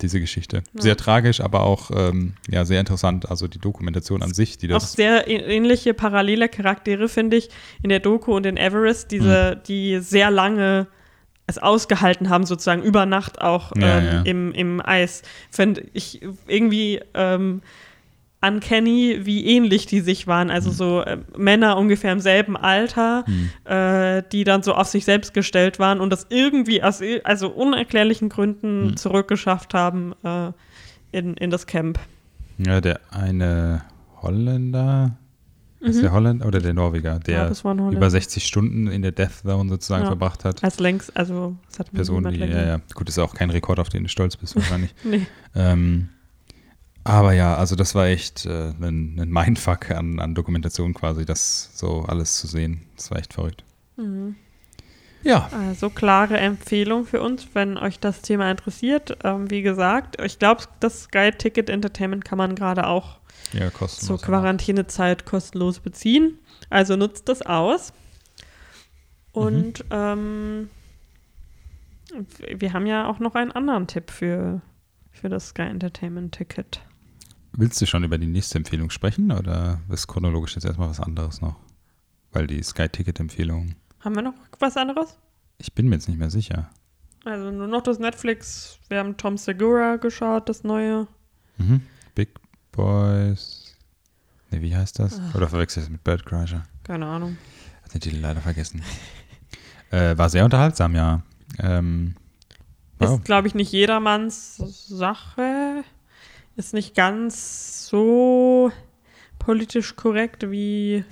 diese Geschichte. Sehr tragisch, aber auch ähm, ja, sehr interessant. Also die Dokumentation an sich, die auch das. sehr ä- ähnliche parallele Charaktere, finde ich, in der Doku und in Everest, diese, Mhm. die sehr lange es ausgehalten haben, sozusagen über Nacht auch Ja, ähm, ja. Im, im Eis. Finde ich irgendwie ähm, uncanny, wie ähnlich die sich waren. Mhm. Also so äh, Männer ungefähr im selben Alter, äh, die dann so auf sich selbst gestellt waren und das irgendwie aus also unerklärlichen Mhm. Gründen zurückgeschafft haben äh, in, in das Camp. Ja, der eine Holländer. Ist der Holländer oder der Norweger, der Mhm. Ja, Holländer. über 60 Stunden in der Death Zone sozusagen Ja. verbracht hat. Als längst, also das hat Person, die, ja, ja. Gut, ist auch kein Rekord, auf den du stolz bist, wahrscheinlich. Nee. ähm, aber ja, also das war echt äh, ein, ein Mindfuck an, an Dokumentation quasi, das so alles zu sehen. Das war echt verrückt. Mhm. Ja, Also klare Empfehlung für uns, wenn euch das Thema interessiert. Ähm, wie gesagt, ich glaube, das Sky Ticket Entertainment kann man gerade auch ja, zur. Quarantänezeit kostenlos beziehen. Also nutzt das aus. Mhm. Und ähm, wir haben ja auch noch einen anderen Tipp für, für das Sky Entertainment Ticket. Willst du schon über die nächste Empfehlung sprechen oder ist chronologisch jetzt erstmal was anderes noch? Weil die Sky-Ticket-Empfehlung, Haben wir noch was anderes? ich bin mir jetzt nicht mehr sicher. Also nur noch das Netflix. Wir haben Tom Segura geschaut, das neue. Mhm. Big Boys. Ne, wie heißt das? Oder verwechselt es mit Bird Crusher? Keine Ahnung. Hat den Titel leider vergessen. äh, war sehr unterhaltsam, ja. Ähm, wow. Ist, glaube ich, nicht jedermanns Sache. Ist nicht ganz so politisch korrekt wie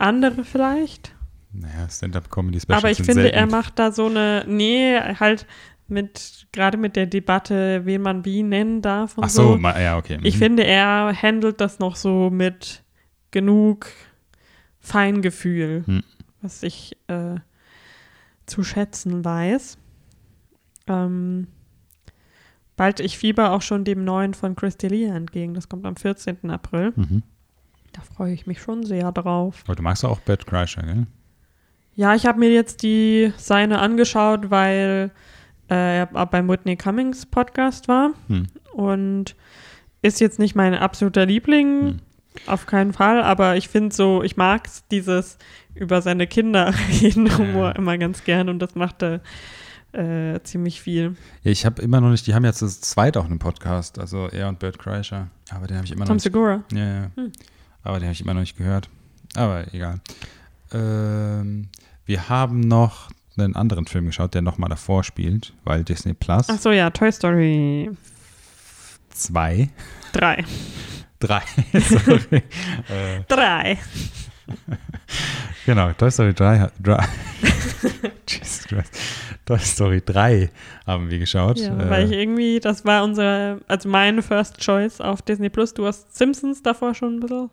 andere vielleicht. Naja, Stand-Up-Comedy-Specials Aber ich sind finde, selten. er macht da so eine, nee, halt mit, gerade mit der Debatte, wen man wie nennen darf und Ach so, so. ja, okay. Ich mhm. finde, er handelt das noch so mit genug Feingefühl, Hm. was ich äh, zu schätzen weiß. Ähm, bald, ich fieber auch schon dem neuen von Chris D'Elia entgegen. Das kommt am 14. April. Mhm. Da freue ich mich schon sehr drauf. Aber du magst auch Bird Crusher, gell? Ja, ich habe mir jetzt die seine angeschaut, weil äh, er beim Whitney Cummings Podcast war Hm. und ist jetzt nicht mein absoluter Liebling, Hm. auf keinen Fall, aber ich finde so, ich mag dieses über seine Kinder reden Humor Ja. immer ganz gern und das macht er äh, ziemlich viel. Ja, ich habe immer noch nicht, die haben jetzt das zweit auch einen Podcast, also er und Bird Crusher. Aber den habe ich immer noch Tom nicht Segura. Ja, ja. Hm. Aber den habe ich immer noch nicht gehört. Aber egal. Ähm, wir haben noch einen anderen Film geschaut, der nochmal davor spielt, weil Disney Plus Ach so, ja, Toy Story 2, 3. 3, sorry. äh, 3. genau, Toy Story 3, hat- drei- Jesus Christ. Toy Story 3 haben wir geschaut. Ja, Äh, weil ich irgendwie, das war unsere, also meine First Choice auf Disney Plus. Du hast Simpsons davor schon ein bisschen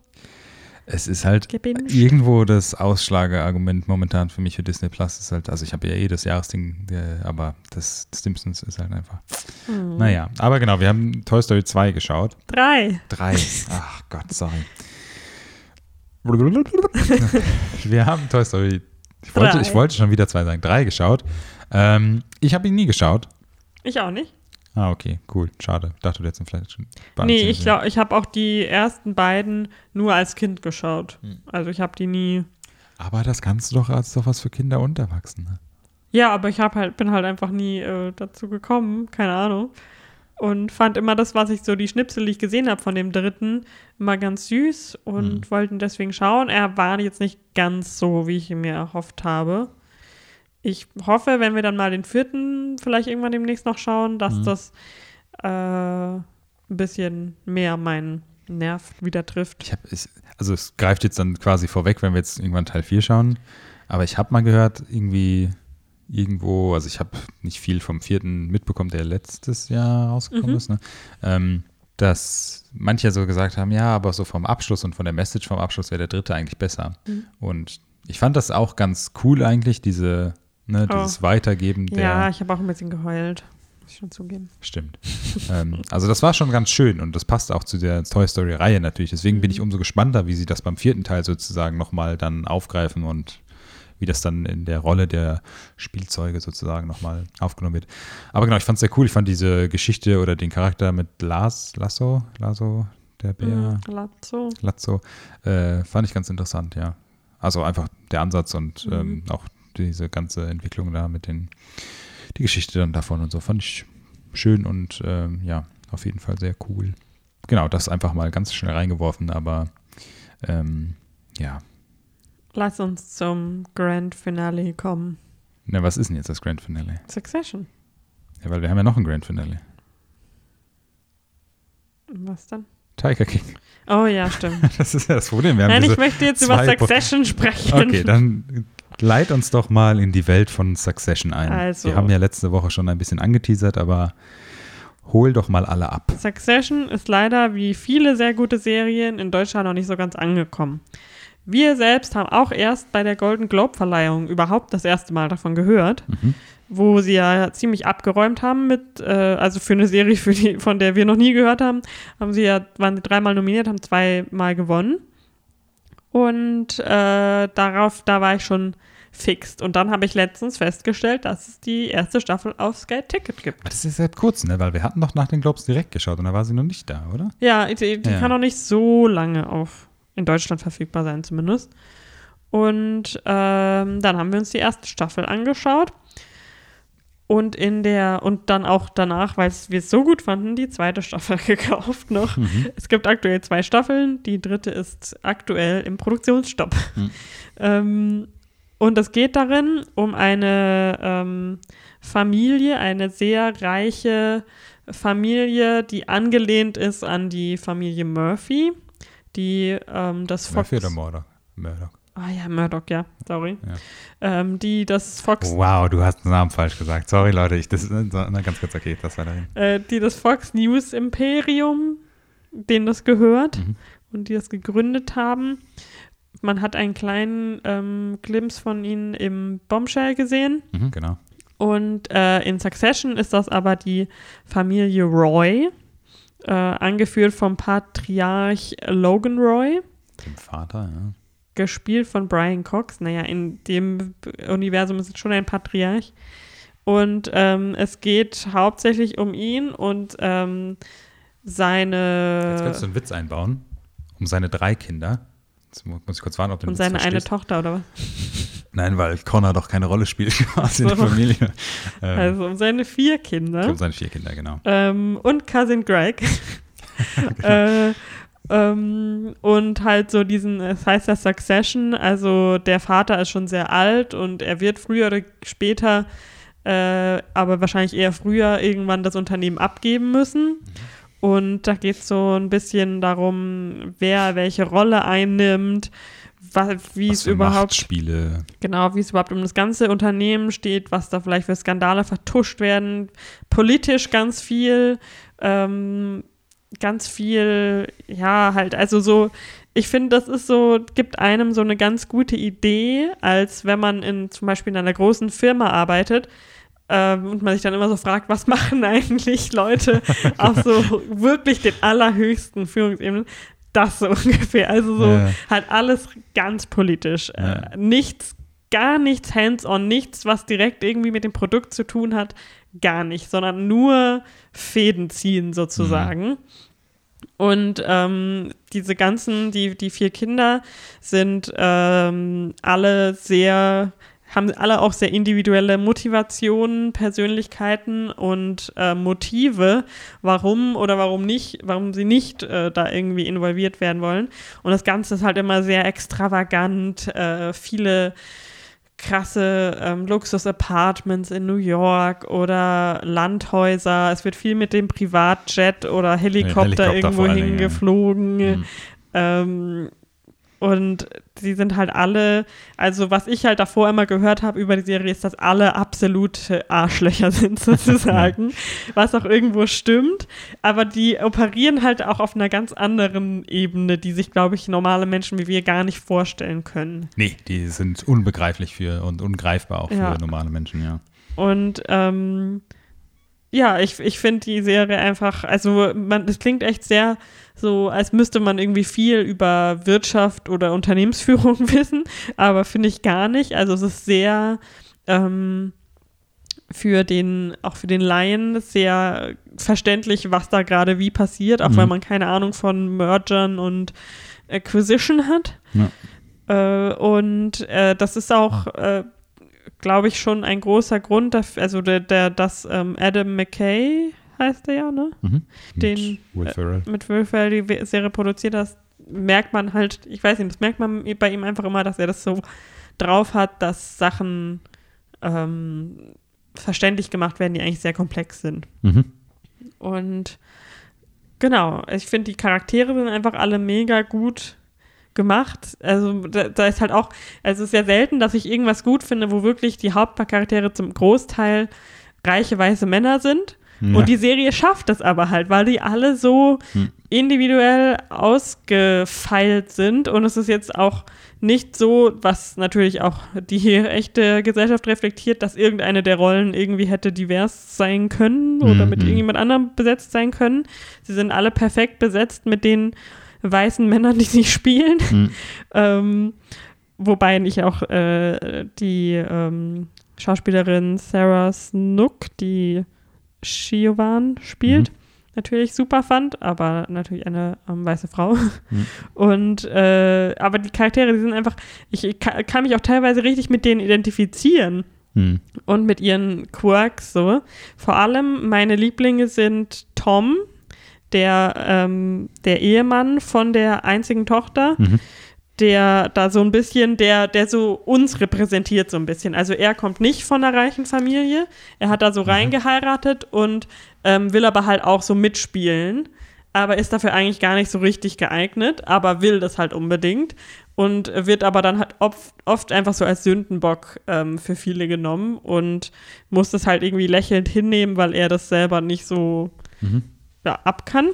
es ist halt gebinged. irgendwo das Ausschlageargument momentan für mich für Disney Plus ist halt, also ich habe ja eh das Jahresding, äh, aber das Simpsons ist halt einfach. Hm. Naja, aber genau, wir haben Toy Story 2 geschaut. Drei. Drei. Ach Gott, sorry. Wir haben Toy Story. Ich wollte, ich wollte schon wieder zwei sagen. Drei geschaut. Ähm, ich habe ihn nie geschaut. Ich auch nicht. Ah, okay, cool. Schade. Ich dachte, du hättest vielleicht schon. Nee, ich glaube, ich habe auch die ersten beiden nur als Kind geschaut. Hm. Also ich habe die nie. Aber das kannst du doch als doch was für Kinder und Erwachsene. Ja, aber ich hab halt, bin halt einfach nie äh, dazu gekommen, keine Ahnung. Und fand immer das, was ich so, die Schnipsel, die ich gesehen habe von dem dritten, immer ganz süß und Hm. wollten deswegen schauen. Er war jetzt nicht ganz so, wie ich ihn mir erhofft habe. Ich hoffe, wenn wir dann mal den vierten vielleicht irgendwann demnächst noch schauen, dass Mhm. das äh, ein bisschen mehr meinen Nerv wieder trifft. Ich habe, also es greift jetzt dann quasi vorweg, wenn wir jetzt irgendwann Teil 4 schauen. Aber ich habe mal gehört, irgendwie irgendwo, also ich habe nicht viel vom vierten mitbekommen, der letztes Jahr rausgekommen Mhm. ist, ne? ähm, dass manche so gesagt haben, ja, aber so vom Abschluss und von der Message vom Abschluss wäre der dritte eigentlich besser. Mhm. Und ich fand das auch ganz cool eigentlich, diese, ne, Oh. dieses Weitergeben der. Ja, ich habe auch ein bisschen geheult. Muss ich schon zugeben. Stimmt. ähm, also das war schon ganz schön und das passt auch zu der Toy Story-Reihe natürlich. Deswegen bin ich umso gespannter, wie sie das beim vierten Teil sozusagen nochmal dann aufgreifen und wie das dann in der Rolle der Spielzeuge sozusagen nochmal aufgenommen wird. Aber genau, ich fand es sehr cool. Ich fand diese Geschichte oder den Charakter mit Lars, Lasso, Lasso, der Bär, Mhm, Lazzo. Lazzo, äh, fand ich ganz interessant, ja. Also einfach der Ansatz und Mhm. ähm, auch diese ganze Entwicklung da mit den, die Geschichte dann davon und so, fand ich schön und ähm, ja, auf jeden Fall sehr cool. Genau, das einfach mal ganz schnell reingeworfen, aber ähm, ja. Lass uns zum Grand Finale kommen. Na, was ist denn jetzt das Grand Finale? Succession. Ja, weil wir haben ja noch ein Grand Finale. Was dann? Tiger King. Oh ja, stimmt. Das ist ja das Problem. Nein, ich möchte jetzt über Succession sprechen. Okay, dann leit uns doch mal in die Welt von Succession ein. Also. Wir haben ja letzte Woche schon ein bisschen angeteasert, aber hol doch mal alle ab. Succession ist leider wie viele sehr gute Serien in Deutschland noch nicht so ganz angekommen. Wir selbst haben auch erst bei der Golden Globe-Verleihung überhaupt das erste Mal davon gehört, Mhm. wo sie ja ziemlich abgeräumt haben mit, äh, also für eine Serie, für die, von der wir noch nie gehört haben, haben sie ja, waren sie dreimal nominiert, haben zweimal gewonnen. Und äh, darauf, da war ich schon fixt. Und dann habe ich letztens festgestellt, dass es die erste Staffel auf Sky Ticket gibt. Das ist seit kurzem, ne? weil wir hatten doch nach den Globes direkt geschaut und da war sie noch nicht da, oder? Ja, die, die Ja. kann auch nicht so lange auf in Deutschland verfügbar sein, zumindest. Und ähm, dann haben wir uns die erste Staffel angeschaut. Und in der, und dann auch danach, weil wir es so gut fanden, die zweite Staffel gekauft noch. Es gibt aktuell zwei Staffeln, die dritte ist aktuell im Produktionsstopp. Mhm. Ähm, und es geht darin um eine ähm, Familie, eine sehr reiche Familie, die angelehnt ist an die Familie Murphy, die ähm, das Fox. Murdoch? Murdoch. Ah ja, Murdoch, ja, sorry. Ja. Ähm, die das Fox, Wow, du hast den Namen falsch gesagt. Sorry, Leute, ich, das, na, ganz kurz, okay, das war dahin. äh, die das Fox News Imperium, denen das gehört Mhm. und die das gegründet haben. Man hat einen kleinen ähm, Glimpse von ihnen im Bombshell gesehen. Mhm, genau. Und äh, in Succession ist das aber die Familie Roy, äh, angeführt vom Patriarch Logan Roy, Dem Vater, ja. gespielt von Brian Cox. Naja, in dem Universum ist es schon ein Patriarch. Und ähm, es geht hauptsächlich um ihn und ähm, seine Jetzt könntest du einen Witz einbauen. Um seine drei Kinder. Jetzt mu- muss ich kurz warten, ob du und Witz seine eine verstehst. Tochter, oder was? Nein, weil Connor doch keine Rolle spielt quasi in der. Familie. Ähm, Also um seine vier Kinder. um seine vier Kinder, genau. Ähm, und Cousin Greg. äh, ähm, und halt so diesen, es heißt ja Succession, also der Vater ist schon sehr alt und er wird früher oder später, äh, aber wahrscheinlich eher früher irgendwann das Unternehmen abgeben müssen. Und da geht es so ein bisschen darum, wer welche Rolle einnimmt, wie Was es überhaupt Machtspiele. Genau, wie es überhaupt um das ganze Unternehmen steht, was da vielleicht für Skandale vertuscht werden, politisch ganz viel, ähm, ganz viel, ja, halt, also so, ich finde, das ist so, gibt einem so eine ganz gute Idee, als wenn man in zum Beispiel in einer großen Firma arbeitet. Ähm, und man sich dann immer so fragt, was machen eigentlich Leute auf so wirklich den allerhöchsten Führungsebenen? Das so ungefähr. Also so Ja. halt alles ganz politisch. Ja. Äh, nichts, gar nichts hands-on, nichts, was direkt irgendwie mit dem Produkt zu tun hat, gar nicht, sondern nur Fäden ziehen sozusagen. Und ähm, diese ganzen, die, die vier Kinder sind ähm, alle sehr, haben alle auch sehr individuelle Motivationen, Persönlichkeiten und äh, Motive, warum oder warum nicht, warum sie nicht äh, da irgendwie involviert werden wollen. Und das Ganze ist halt immer sehr extravagant, äh, viele krasse ähm, Luxus-Apartments in New York oder Landhäuser. Es wird viel mit dem Privatjet oder Helikopter, Helikopter irgendwo Dingen, ja. hingeflogen. Mhm. Ähm, Und sie sind halt alle, also was ich halt davor immer gehört habe über die Serie, ist, dass alle absolute Arschlöcher sind sozusagen, was auch irgendwo stimmt. Aber die operieren halt auch auf einer ganz anderen Ebene, die sich, glaube ich, normale Menschen wie wir gar nicht vorstellen können. Nee, die sind unbegreiflich für und ungreifbar auch Ja. für normale Menschen, ja. Und ähm, ja, ich, ich finde die Serie einfach, also man, das klingt echt sehr so, als müsste man irgendwie viel über Wirtschaft oder Unternehmensführung wissen, aber finde ich gar nicht. Also es ist sehr ähm, für den, auch für den Laien sehr verständlich, was da gerade wie passiert, auch Mhm. weil man keine Ahnung von Mergern und Acquisition hat. Äh, und äh, das ist auch, äh, glaube ich, schon ein großer Grund dafür, also der, der dass ähm, Adam McKay heißt der ja, ne? Mhm. Den, Mit Will Ferrell. Mit Will Ferrell die Serie produziert hat, merkt man halt, ich weiß nicht, das merkt man bei ihm einfach immer, dass er das so drauf hat, dass Sachen ähm, verständlich gemacht werden, die eigentlich sehr komplex sind. Mhm. Und genau, ich finde, die Charaktere sind einfach alle mega gut gemacht. Also da, da ist halt auch, also es ist ja selten, dass ich irgendwas gut finde, wo wirklich die Hauptcharaktere zum Großteil reiche weiße Männer sind. Ja. Und die Serie schafft das aber halt, weil die alle so Hm. individuell ausgefeilt sind. Und es ist jetzt auch nicht so, was natürlich auch die echte Gesellschaft reflektiert, dass irgendeine der Rollen irgendwie hätte divers sein können oder mit Mhm. irgendjemand anderem besetzt sein können. Sie sind alle perfekt besetzt mit den weißen Männern, die sie spielen. Mhm. Ähm, wobei ich auch äh, die ähm, Schauspielerin Sarah Snook, die Shiovan spielt, Mhm. natürlich super fand, aber natürlich eine ähm, weiße Frau. Mhm. Und äh, aber die Charaktere, die sind einfach, ich, ich ka- kann mich auch teilweise richtig mit denen identifizieren Mhm. und mit ihren Quirks so. Vor allem meine Lieblinge sind Tom, der, ähm, der Ehemann von der einzigen Tochter, Mhm. der da so ein bisschen, der, der so uns repräsentiert so ein bisschen. Also er kommt nicht von einer reichen Familie, er hat da so reingeheiratet und ähm, will aber halt auch so mitspielen, aber ist dafür eigentlich gar nicht so richtig geeignet, aber will das halt unbedingt und wird aber dann halt oft, oft einfach so als Sündenbock ähm, für viele genommen und muss das halt irgendwie lächelnd hinnehmen, weil er das selber nicht so Mhm. Ab kann.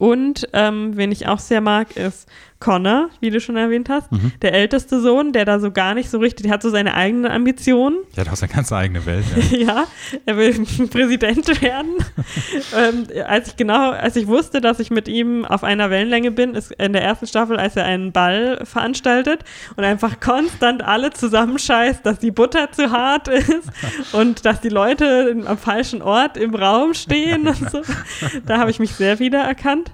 Und ähm, wen ich auch sehr mag, ist Connor, wie du schon erwähnt hast. Mhm. Der älteste Sohn, der da so gar nicht so richtig, der hat so seine eigenen Ambitionen. Der hat auch seine ganz eigene Welt. Ja. ja, er will Präsident werden. ähm, als ich genau, als ich wusste, dass ich mit ihm auf einer Wellenlänge bin, ist in der ersten Staffel, als er einen Ball veranstaltet und einfach konstant alle zusammenscheißt, dass die Butter zu hart ist und dass die Leute am falschen Ort im Raum stehen und so. Da habe ich mich sehr wiedererkannt.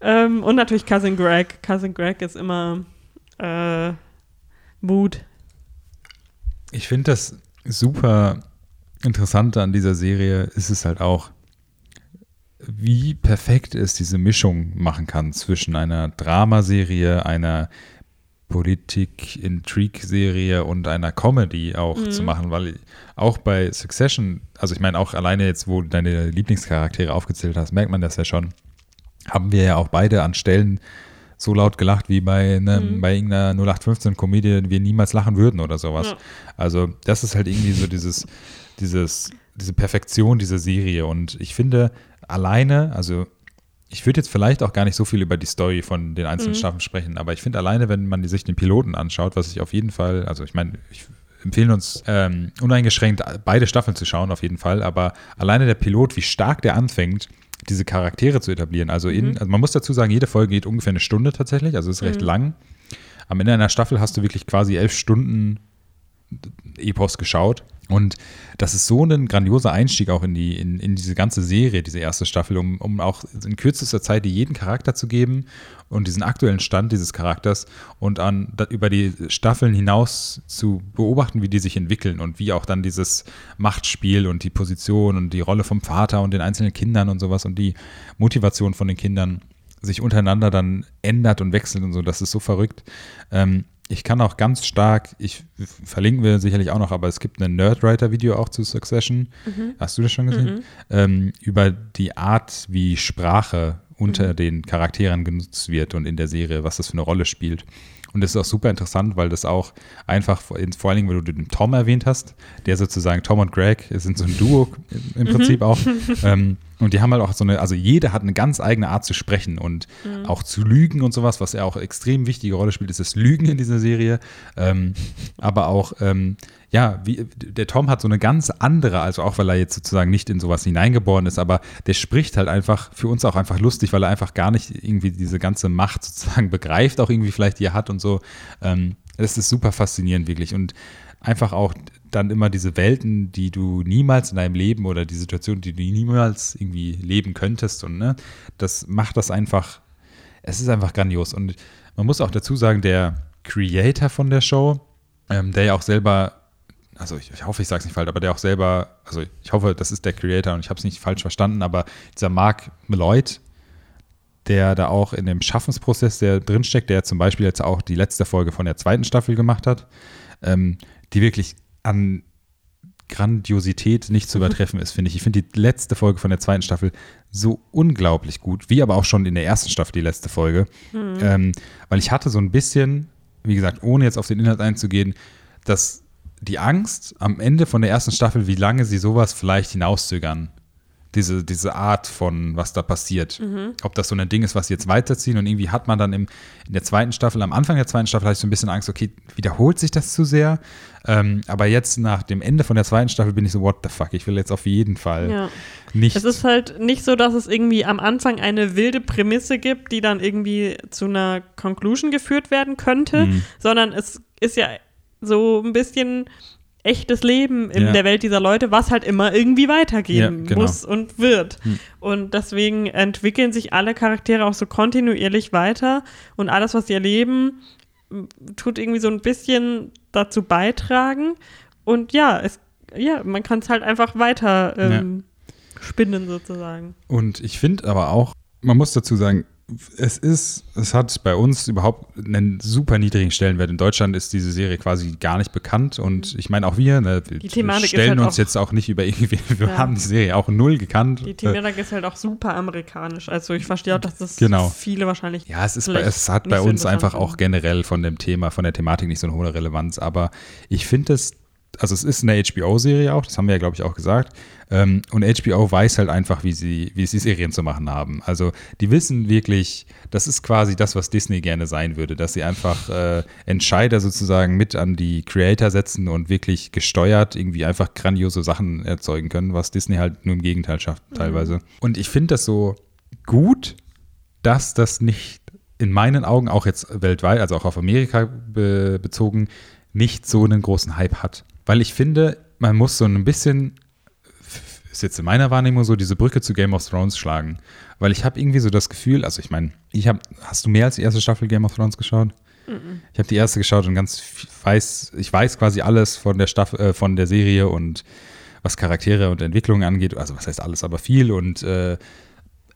Ähm, und natürlich Cousin Greg. Cousin Greg ist immer äh, Mood. Ich finde das super Interessante an dieser Serie ist es halt auch, wie perfekt es diese Mischung machen kann zwischen einer Dramaserie, einer Politik-Intrigue-Serie und einer Comedy auch Mhm. zu machen, weil auch bei Succession, also ich meine auch alleine jetzt, wo du deine Lieblingscharaktere aufgezählt hast, merkt man das ja schon, haben wir ja auch beide an Stellen so laut gelacht wie bei, einem, Mhm. bei irgendeiner 0815-Komödie, wir niemals lachen würden oder sowas. Ja. Also das ist halt irgendwie so dieses, dieses, diese Perfektion dieser Serie und ich finde alleine, also ich würde jetzt vielleicht auch gar nicht so viel über die Story von den einzelnen Mhm. Staffeln sprechen, aber ich finde alleine, wenn man sich den Piloten anschaut, was ich auf jeden Fall, also ich meine, ich empfehle uns ähm, uneingeschränkt beide Staffeln zu schauen, auf jeden Fall, aber alleine der Pilot, wie stark der anfängt, diese Charaktere zu etablieren. Also, in, Mhm. also man muss dazu sagen, jede Folge geht ungefähr eine Stunde tatsächlich, also ist recht Mhm. lang. Am Ende einer Staffel hast du wirklich quasi elf Stunden Epos geschaut. Und das ist so ein grandioser Einstieg auch in, die, in, in diese ganze Serie, diese erste Staffel, um, um auch in kürzester Zeit jeden Charakter zu geben und diesen aktuellen Stand dieses Charakters und an, über die Staffeln hinaus zu beobachten, wie die sich entwickeln und wie auch dann dieses Machtspiel und die Position und die Rolle vom Vater und den einzelnen Kindern und sowas und die Motivation von den Kindern sich untereinander dann ändert und wechselt und so. Das ist so verrückt. Ähm, ich kann auch ganz stark, ich verlinken wir sicherlich auch noch, aber es gibt ein Nerdwriter-Video auch zu Succession. Mhm. Hast du das schon gesehen? Mhm. Ähm, über die Art, wie Sprache unter den Charakteren genutzt wird und in der Serie, was das für eine Rolle spielt. Und das ist auch super interessant, weil das auch einfach, vor allen Dingen, weil du den Tom erwähnt hast, der sozusagen, Tom und Greg sind so ein Duo im Prinzip auch. Ähm, und die haben halt auch so eine, also jeder hat eine ganz eigene Art zu sprechen und mhm. auch zu lügen und sowas, was ja auch extrem wichtige Rolle spielt, ist das Lügen in dieser Serie. Ähm, aber auch, ähm, ja, wie, der Tom hat so eine ganz andere, also auch weil er jetzt sozusagen nicht in sowas hineingeboren ist, aber der spricht halt einfach für uns auch einfach lustig, weil er einfach gar nicht irgendwie diese ganze Macht sozusagen begreift, auch irgendwie vielleicht die er hat und so. Ähm, das ist super faszinierend, wirklich. Und einfach auch dann immer diese Welten, die du niemals in deinem Leben oder die Situation, die du niemals irgendwie leben könntest. Und ne, das macht das einfach, es ist einfach grandios. Und man muss auch dazu sagen, der Creator von der Show, ähm, der ja auch selber, also ich, ich hoffe, ich sage es nicht falsch, aber der auch selber, also ich hoffe, das ist der Creator und ich habe es nicht falsch verstanden, aber dieser Mark Malloyd, der da auch in dem Schaffensprozess, der drinsteckt, der zum Beispiel jetzt auch die letzte Folge von der zweiten Staffel gemacht hat, ähm, die wirklich an Grandiosität nicht zu übertreffen ist, finde ich. Ich finde die letzte Folge von der zweiten Staffel so unglaublich gut, wie aber auch schon in der ersten Staffel die letzte Folge. Mhm. Ähm, weil ich hatte so ein bisschen, wie gesagt, ohne jetzt auf den Inhalt einzugehen, dass die Angst am Ende von der ersten Staffel, wie lange sie sowas vielleicht hinauszögern diese, diese Art von, was da passiert. Mhm. Ob das so ein Ding ist, was sie jetzt weiterziehen und irgendwie hat man dann im, in der zweiten Staffel, am Anfang der zweiten Staffel hatte ich so ein bisschen Angst, okay, wiederholt sich das zu sehr? Ähm, aber jetzt nach dem Ende von der zweiten Staffel bin ich so, what the fuck, ich will jetzt auf jeden Fall ja. nicht. Es ist halt nicht so, dass es irgendwie am Anfang eine wilde Prämisse gibt, die dann irgendwie zu einer Conclusion geführt werden könnte, mhm. sondern es ist ja so ein bisschen echtes Leben in ja. der Welt dieser Leute, was halt immer irgendwie weitergehen ja, genau. muss und wird. Hm. Und deswegen entwickeln sich alle Charaktere auch so kontinuierlich weiter und alles, was sie erleben, tut irgendwie so ein bisschen dazu beitragen. Und ja, es, ja, man kann es halt einfach weiter ähm, ja. spinnen sozusagen. Und ich finde aber auch, man muss dazu sagen, es ist, es hat bei uns überhaupt einen super niedrigen Stellenwert. In Deutschland ist diese Serie quasi gar nicht bekannt und ich meine auch wir, ne, wir stellen halt uns jetzt auch nicht über irgendwie, wir ja. haben die Serie auch null gekannt. Die Thematik ist halt auch super amerikanisch. Also ich verstehe auch, dass das genau. viele wahrscheinlich. Ja, es ist, bei, es hat bei uns einfach auch generell von dem Thema, von der Thematik nicht so eine hohe Relevanz. Aber ich finde es also es ist eine HBO-Serie auch, das haben wir ja, glaube ich, auch gesagt. Ähm, und HBO weiß halt einfach, wie sie, wie sie Serien zu machen haben. Also die wissen wirklich, das ist quasi das, was Disney gerne sein würde, dass sie einfach äh, Entscheider sozusagen mit an die Creator setzen und wirklich gesteuert irgendwie einfach grandiose Sachen erzeugen können, was Disney halt nur im Gegenteil schafft mhm. teilweise. Mhm. Und ich finde das so gut, dass das nicht in meinen Augen auch jetzt weltweit, also auch auf Amerika be bezogen, nicht so einen großen Hype hat. Weil ich finde, man muss so ein bisschen, ist jetzt in meiner Wahrnehmung so, diese Brücke zu Game of Thrones schlagen. Weil ich habe irgendwie so das Gefühl, also ich meine, ich habe, hast du mehr als die erste Staffel Game of Thrones geschaut? Mhm. Ich habe die erste geschaut und ganz weiß, ich weiß quasi alles von der Staffel, äh, von der Serie und was Charaktere und Entwicklungen angeht. Also was heißt alles, aber viel und äh,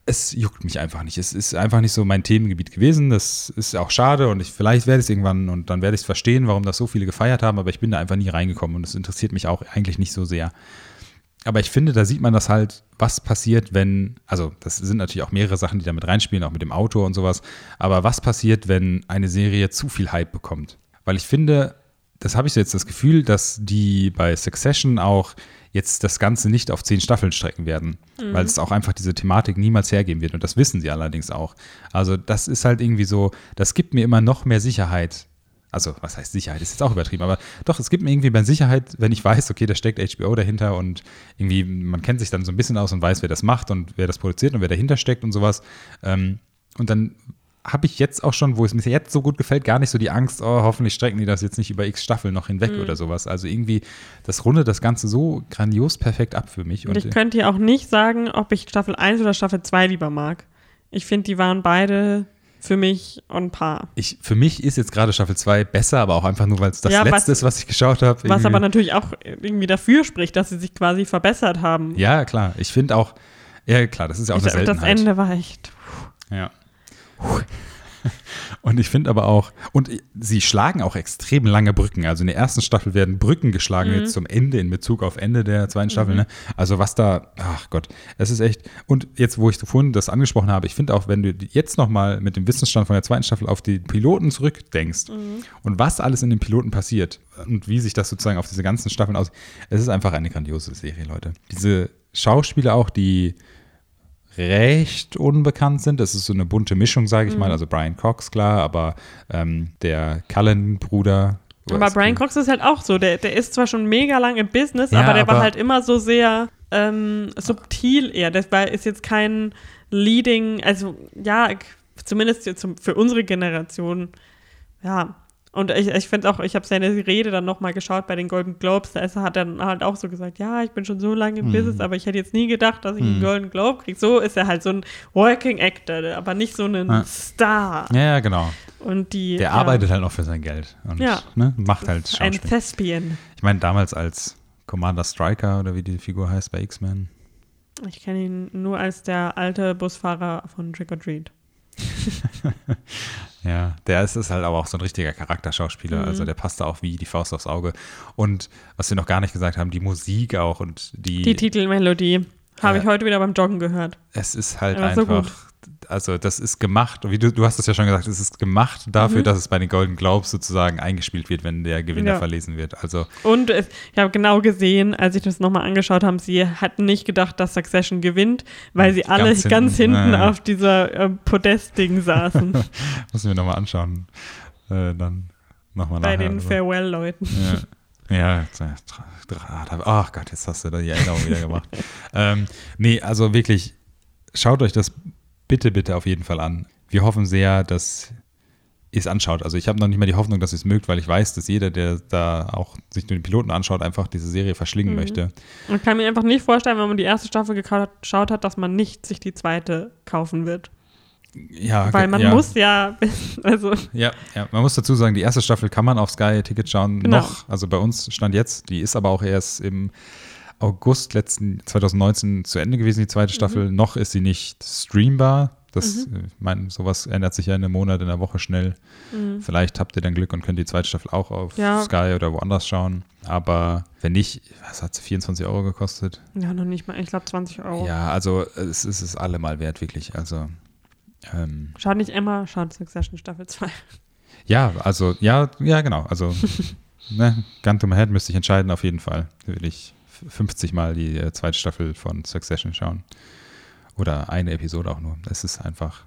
es juckt mich einfach nicht. Es ist einfach nicht so mein Themengebiet gewesen. Das ist auch schade und ich, vielleicht werde ich es irgendwann und dann werde ich es verstehen, warum das so viele gefeiert haben, aber ich bin da einfach nie reingekommen und es interessiert mich auch eigentlich nicht so sehr. Aber ich finde, da sieht man das halt, was passiert, wenn, also das sind natürlich auch mehrere Sachen, die da mit reinspielen, auch mit dem Autor und sowas, aber was passiert, wenn eine Serie zu viel Hype bekommt? Weil ich finde, das habe ich jetzt das Gefühl, dass die bei Succession auch jetzt das Ganze nicht auf zehn Staffeln strecken werden, mhm. weil es auch einfach diese Thematik niemals hergeben wird. Und das wissen sie allerdings auch. Also das ist halt irgendwie so, das gibt mir immer noch mehr Sicherheit. Also, was heißt Sicherheit? Ist jetzt auch übertrieben, aber doch, es gibt mir irgendwie mehr Sicherheit, wenn ich weiß, okay, da steckt HBO dahinter und irgendwie, man kennt sich dann so ein bisschen aus und weiß, wer das macht und wer das produziert und wer dahinter steckt und sowas. Ähm, und dann habe ich jetzt auch schon, wo es mir jetzt so gut gefällt, gar nicht so die Angst, oh, hoffentlich strecken die das jetzt nicht über x Staffeln noch hinweg mhm. oder sowas. Also irgendwie, das rundet das Ganze so grandios perfekt ab für mich. Und, und ich könnte dir auch nicht sagen, ob ich Staffel 1 oder Staffel 2 lieber mag. Ich finde, die waren beide für mich on par. Ich, für mich ist jetzt gerade Staffel 2 besser, aber auch einfach nur, weil es das ja, letzte was, ist, was ich geschaut habe. Was aber natürlich auch irgendwie dafür spricht, dass sie sich quasi verbessert haben. Ja, klar. Ich finde auch, ja klar, das ist ja auch ich, eine Seltenheit. Das Ende war echt. Ja. und ich finde aber auch, und sie schlagen auch extrem lange Brücken. Also in der ersten Staffel werden Brücken geschlagen Mhm. jetzt zum Ende in Bezug auf Ende der zweiten Staffel. Ne? Also was da, ach Gott, es ist echt. Und jetzt, wo ich vorhin das angesprochen habe, ich finde auch, wenn du jetzt nochmal mit dem Wissensstand von der zweiten Staffel auf die Piloten zurückdenkst Mhm. und was alles in den Piloten passiert und wie sich das sozusagen auf diese ganzen Staffeln aus, es ist einfach eine grandiose Serie, Leute. Diese Schauspieler auch, die recht unbekannt sind. Das ist so eine bunte Mischung, sage ich Mhm. mal. Also Brian Cox, klar, aber ähm, der Cullen-Bruder. Aber Brian Cox ist halt auch so. Der, der ist zwar schon mega lang im Business, Ja, aber der war aber- halt immer so sehr ähm, subtil eher. Das war, ist jetzt kein Leading, also ja, zumindest jetzt für unsere Generation, ja. Und ich, ich finde auch, ich habe seine Rede dann nochmal geschaut bei den Golden Globes, da ist, hat er dann halt auch so gesagt, ja, ich bin schon so lange im Mhm. Business, aber ich hätte jetzt nie gedacht, dass ich einen Golden Globe kriege. So ist er halt so ein Working Actor, aber nicht so ein Ja. Star. Ja, genau. Und die, Der ja, arbeitet halt noch für sein Geld und Ja. ne, macht halt ein Schauspiel. Thespian. Ich meine, damals als Commander Striker oder wie die Figur heißt bei X-Men. Ich kenne ihn nur als der alte Busfahrer von Trick or Treat. Ja, der ist, ist halt aber auch so ein richtiger Charakterschauspieler. Mhm. Also der passt da auch wie die Faust aufs Auge. Und was wir noch gar nicht gesagt haben, die Musik auch und die, Die Titelmelodie habe ich heute wieder beim Joggen gehört. es ist halt Ja, so einfach, also das ist gemacht, wie du, du hast es ja schon gesagt, es ist gemacht dafür, Mhm. dass es bei den Golden Globes sozusagen eingespielt wird, wenn der Gewinner Ja. verlesen wird. Also Und es, ich habe genau gesehen, als ich das nochmal angeschaut habe, sie hatten nicht gedacht, dass Succession gewinnt, weil sie alle Ganz ganz hinten, hinten, ja. auf dieser äh, Podest-Ding saßen. müssen wir nochmal anschauen. Äh, dann nochmal bei nachher. den also. Farewell-Leuten. Ja. Ja, tra- ach Gott, jetzt hast du da die Erinnerung wieder gemacht. ähm, nee, also wirklich, schaut euch das bitte, bitte auf jeden Fall an. Wir hoffen sehr, dass ihr es anschaut. Also ich habe noch nicht mal die Hoffnung, dass ihr es mögt, weil ich weiß, dass jeder, der da auch sich nur den Piloten anschaut, einfach diese Serie verschlingen Mhm. möchte. Man kann mir einfach nicht vorstellen, wenn man die erste Staffel geschaut hat, dass man nicht sich die zweite kaufen wird. Ja, Weil man ja, muss ja, also Ja, ja, man muss dazu sagen, die erste Staffel kann man auf Sky Ticket schauen. Genau. Noch, also bei uns stand jetzt, die ist aber auch erst im August letzten 2019 zu Ende gewesen, die zweite Staffel. Noch ist sie nicht streambar. Das, äh, ich meine, sowas ändert sich ja in einem Monat, in einer Woche schnell. Mhm. Vielleicht habt ihr dann Glück und könnt die zweite Staffel auch auf Ja. Sky oder woanders schauen. Aber wenn nicht, was hat sie, 24 Euro gekostet? ja, noch nicht mal, ich glaube 20 Euro. Ja, also es ist es allemal wert, wirklich. Also ähm, Schaut nicht Emma, schaut Succession Staffel 2. Ja, also, ja, ja, genau. Also, ne, Gun to my head müsste ich entscheiden, auf jeden Fall. Will ich 50 Mal die äh, zweite Staffel von Succession schauen. Oder eine Episode auch nur. Es ist einfach.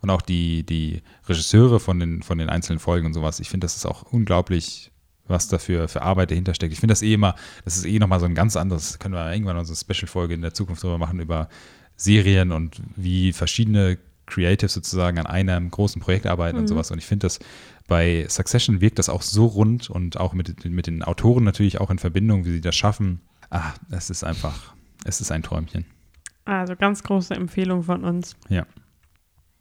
Und auch die, die Regisseure von den, von den einzelnen Folgen und sowas, ich finde, das ist auch unglaublich, was da für, Arbeit dahinter steckt. Ich finde das eh immer, das ist eh nochmal so ein ganz anderes, können wir irgendwann unsere Special-Folge in der Zukunft drüber machen, über Serien und wie verschiedene Creatives sozusagen an einem großen Projekt arbeiten und Mhm. sowas. Und ich finde das bei Succession wirkt das auch so rund und auch mit, mit den Autoren natürlich auch in Verbindung, wie sie das schaffen. Ah, es ist einfach, es ist ein Träumchen. Also ganz große Empfehlung von uns.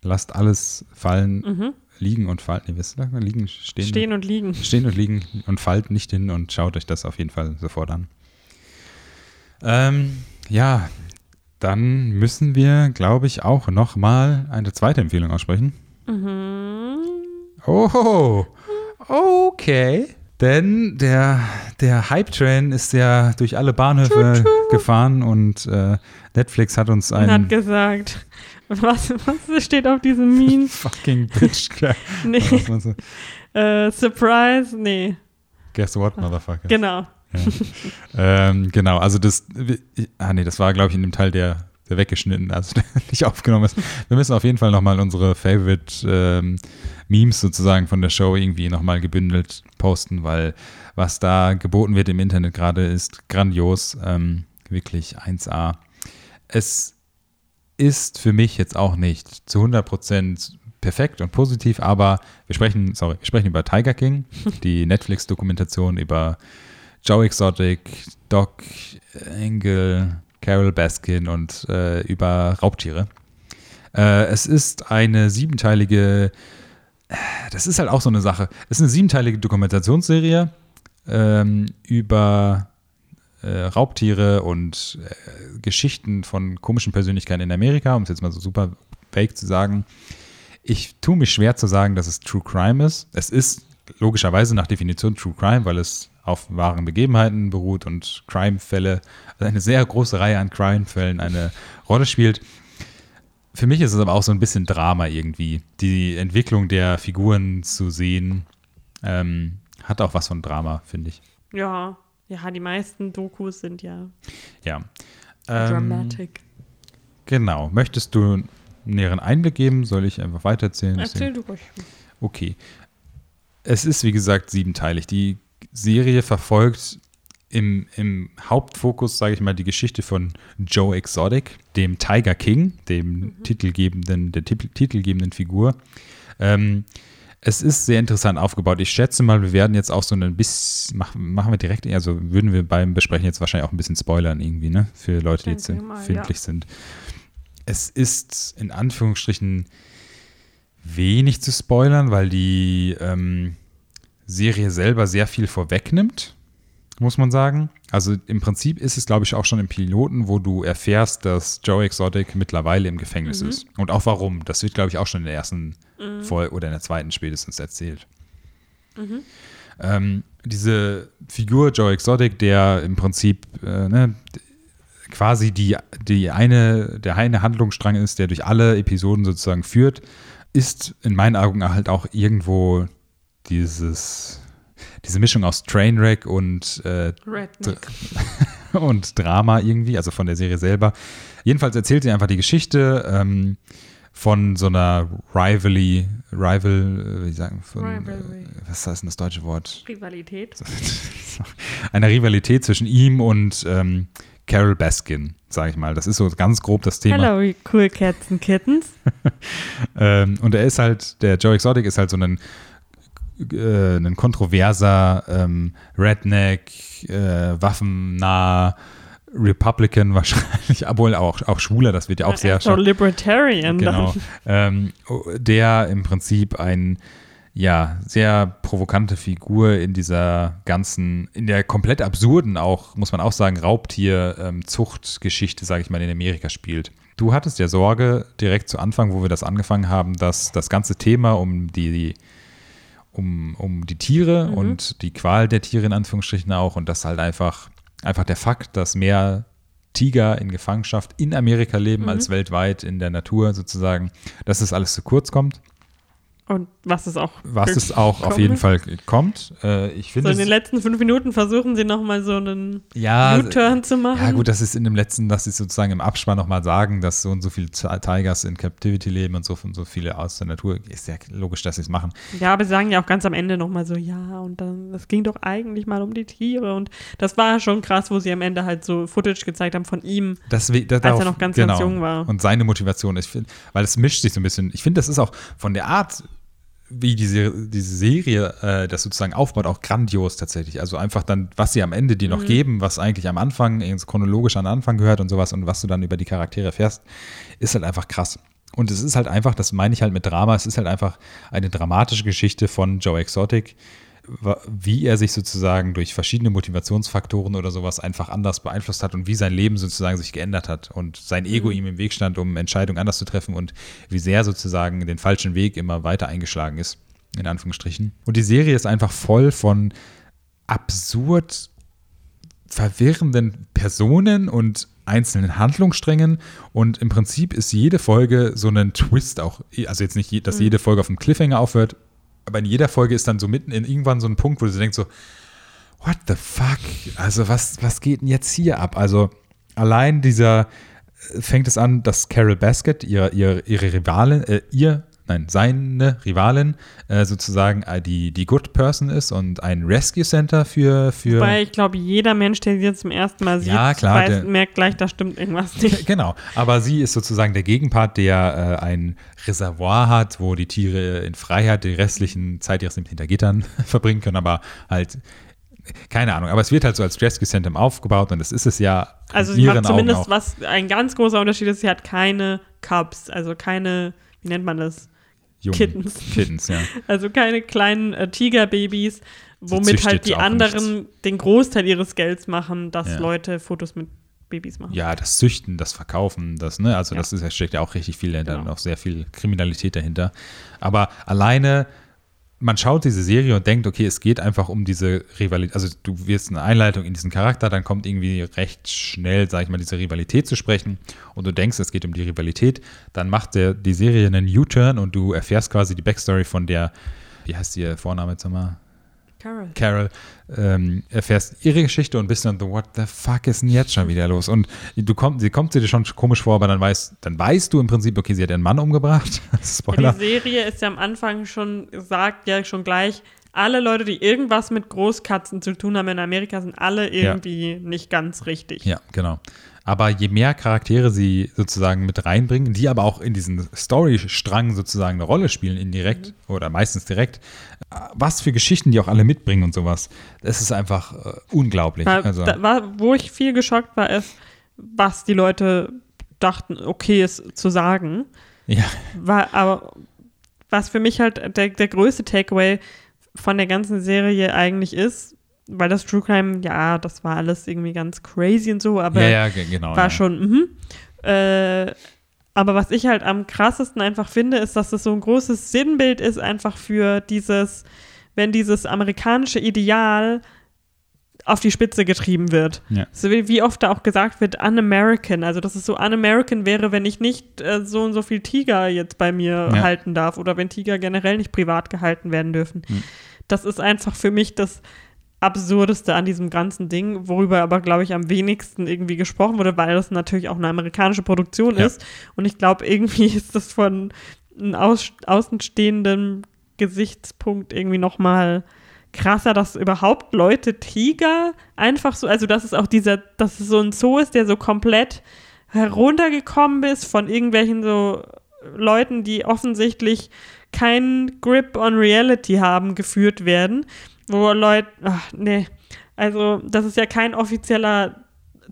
Lasst alles fallen, Mhm. liegen und fallen. Nee, sagt man? Liegen, stehen, Stehen und liegen. stehen und liegen und fallt nicht hin und schaut euch das auf jeden Fall sofort an. Ähm, ja, dann müssen wir, glaube ich, auch noch mal eine zweite Empfehlung aussprechen. Mhm. Oh, okay. Denn der, der Hype-Train ist ja durch alle Bahnhöfe gefahren und äh, Netflix hat uns Und hat einen gesagt, was, was steht auf diesem Meme? fucking Bitch. Nee, so, äh, Surprise, nee, Guess what, Motherfucker. genau. ähm, genau, also das, ah nee, das war, glaube ich, in dem Teil, der, der weggeschnitten, also der nicht aufgenommen ist. Wir müssen auf jeden Fall nochmal unsere Favorite ähm, Memes sozusagen von der Show irgendwie nochmal gebündelt posten, weil was da geboten wird im Internet gerade ist grandios, ähm, wirklich 1A. Es ist für mich jetzt auch nicht zu 100% perfekt und positiv, aber wir sprechen, sorry, wir sprechen über Tiger King, die Netflix-Dokumentation über Joe Exotic, Doc Engel, Carol Baskin und äh, über Raubtiere. Äh, es ist eine siebenteilige, äh, das ist halt auch so eine Sache. Es ist eine siebenteilige Dokumentationsserie ähm, über äh, Raubtiere und äh, Geschichten von komischen Persönlichkeiten in Amerika, um es jetzt mal so super vague zu sagen. Ich tue mich schwer zu sagen, dass es True Crime ist. Es ist logischerweise nach Definition True Crime, weil es auf wahren Begebenheiten beruht und Crime-Fälle, eine sehr große Reihe an Crime-Fällen eine Rolle spielt. Für mich ist es aber auch so ein bisschen Drama irgendwie. Die Entwicklung der Figuren zu sehen, ähm, hat auch was von Drama, finde ich. Ja, ja, die meisten Dokus sind ja Ja. dramatic. Genau. Möchtest du einen näheren Einblick geben? Soll ich einfach weitererzählen? Erzähl du ruhig. Okay. Es ist, wie gesagt, siebenteilig. Die Serie verfolgt im, im Hauptfokus, sage ich mal, die Geschichte von Joe Exotic, dem Tiger King, dem titelgebenden, der Titel, titelgebenden Figur. Ähm, es ist sehr interessant aufgebaut. Ich schätze mal, wir werden jetzt auch so ein bisschen, machen, machen wir direkt, also würden wir beim Besprechen jetzt wahrscheinlich auch ein bisschen spoilern irgendwie, ne? Für Leute, die jetzt empfindlich ja. sind. Es ist in Anführungsstrichen wenig zu spoilern, weil die ähm, Serie selber sehr viel vorwegnimmt, muss man sagen. Also im Prinzip ist es, glaube ich, auch schon im Piloten, wo du erfährst, dass Joe Exotic mittlerweile im Gefängnis ist. Und auch warum. Das wird, glaube ich, auch schon in der ersten Folge oder in der zweiten spätestens erzählt. Ähm, diese Figur Joe Exotic, der im Prinzip äh, ne, quasi die, die eine, der eine Handlungsstrang ist, der durch alle Episoden sozusagen führt, ist in meinen Augen halt auch irgendwo dieses, diese Mischung aus Trainwreck und, äh, und Drama irgendwie, also von der Serie selber. Jedenfalls erzählt sie einfach die Geschichte ähm, von so einer Rivalry, Rival, äh, wie sagen, von, Rivalry. Äh, was heißt denn das deutsche Wort? Rivalität. einer Rivalität zwischen ihm und ähm, Carol Baskin, sage ich mal. Das ist so ganz grob das Thema. Hello, cool cats and kittens. Ähm, und er ist halt, der Joe Exotic ist halt so ein, äh, ein kontroverser ähm, Redneck, äh, waffennah Republican wahrscheinlich, obwohl auch, auch Schwuler, das wird ja auch sehr so stark. Libertarian. Genau. Ähm, der im Prinzip ein ja, sehr provokante Figur in dieser ganzen, in der komplett absurden auch, muss man auch sagen, Raubtier-Zuchtgeschichte, sage ich mal, in Amerika spielt. Du hattest ja Sorge direkt zu Anfang, wo wir das angefangen haben, dass das ganze Thema um die, um, um die Tiere Mhm. und die Qual der Tiere in Anführungsstrichen auch und das halt einfach, einfach der Fakt, dass mehr Tiger in Gefangenschaft in Amerika leben Mhm. als weltweit in der Natur sozusagen, dass das alles zu kurz kommt. Und was ist auch. Was es auch auf jeden. Fall kommt. Äh, ich So finde in den es, letzten fünf Minuten versuchen sie nochmal so einen ja, U-Turn zu machen. ja gut, das ist in dem letzten, dass sie sozusagen im Abspann nochmal sagen, dass so und so viele Ti- Tigers in Captivity leben und so und so viele aus der Natur. Ist ja logisch, dass sie es machen. Ja, aber sie sagen ja auch ganz am Ende nochmal so, ja, und dann, das ging doch eigentlich mal um die Tiere. Und das war schon krass, wo sie am Ende halt so Footage gezeigt haben von ihm. Das, we- da, Als er darauf- noch ganz, genau. ganz jung war. Und seine Motivation, ich find, weil es mischt sich so ein bisschen. Ich finde, das ist auch von der Art, wie diese, diese Serie äh, das sozusagen aufbaut, auch grandios tatsächlich. Also einfach dann, was sie am Ende dir Mhm. noch geben, was eigentlich am Anfang, chronologisch an Anfang gehört und sowas und was du dann über die Charaktere erfährst, ist halt einfach krass. Und es ist halt einfach, das meine ich halt mit Drama, es ist halt einfach eine dramatische Geschichte von Joe Exotic, wie er sich sozusagen durch verschiedene Motivationsfaktoren oder sowas einfach anders beeinflusst hat und wie sein Leben sozusagen sich geändert hat und sein Ego ihm im Weg stand, um Entscheidungen anders zu treffen und wie sehr sozusagen den falschen Weg immer weiter eingeschlagen ist, in Anführungsstrichen. Und die Serie ist einfach voll von absurd verwirrenden Personen und einzelnen Handlungssträngen und im Prinzip ist jede Folge so ein Twist auch, also jetzt nicht, dass jede Folge auf einem Cliffhanger aufhört, aber in jeder Folge ist dann so mitten in irgendwann so ein Punkt, wo du denkst so, what the fuck? Also was, was geht denn jetzt hier ab? Also allein dieser, fängt es an, dass Carol Basket, ihr, ihr, ihre Rivalin, äh, ihr, nein, seine Rivalin, äh, sozusagen äh, die, die Good Person ist und ein Rescue Center für, für Weil ich glaube, jeder Mensch, der sie jetzt zum ersten Mal sieht, Ja, klar, weiß, der- merkt gleich, da stimmt irgendwas nicht. Genau, aber sie ist sozusagen der Gegenpart, der äh, ein Reservoir hat, wo die Tiere in Freiheit die restlichen Zeit ihres Lebens hinter Gittern verbringen können, aber halt, keine Ahnung, aber es wird halt so als Rescue Center aufgebaut und das ist es ja Also sie ihren zumindest, was ein ganz großer Unterschied ist, sie hat keine Cubs, also keine, wie nennt man das? Jungen Kittens. Kittens, ja. Also keine kleinen äh, Tigerbabys, womit halt die anderen den Großteil ihres Gelds machen, dass Ja. Leute Fotos mit Babys machen. Ja, das Züchten, das Verkaufen, das, ne, also Ja. das ist, steckt ja auch richtig viel dahinter Genau. und auch sehr viel Kriminalität dahinter. Aber alleine, man schaut diese Serie und denkt, okay, es geht einfach um diese Rivalität, also du wirst eine Einleitung in diesen Charakter, dann kommt irgendwie recht schnell, sag ich mal, diese Rivalität zu sprechen und du denkst, es geht um die Rivalität, dann macht der, die Serie einen U-Turn und du erfährst quasi die Backstory von der, wie heißt ihr Vorname jetzt nochmal? Carol. Carol, ähm, erfährst ihre Geschichte und bist dann so, what the fuck ist denn jetzt schon wieder los? Und du komm, sie kommt dir schon komisch vor, aber dann weißt, dann weißt du im Prinzip, okay, sie hat ihren Mann umgebracht. Ja, Spoiler. die Serie ist ja am Anfang schon, sagt ja schon gleich, alle Leute, die irgendwas mit Großkatzen zu tun haben in Amerika, sind alle irgendwie nicht ganz richtig. Ja, genau. Aber je mehr Charaktere sie sozusagen mit reinbringen, die aber auch in diesen Storystrang sozusagen eine Rolle spielen, indirekt oder meistens direkt, was für Geschichten die auch alle mitbringen und sowas, das ist einfach äh, unglaublich. Weil, Also, da, war, wo ich viel geschockt war, ist, was die Leute dachten, okay ist zu sagen. ja, War, aber was für mich halt der, der größte Takeaway von der ganzen Serie eigentlich ist, weil das True Crime, ja, das war alles irgendwie ganz crazy und so, aber ja, ja, ge- genau. war ja. schon, mhm. Äh, aber was ich halt am krassesten einfach finde, ist, dass es so ein großes Sinnbild ist, einfach für dieses, wenn dieses amerikanische Ideal auf die Spitze getrieben wird. Ja. So wie, wie oft da auch gesagt wird, un-American. Also, dass es so un-American wäre, wenn ich nicht äh, so und so viel Tiger jetzt bei mir Ja. halten darf oder wenn Tiger generell nicht privat gehalten werden dürfen. Hm. Das ist einfach für mich das Absurdeste an diesem ganzen Ding, worüber aber, glaube ich, am wenigsten irgendwie gesprochen wurde, weil das natürlich auch eine amerikanische Produktion Ja. ist. Und ich glaube, irgendwie ist das von einem aus, außenstehenden Gesichtspunkt irgendwie nochmal krasser, dass überhaupt Leute Tiger einfach so, also dass es auch dieser, dass es so ein Zoo ist, der so komplett heruntergekommen ist von irgendwelchen so Leuten, die offensichtlich keinen Grip on Reality haben, geführt werden, wo Leute, ach nee, also das ist ja kein offizieller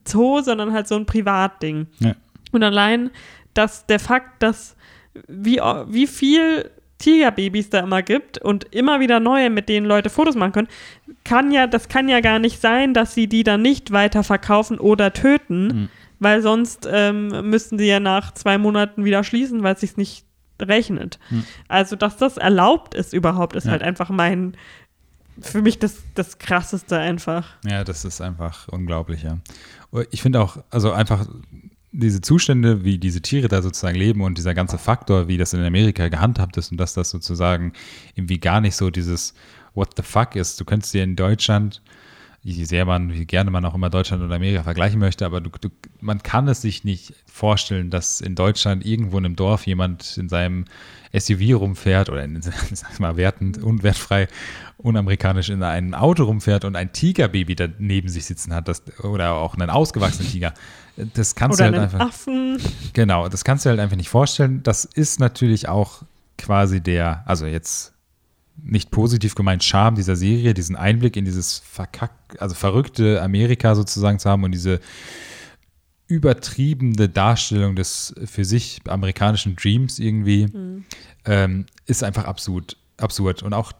Zoo, sondern halt so ein Privatding. Ja. Und allein, dass der Fakt, dass wie, wie viel Tigerbabys da immer gibt und immer wieder neue, mit denen Leute Fotos machen können, kann ja, das kann ja gar nicht sein, dass sie die dann nicht weiter verkaufen oder töten, Mhm. weil sonst ähm, müssten sie ja nach zwei Monaten wieder schließen, weil es sich nicht rechnet. Mhm. Also, dass das erlaubt ist überhaupt, ist Ja. halt einfach mein, für mich das, das Krasseste einfach. Ja, das ist einfach unglaublich, ja. Ich finde auch, also einfach diese Zustände, wie diese Tiere da sozusagen leben und dieser ganze Faktor, wie das in Amerika gehandhabt ist und dass das sozusagen irgendwie gar nicht so dieses What the fuck ist. Du könntest dir in Deutschland, wie sehr man, wie gerne man auch immer Deutschland und Amerika vergleichen möchte, aber du, du, man kann es sich nicht vorstellen, dass in Deutschland irgendwo in einem Dorf jemand in seinem SUV rumfährt oder in, sag mal, wertend, unwertfrei, unamerikanisch in einem Auto rumfährt und ein Tigerbaby da neben sich sitzen hat, das, oder auch einen ausgewachsenen Tiger. Das kannst Oder du halt einen einfach. Affen. Genau, das kannst du halt einfach nicht vorstellen. Das ist natürlich auch quasi der, also jetzt nicht positiv gemeint, Charme dieser Serie, diesen Einblick in dieses verkack, also verrückte Amerika sozusagen zu haben und diese übertriebene Darstellung des für sich amerikanischen Dreams irgendwie, ähm, ist einfach absurd, absurd. Und auch,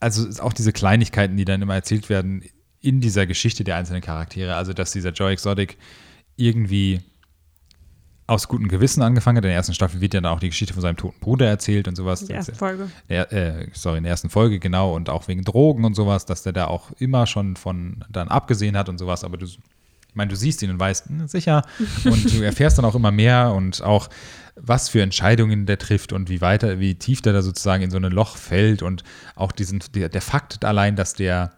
also auch diese Kleinigkeiten, die dann immer erzählt werden in dieser Geschichte der einzelnen Charaktere, also dass dieser Joe Exotic irgendwie aus gutem Gewissen angefangen hat. In der ersten Staffel wird ja dann auch die Geschichte von seinem toten Bruder erzählt und sowas. Die erste Folge. Der, äh, sorry, in der ersten Folge, genau, und auch wegen Drogen und sowas, dass der da auch immer schon von dann abgesehen hat und sowas, aber du, meine, du siehst ihn und weißt, hm, sicher, und du erfährst dann auch immer mehr und auch, was für Entscheidungen der trifft und wie weiter, wie tief der da sozusagen in so ein Loch fällt und auch diesen, der, der Fakt allein, dass der,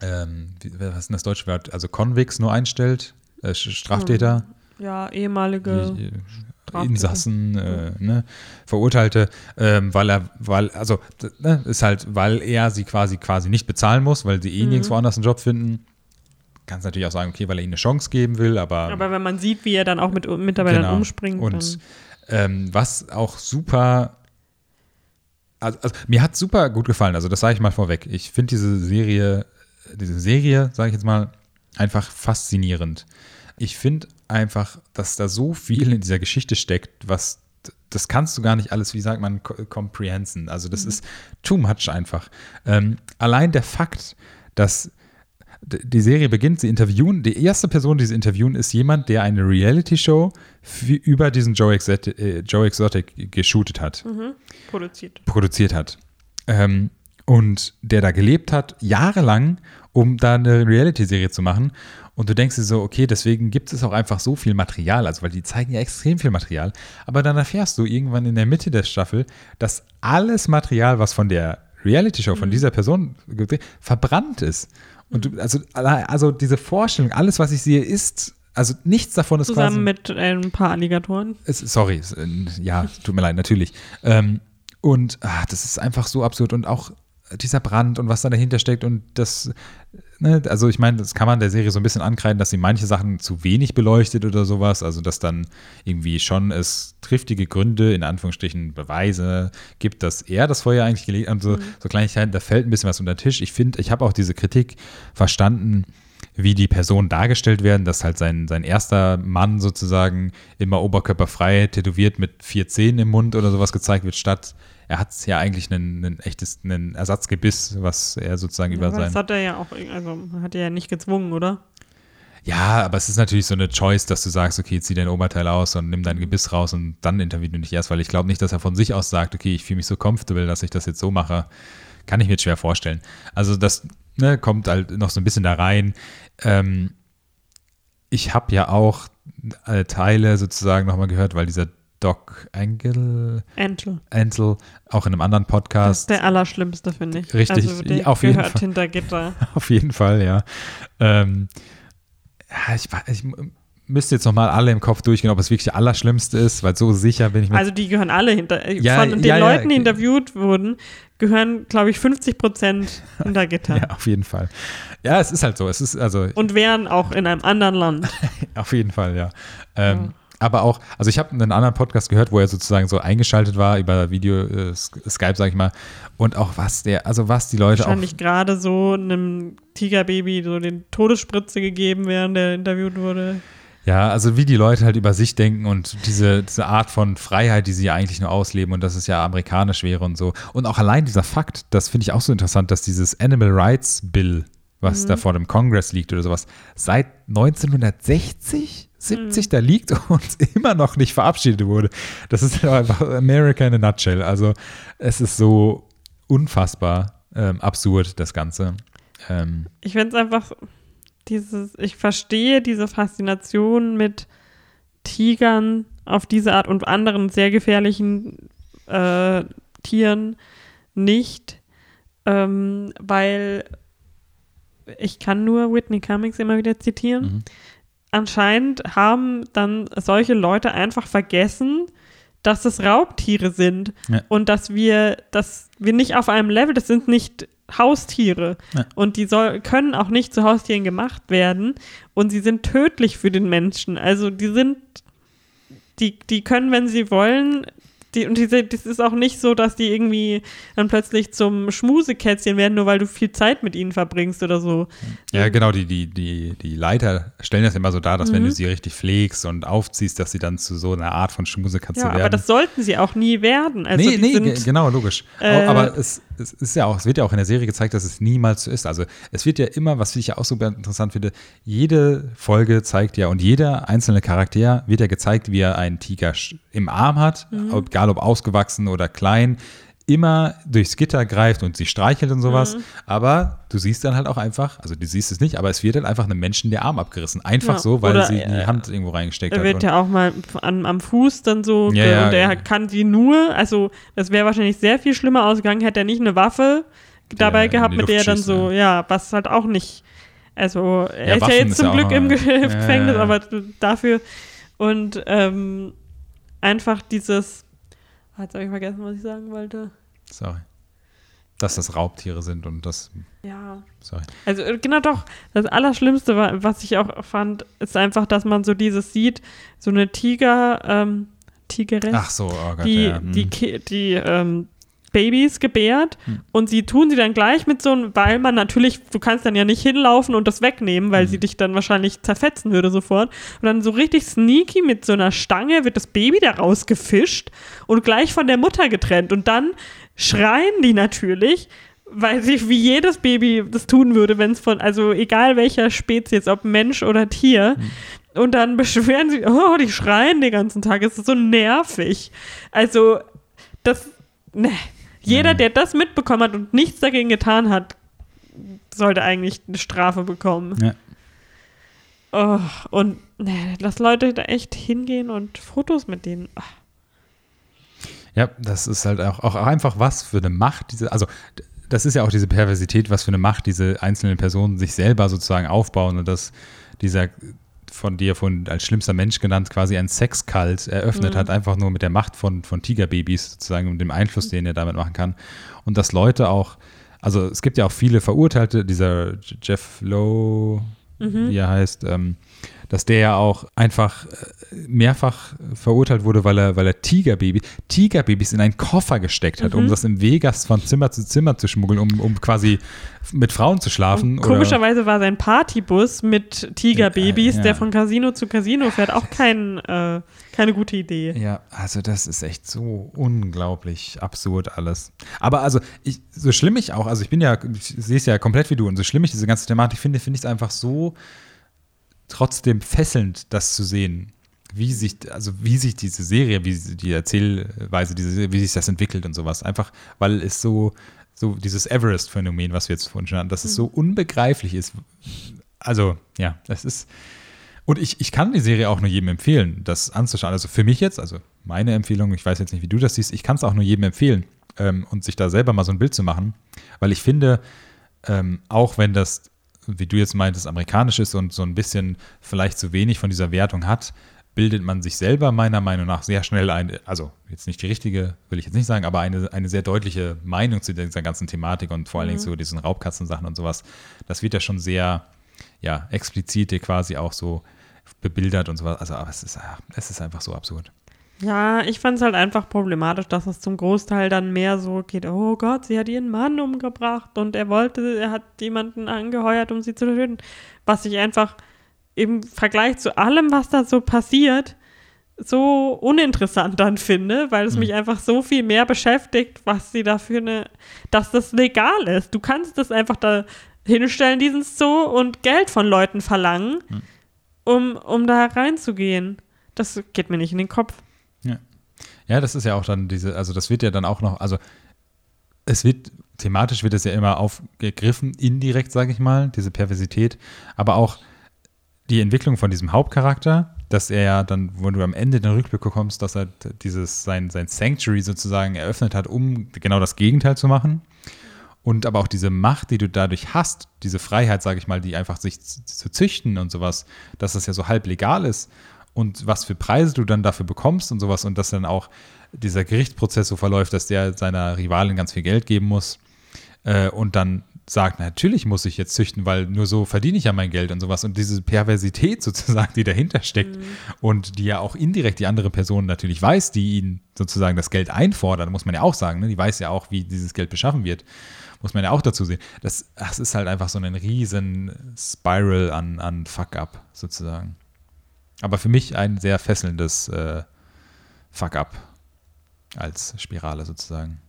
ähm, was ist denn das deutsche Wort, also Convicts nur einstellt, äh, Straftäter, Ja, ehemalige. die, äh. Insassen, äh, ne, Verurteilte, ähm, weil er, weil, also, ne, ist halt, weil er sie quasi quasi nicht bezahlen muss, weil sie eh Mhm. nirgendwo anders einen Job finden. Kannst natürlich auch sagen, okay, weil er ihnen eine Chance geben will, aber, Aber wenn man sieht, wie er dann auch mit Mitarbeitern Genau. umspringt, und ähm, was auch super, also, also mir hat super gut gefallen, also das sage ich mal vorweg. Ich finde diese Serie, diese Serie, sage ich jetzt mal, einfach faszinierend. Ich finde einfach, dass da so viel in dieser Geschichte steckt, was das kannst du gar nicht alles, wie sagt man, co- comprehensen. Also das ist too much einfach. Ähm, allein der Fakt, dass Die Serie beginnt, sie interviewen, die erste Person, die sie interviewen, ist jemand, der eine Reality-Show über diesen Joe Exotic, äh, Joe Exotic geshootet hat, Mhm. Produziert. produziert hat. Ähm, und der da gelebt hat, jahrelang, um da eine Reality-Serie zu machen. Und du denkst dir so, okay, deswegen gibt es auch einfach so viel Material, also weil die zeigen ja extrem viel Material. Aber dann erfährst du irgendwann in der Mitte der Staffel, dass alles Material, was von der Reality-Show von dieser Person verbrannt ist. Und du, also, also diese Vorstellung, alles, was ich sehe, ist, also nichts davon ist quasi. Zusammen mit äh, ein paar Alligatoren. Es, sorry, es, äh, ja, tut mir leid, natürlich. Ähm, und ah, das ist einfach so absurd und auch dieser Brand und was da dahinter steckt und das, ne, also ich meine, das kann man der Serie so ein bisschen ankreiden, dass sie manche Sachen zu wenig beleuchtet oder sowas, also dass dann irgendwie schon es triftige Gründe, in Anführungsstrichen Beweise gibt, dass er das Feuer eigentlich gelegt hat so, so Kleinigkeiten, da fällt ein bisschen was unter den Tisch. Ich finde, ich habe auch diese Kritik verstanden, wie die Personen dargestellt werden, dass halt sein, sein erster Mann sozusagen immer oberkörperfrei tätowiert mit vier Zähnen im Mund oder sowas gezeigt wird, statt er hat ja eigentlich einen, einen echtes einen Ersatzgebiss, was er sozusagen über Aber das sein. hat er ja auch, also hat er ja nicht gezwungen, oder? Ja, aber es ist natürlich so eine Choice, dass du sagst, okay, zieh dein Oberteil aus und nimm dein Gebiss raus und dann interviewen du nicht erst, weil ich glaube nicht, dass er von sich aus sagt, okay, ich fühle mich so comfortable, dass ich das jetzt so mache. Kann ich mir schwer vorstellen. Also das ne, kommt halt noch so ein bisschen da rein. Ähm, ich habe ja auch äh, Teile sozusagen nochmal gehört, weil dieser Doc Engel, Entel. Ansel, auch in einem anderen Das Podcast, ist der Allerschlimmste, finde ich. Richtig, Also der auf jeden gehört Fall. hinter Gitter. Auf jeden Fall, ja. Ähm, ja ich, ich müsste jetzt nochmal alle im Kopf durchgehen, ob es wirklich der Allerschlimmste ist, weil so sicher bin ich mir. Also die gehören alle hinter. äh, Ja, von den ja. Leuten, die interviewt wurden, gehören, glaube ich, 50 Prozent hinter Gitter. ja, auf jeden Fall. Ja, es ist halt so. Es ist also Und wären auch in einem anderen Land. auf jeden Fall, ja. Ähm, Ja. Aber auch, also ich habe einen anderen Podcast gehört, wo er sozusagen so eingeschaltet war über Video, äh, Sk- Skype, sag ich mal. Und auch was der, also was die Leute auch Wahrscheinlich gerade so einem Tigerbaby so den Todesspritze gegeben, während der interviewt wurde. Ja, also wie die Leute halt über sich denken und diese, diese Art von Freiheit, die sie ja eigentlich nur ausleben und dass es ja amerikanisch wäre und so. Und auch allein dieser Fakt, das finde ich auch so interessant, dass dieses Animal Rights Bill, was da vor dem Kongress liegt oder sowas, seit 1960, 70 da liegt und immer noch nicht verabschiedet wurde. Das ist einfach America in a nutshell. Also es ist so unfassbar ähm, absurd, das Ganze. Ähm, Ich finde es einfach dieses, ich verstehe diese Faszination mit Tigern auf diese Art und anderen sehr gefährlichen äh, Tieren nicht, ähm, weil ich kann nur Whitney Cummings immer wieder zitieren. Mhm. Anscheinend haben dann solche Leute einfach vergessen, dass es Raubtiere sind Ja. und dass wir, dass wir nicht auf einem Level, das sind nicht Haustiere Ja. und die soll, können auch nicht zu Haustieren gemacht werden und sie sind tödlich für den Menschen. Also die sind, die, die können, wenn sie wollen, die, und diese, das ist auch nicht so, dass die irgendwie dann plötzlich zum Schmusekätzchen werden, nur weil du viel Zeit mit ihnen verbringst oder so. Ja, genau, die, die, die, die Leiter stellen das immer so dar, dass wenn Mhm. du sie richtig pflegst und aufziehst, dass sie dann zu so einer Art von Schmusekatze Ja, werden. aber das sollten sie auch nie werden. Also nee, die nee, genau, logisch. äh, aber es, es ist ja auch, es wird ja auch in der Serie gezeigt, dass es niemals so ist. Also es wird ja immer, was ich ja auch super interessant finde, jede Folge zeigt ja und jeder einzelne Charakter wird ja gezeigt, wie er einen Tiger im Arm hat, Mhm. egal ob ausgewachsen oder klein, immer durchs Gitter greift und sie streichelt und sowas. Mhm. Aber du siehst dann halt auch einfach, also du siehst es nicht, aber es wird halt einfach einem Menschen der Arm abgerissen. Einfach Ja, so, weil sie die äh, Hand irgendwo reingesteckt Er hat. wird Und- ja auch mal an, am Fuß dann so, Ja, ja, und er kann die nur, also das wäre wahrscheinlich sehr viel schlimmer ausgegangen, hätte er nicht eine Waffe dabei gehabt, mit der er dann schießt, so, ja, was halt auch nicht, also er Ja, ist Waffen ja jetzt zum Glück im Gefängnis, aber dafür und ähm, einfach dieses, jetzt habe ich vergessen, was ich sagen wollte. Sorry. Dass das Raubtiere sind und das, Ja, sorry. Also äh, genau doch, das Allerschlimmste, war, was ich auch fand, ist einfach, dass man so dieses sieht, so eine Tiger, ähm, Tigeress, Ach so, oh Gott, die, ja. hm. die, Ki- die ähm, Babys gebärt Hm. und sie tun sie dann gleich mit so einem, weil man natürlich, du kannst dann ja nicht hinlaufen und das wegnehmen, weil Hm. sie dich dann wahrscheinlich zerfetzen würde sofort. Und dann so richtig sneaky mit so einer Stange wird das Baby da rausgefischt und gleich von der Mutter getrennt. Und dann schreien die natürlich, weil sie wie jedes Baby das tun würde, wenn es von, also egal welcher Spezies, ob Mensch oder Tier, mhm. und dann beschweren sie, oh, die schreien den ganzen Tag, es ist so nervig. Also, das, ne, jeder, mhm. der das mitbekommen hat und nichts dagegen getan hat, sollte eigentlich eine Strafe bekommen. Ja. Oh, und ne, lass Leute da echt hingehen und Fotos mit denen. Oh. Ja, das ist halt auch, auch einfach was für eine Macht, diese, also das ist ja auch diese Perversität, was für eine Macht diese einzelnen Personen sich selber sozusagen aufbauen und dass dieser von dir von als schlimmster Mensch genannt quasi ein Sexkult eröffnet mhm. hat, einfach nur mit der Macht von, von Tigerbabys sozusagen und dem Einfluss, den er damit machen kann. Und dass Leute auch, also es gibt ja auch viele Verurteilte, dieser Jeff Lowe, mhm. wie er heißt, ähm, dass der ja auch einfach äh, mehrfach verurteilt wurde, weil er, weil er Tigerbaby, Tigerbabys in einen Koffer gesteckt hat, mhm. um das im Vegas von Zimmer zu Zimmer zu schmuggeln, um, um quasi mit Frauen zu schlafen. Und komischerweise war sein Partybus mit Tigerbabys, äh, ja. der von Casino zu Casino fährt, auch kein, äh, keine gute Idee. Ja, also das ist echt so unglaublich absurd alles. Aber also, ich, so schlimm ich auch, also ich bin ja, ich sehe es ja komplett wie du und so schlimm ich diese ganze Thematik finde, finde ich es einfach so trotzdem fesselnd, das zu sehen, wie sich, also wie sich diese Serie, wie die Erzählweise, diese, wie sich das entwickelt und sowas. Einfach, weil es so, so dieses Everest-Phänomen, was wir jetzt vorhin schon hatten, dass es so mhm. unbegreiflich ist. Also, ja, das ist. Und ich, ich kann die Serie auch nur jedem empfehlen, das anzuschauen. Also für mich jetzt, also meine Empfehlung, ich weiß jetzt nicht, wie du das siehst, ich kann es auch nur jedem empfehlen ähm, und sich da selber mal so ein Bild zu machen, weil ich finde, ähm, auch wenn das wie du jetzt meintest, amerikanisch ist und so ein bisschen vielleicht zu wenig von dieser Wertung hat, bildet man sich selber meiner Meinung nach sehr schnell eine, also jetzt nicht die richtige, will ich jetzt nicht sagen, aber eine, eine sehr deutliche Meinung zu dieser ganzen Thematik und vor allen Dingen mhm. zu diesen Raubkatzensachen und sowas. Das wird ja schon sehr, ja, explizite quasi auch so bebildert und sowas. Also, aber es ist, es ist einfach so absurd. Ja, ich fand es halt einfach problematisch, dass es zum Großteil dann mehr so geht, oh Gott, sie hat ihren Mann umgebracht und er wollte, er hat jemanden angeheuert, um sie zu töten. Was ich einfach im Vergleich zu allem, was da so passiert, so uninteressant dann finde, weil es mhm. mich einfach so viel mehr beschäftigt, was sie dafür eine, dass das legal ist. Du kannst das einfach da hinstellen, diesen Zoo, und Geld von Leuten verlangen, mhm. um, um da reinzugehen. Das geht mir nicht in den Kopf. Ja. Das ist ja auch dann diese, also das wird ja dann auch noch, also es wird, thematisch wird es ja immer aufgegriffen, indirekt, sage ich mal, diese Perversität, aber auch die Entwicklung von diesem Hauptcharakter, dass er ja dann, wo du am Ende den Rückblick bekommst, dass er dieses, sein, sein Sanctuary sozusagen eröffnet hat, um genau das Gegenteil zu machen. Und aber auch diese Macht, die du dadurch hast, diese Freiheit, sage ich mal, die einfach sich zu züchten und sowas, dass das ja so halb legal ist und was für Preise du dann dafür bekommst und sowas und dass dann auch dieser Gerichtsprozess so verläuft, dass der seiner Rivalin ganz viel Geld geben muss äh, und dann sagt, natürlich muss ich jetzt züchten, weil nur so verdiene ich ja mein Geld und sowas. Und diese Perversität sozusagen, die dahinter steckt mhm. und die ja auch indirekt die andere Person natürlich weiß, die ihn sozusagen das Geld einfordert, muss man ja auch sagen, ne? die weiß ja auch, wie dieses Geld beschaffen wird, muss man ja auch dazu sehen. Das, das ist halt einfach so ein riesen Spiral an, an Fuck-up sozusagen. Aber für mich ein sehr fesselndes äh, Fuck-up als Spirale sozusagen.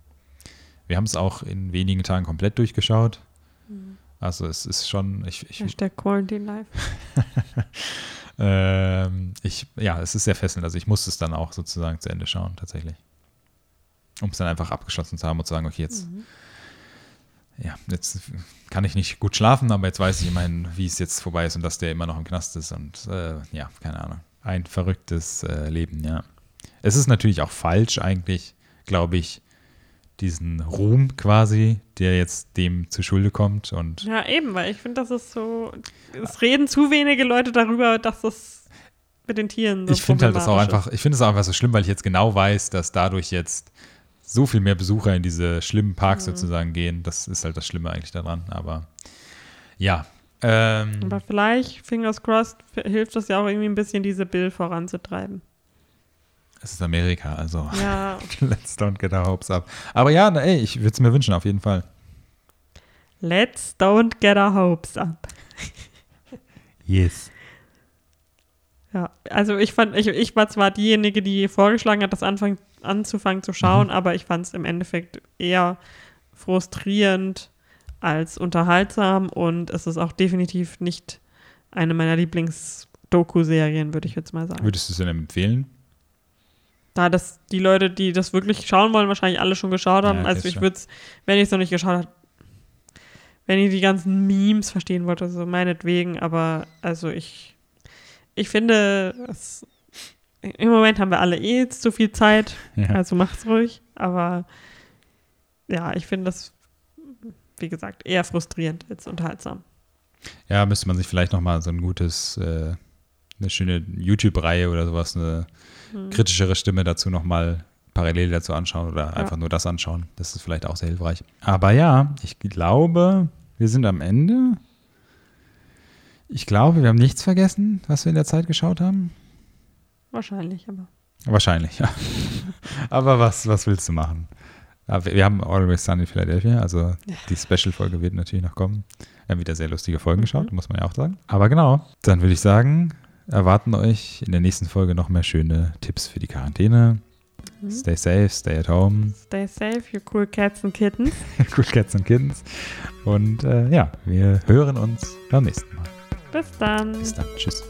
Wir haben es auch in wenigen Tagen komplett durchgeschaut. Mhm. Also es ist schon. Ich, ich, Hashtag Quarantine Life. ähm, ich, ja, es ist sehr fesselnd. Also ich musste es dann auch sozusagen zu Ende schauen, tatsächlich. Um es dann einfach abgeschlossen zu haben und zu sagen, okay, jetzt mhm ja, jetzt kann ich nicht gut schlafen, aber jetzt weiß ich immerhin, wie es jetzt vorbei ist und dass der immer noch im Knast ist und äh, ja, keine Ahnung. Ein verrücktes äh, Leben, ja. Es ist natürlich auch falsch eigentlich, glaube ich, diesen Ruhm quasi, der jetzt dem zu Schulde kommt und ja eben, weil ich finde, das ist so, es reden zu wenige Leute darüber, dass das mit den Tieren so Ich finde halt das auch einfach, ich finde es auch einfach so schlimm, weil ich jetzt genau weiß, dass dadurch jetzt so viel mehr Besucher in diese schlimmen Parks mhm. sozusagen gehen. Das ist halt das Schlimme eigentlich daran. Aber ja. Ähm, Aber vielleicht, fingers crossed, hilft das ja auch irgendwie ein bisschen, diese Bill voranzutreiben. Es ist Amerika, also ja. let's don't get our hopes up. Aber ja, na, ey, ich würde es mir wünschen, auf jeden Fall. Let's don't get our hopes up. yes. Ja, also ich fand, ich, ich war zwar diejenige, die vorgeschlagen hat, das Anfang, anzufangen zu schauen, mhm. aber ich fand es im Endeffekt eher frustrierend, als unterhaltsam und es ist auch definitiv nicht eine meiner Lieblings-Doku-Serien, würde ich jetzt mal sagen. Würdest du es denn empfehlen? Da das die Leute, die das wirklich schauen wollen, wahrscheinlich alle schon geschaut haben. Ja, also ich würde es, wenn ich es noch nicht geschaut habe, wenn ihr die ganzen Memes verstehen wollt, also meinetwegen, aber also ich, ich finde, es, im Moment haben wir alle eh jetzt zu viel Zeit, Ja. also macht's ruhig, aber ja, ich finde das, wie gesagt, eher frustrierend als unterhaltsam. Ja, müsste man sich vielleicht nochmal so ein gutes, äh, eine schöne YouTube-Reihe oder sowas, eine Hm. kritischere Stimme dazu nochmal parallel dazu anschauen oder einfach nur das anschauen. Das ist vielleicht auch sehr hilfreich. Aber ja, ich glaube, wir sind am Ende. Ich glaube, wir haben nichts vergessen, was wir in der Zeit geschaut haben. Wahrscheinlich, aber. Wahrscheinlich, ja. Aber was, was willst du machen? Aber wir haben Always Sunny in Philadelphia, also die Special-Folge wird natürlich noch kommen. Wir haben wieder sehr lustige Folgen Mhm. geschaut, muss man ja auch sagen. Aber genau, dann würde ich sagen, erwarten euch in der nächsten Folge noch mehr schöne Tipps für die Quarantäne. Mhm. Stay safe, stay at home, Stay safe, you cool cats and kittens. cool cats and kittens. Und äh, ja, wir hören uns beim nächsten Mal. Bis dann. Bis dann, tschüss.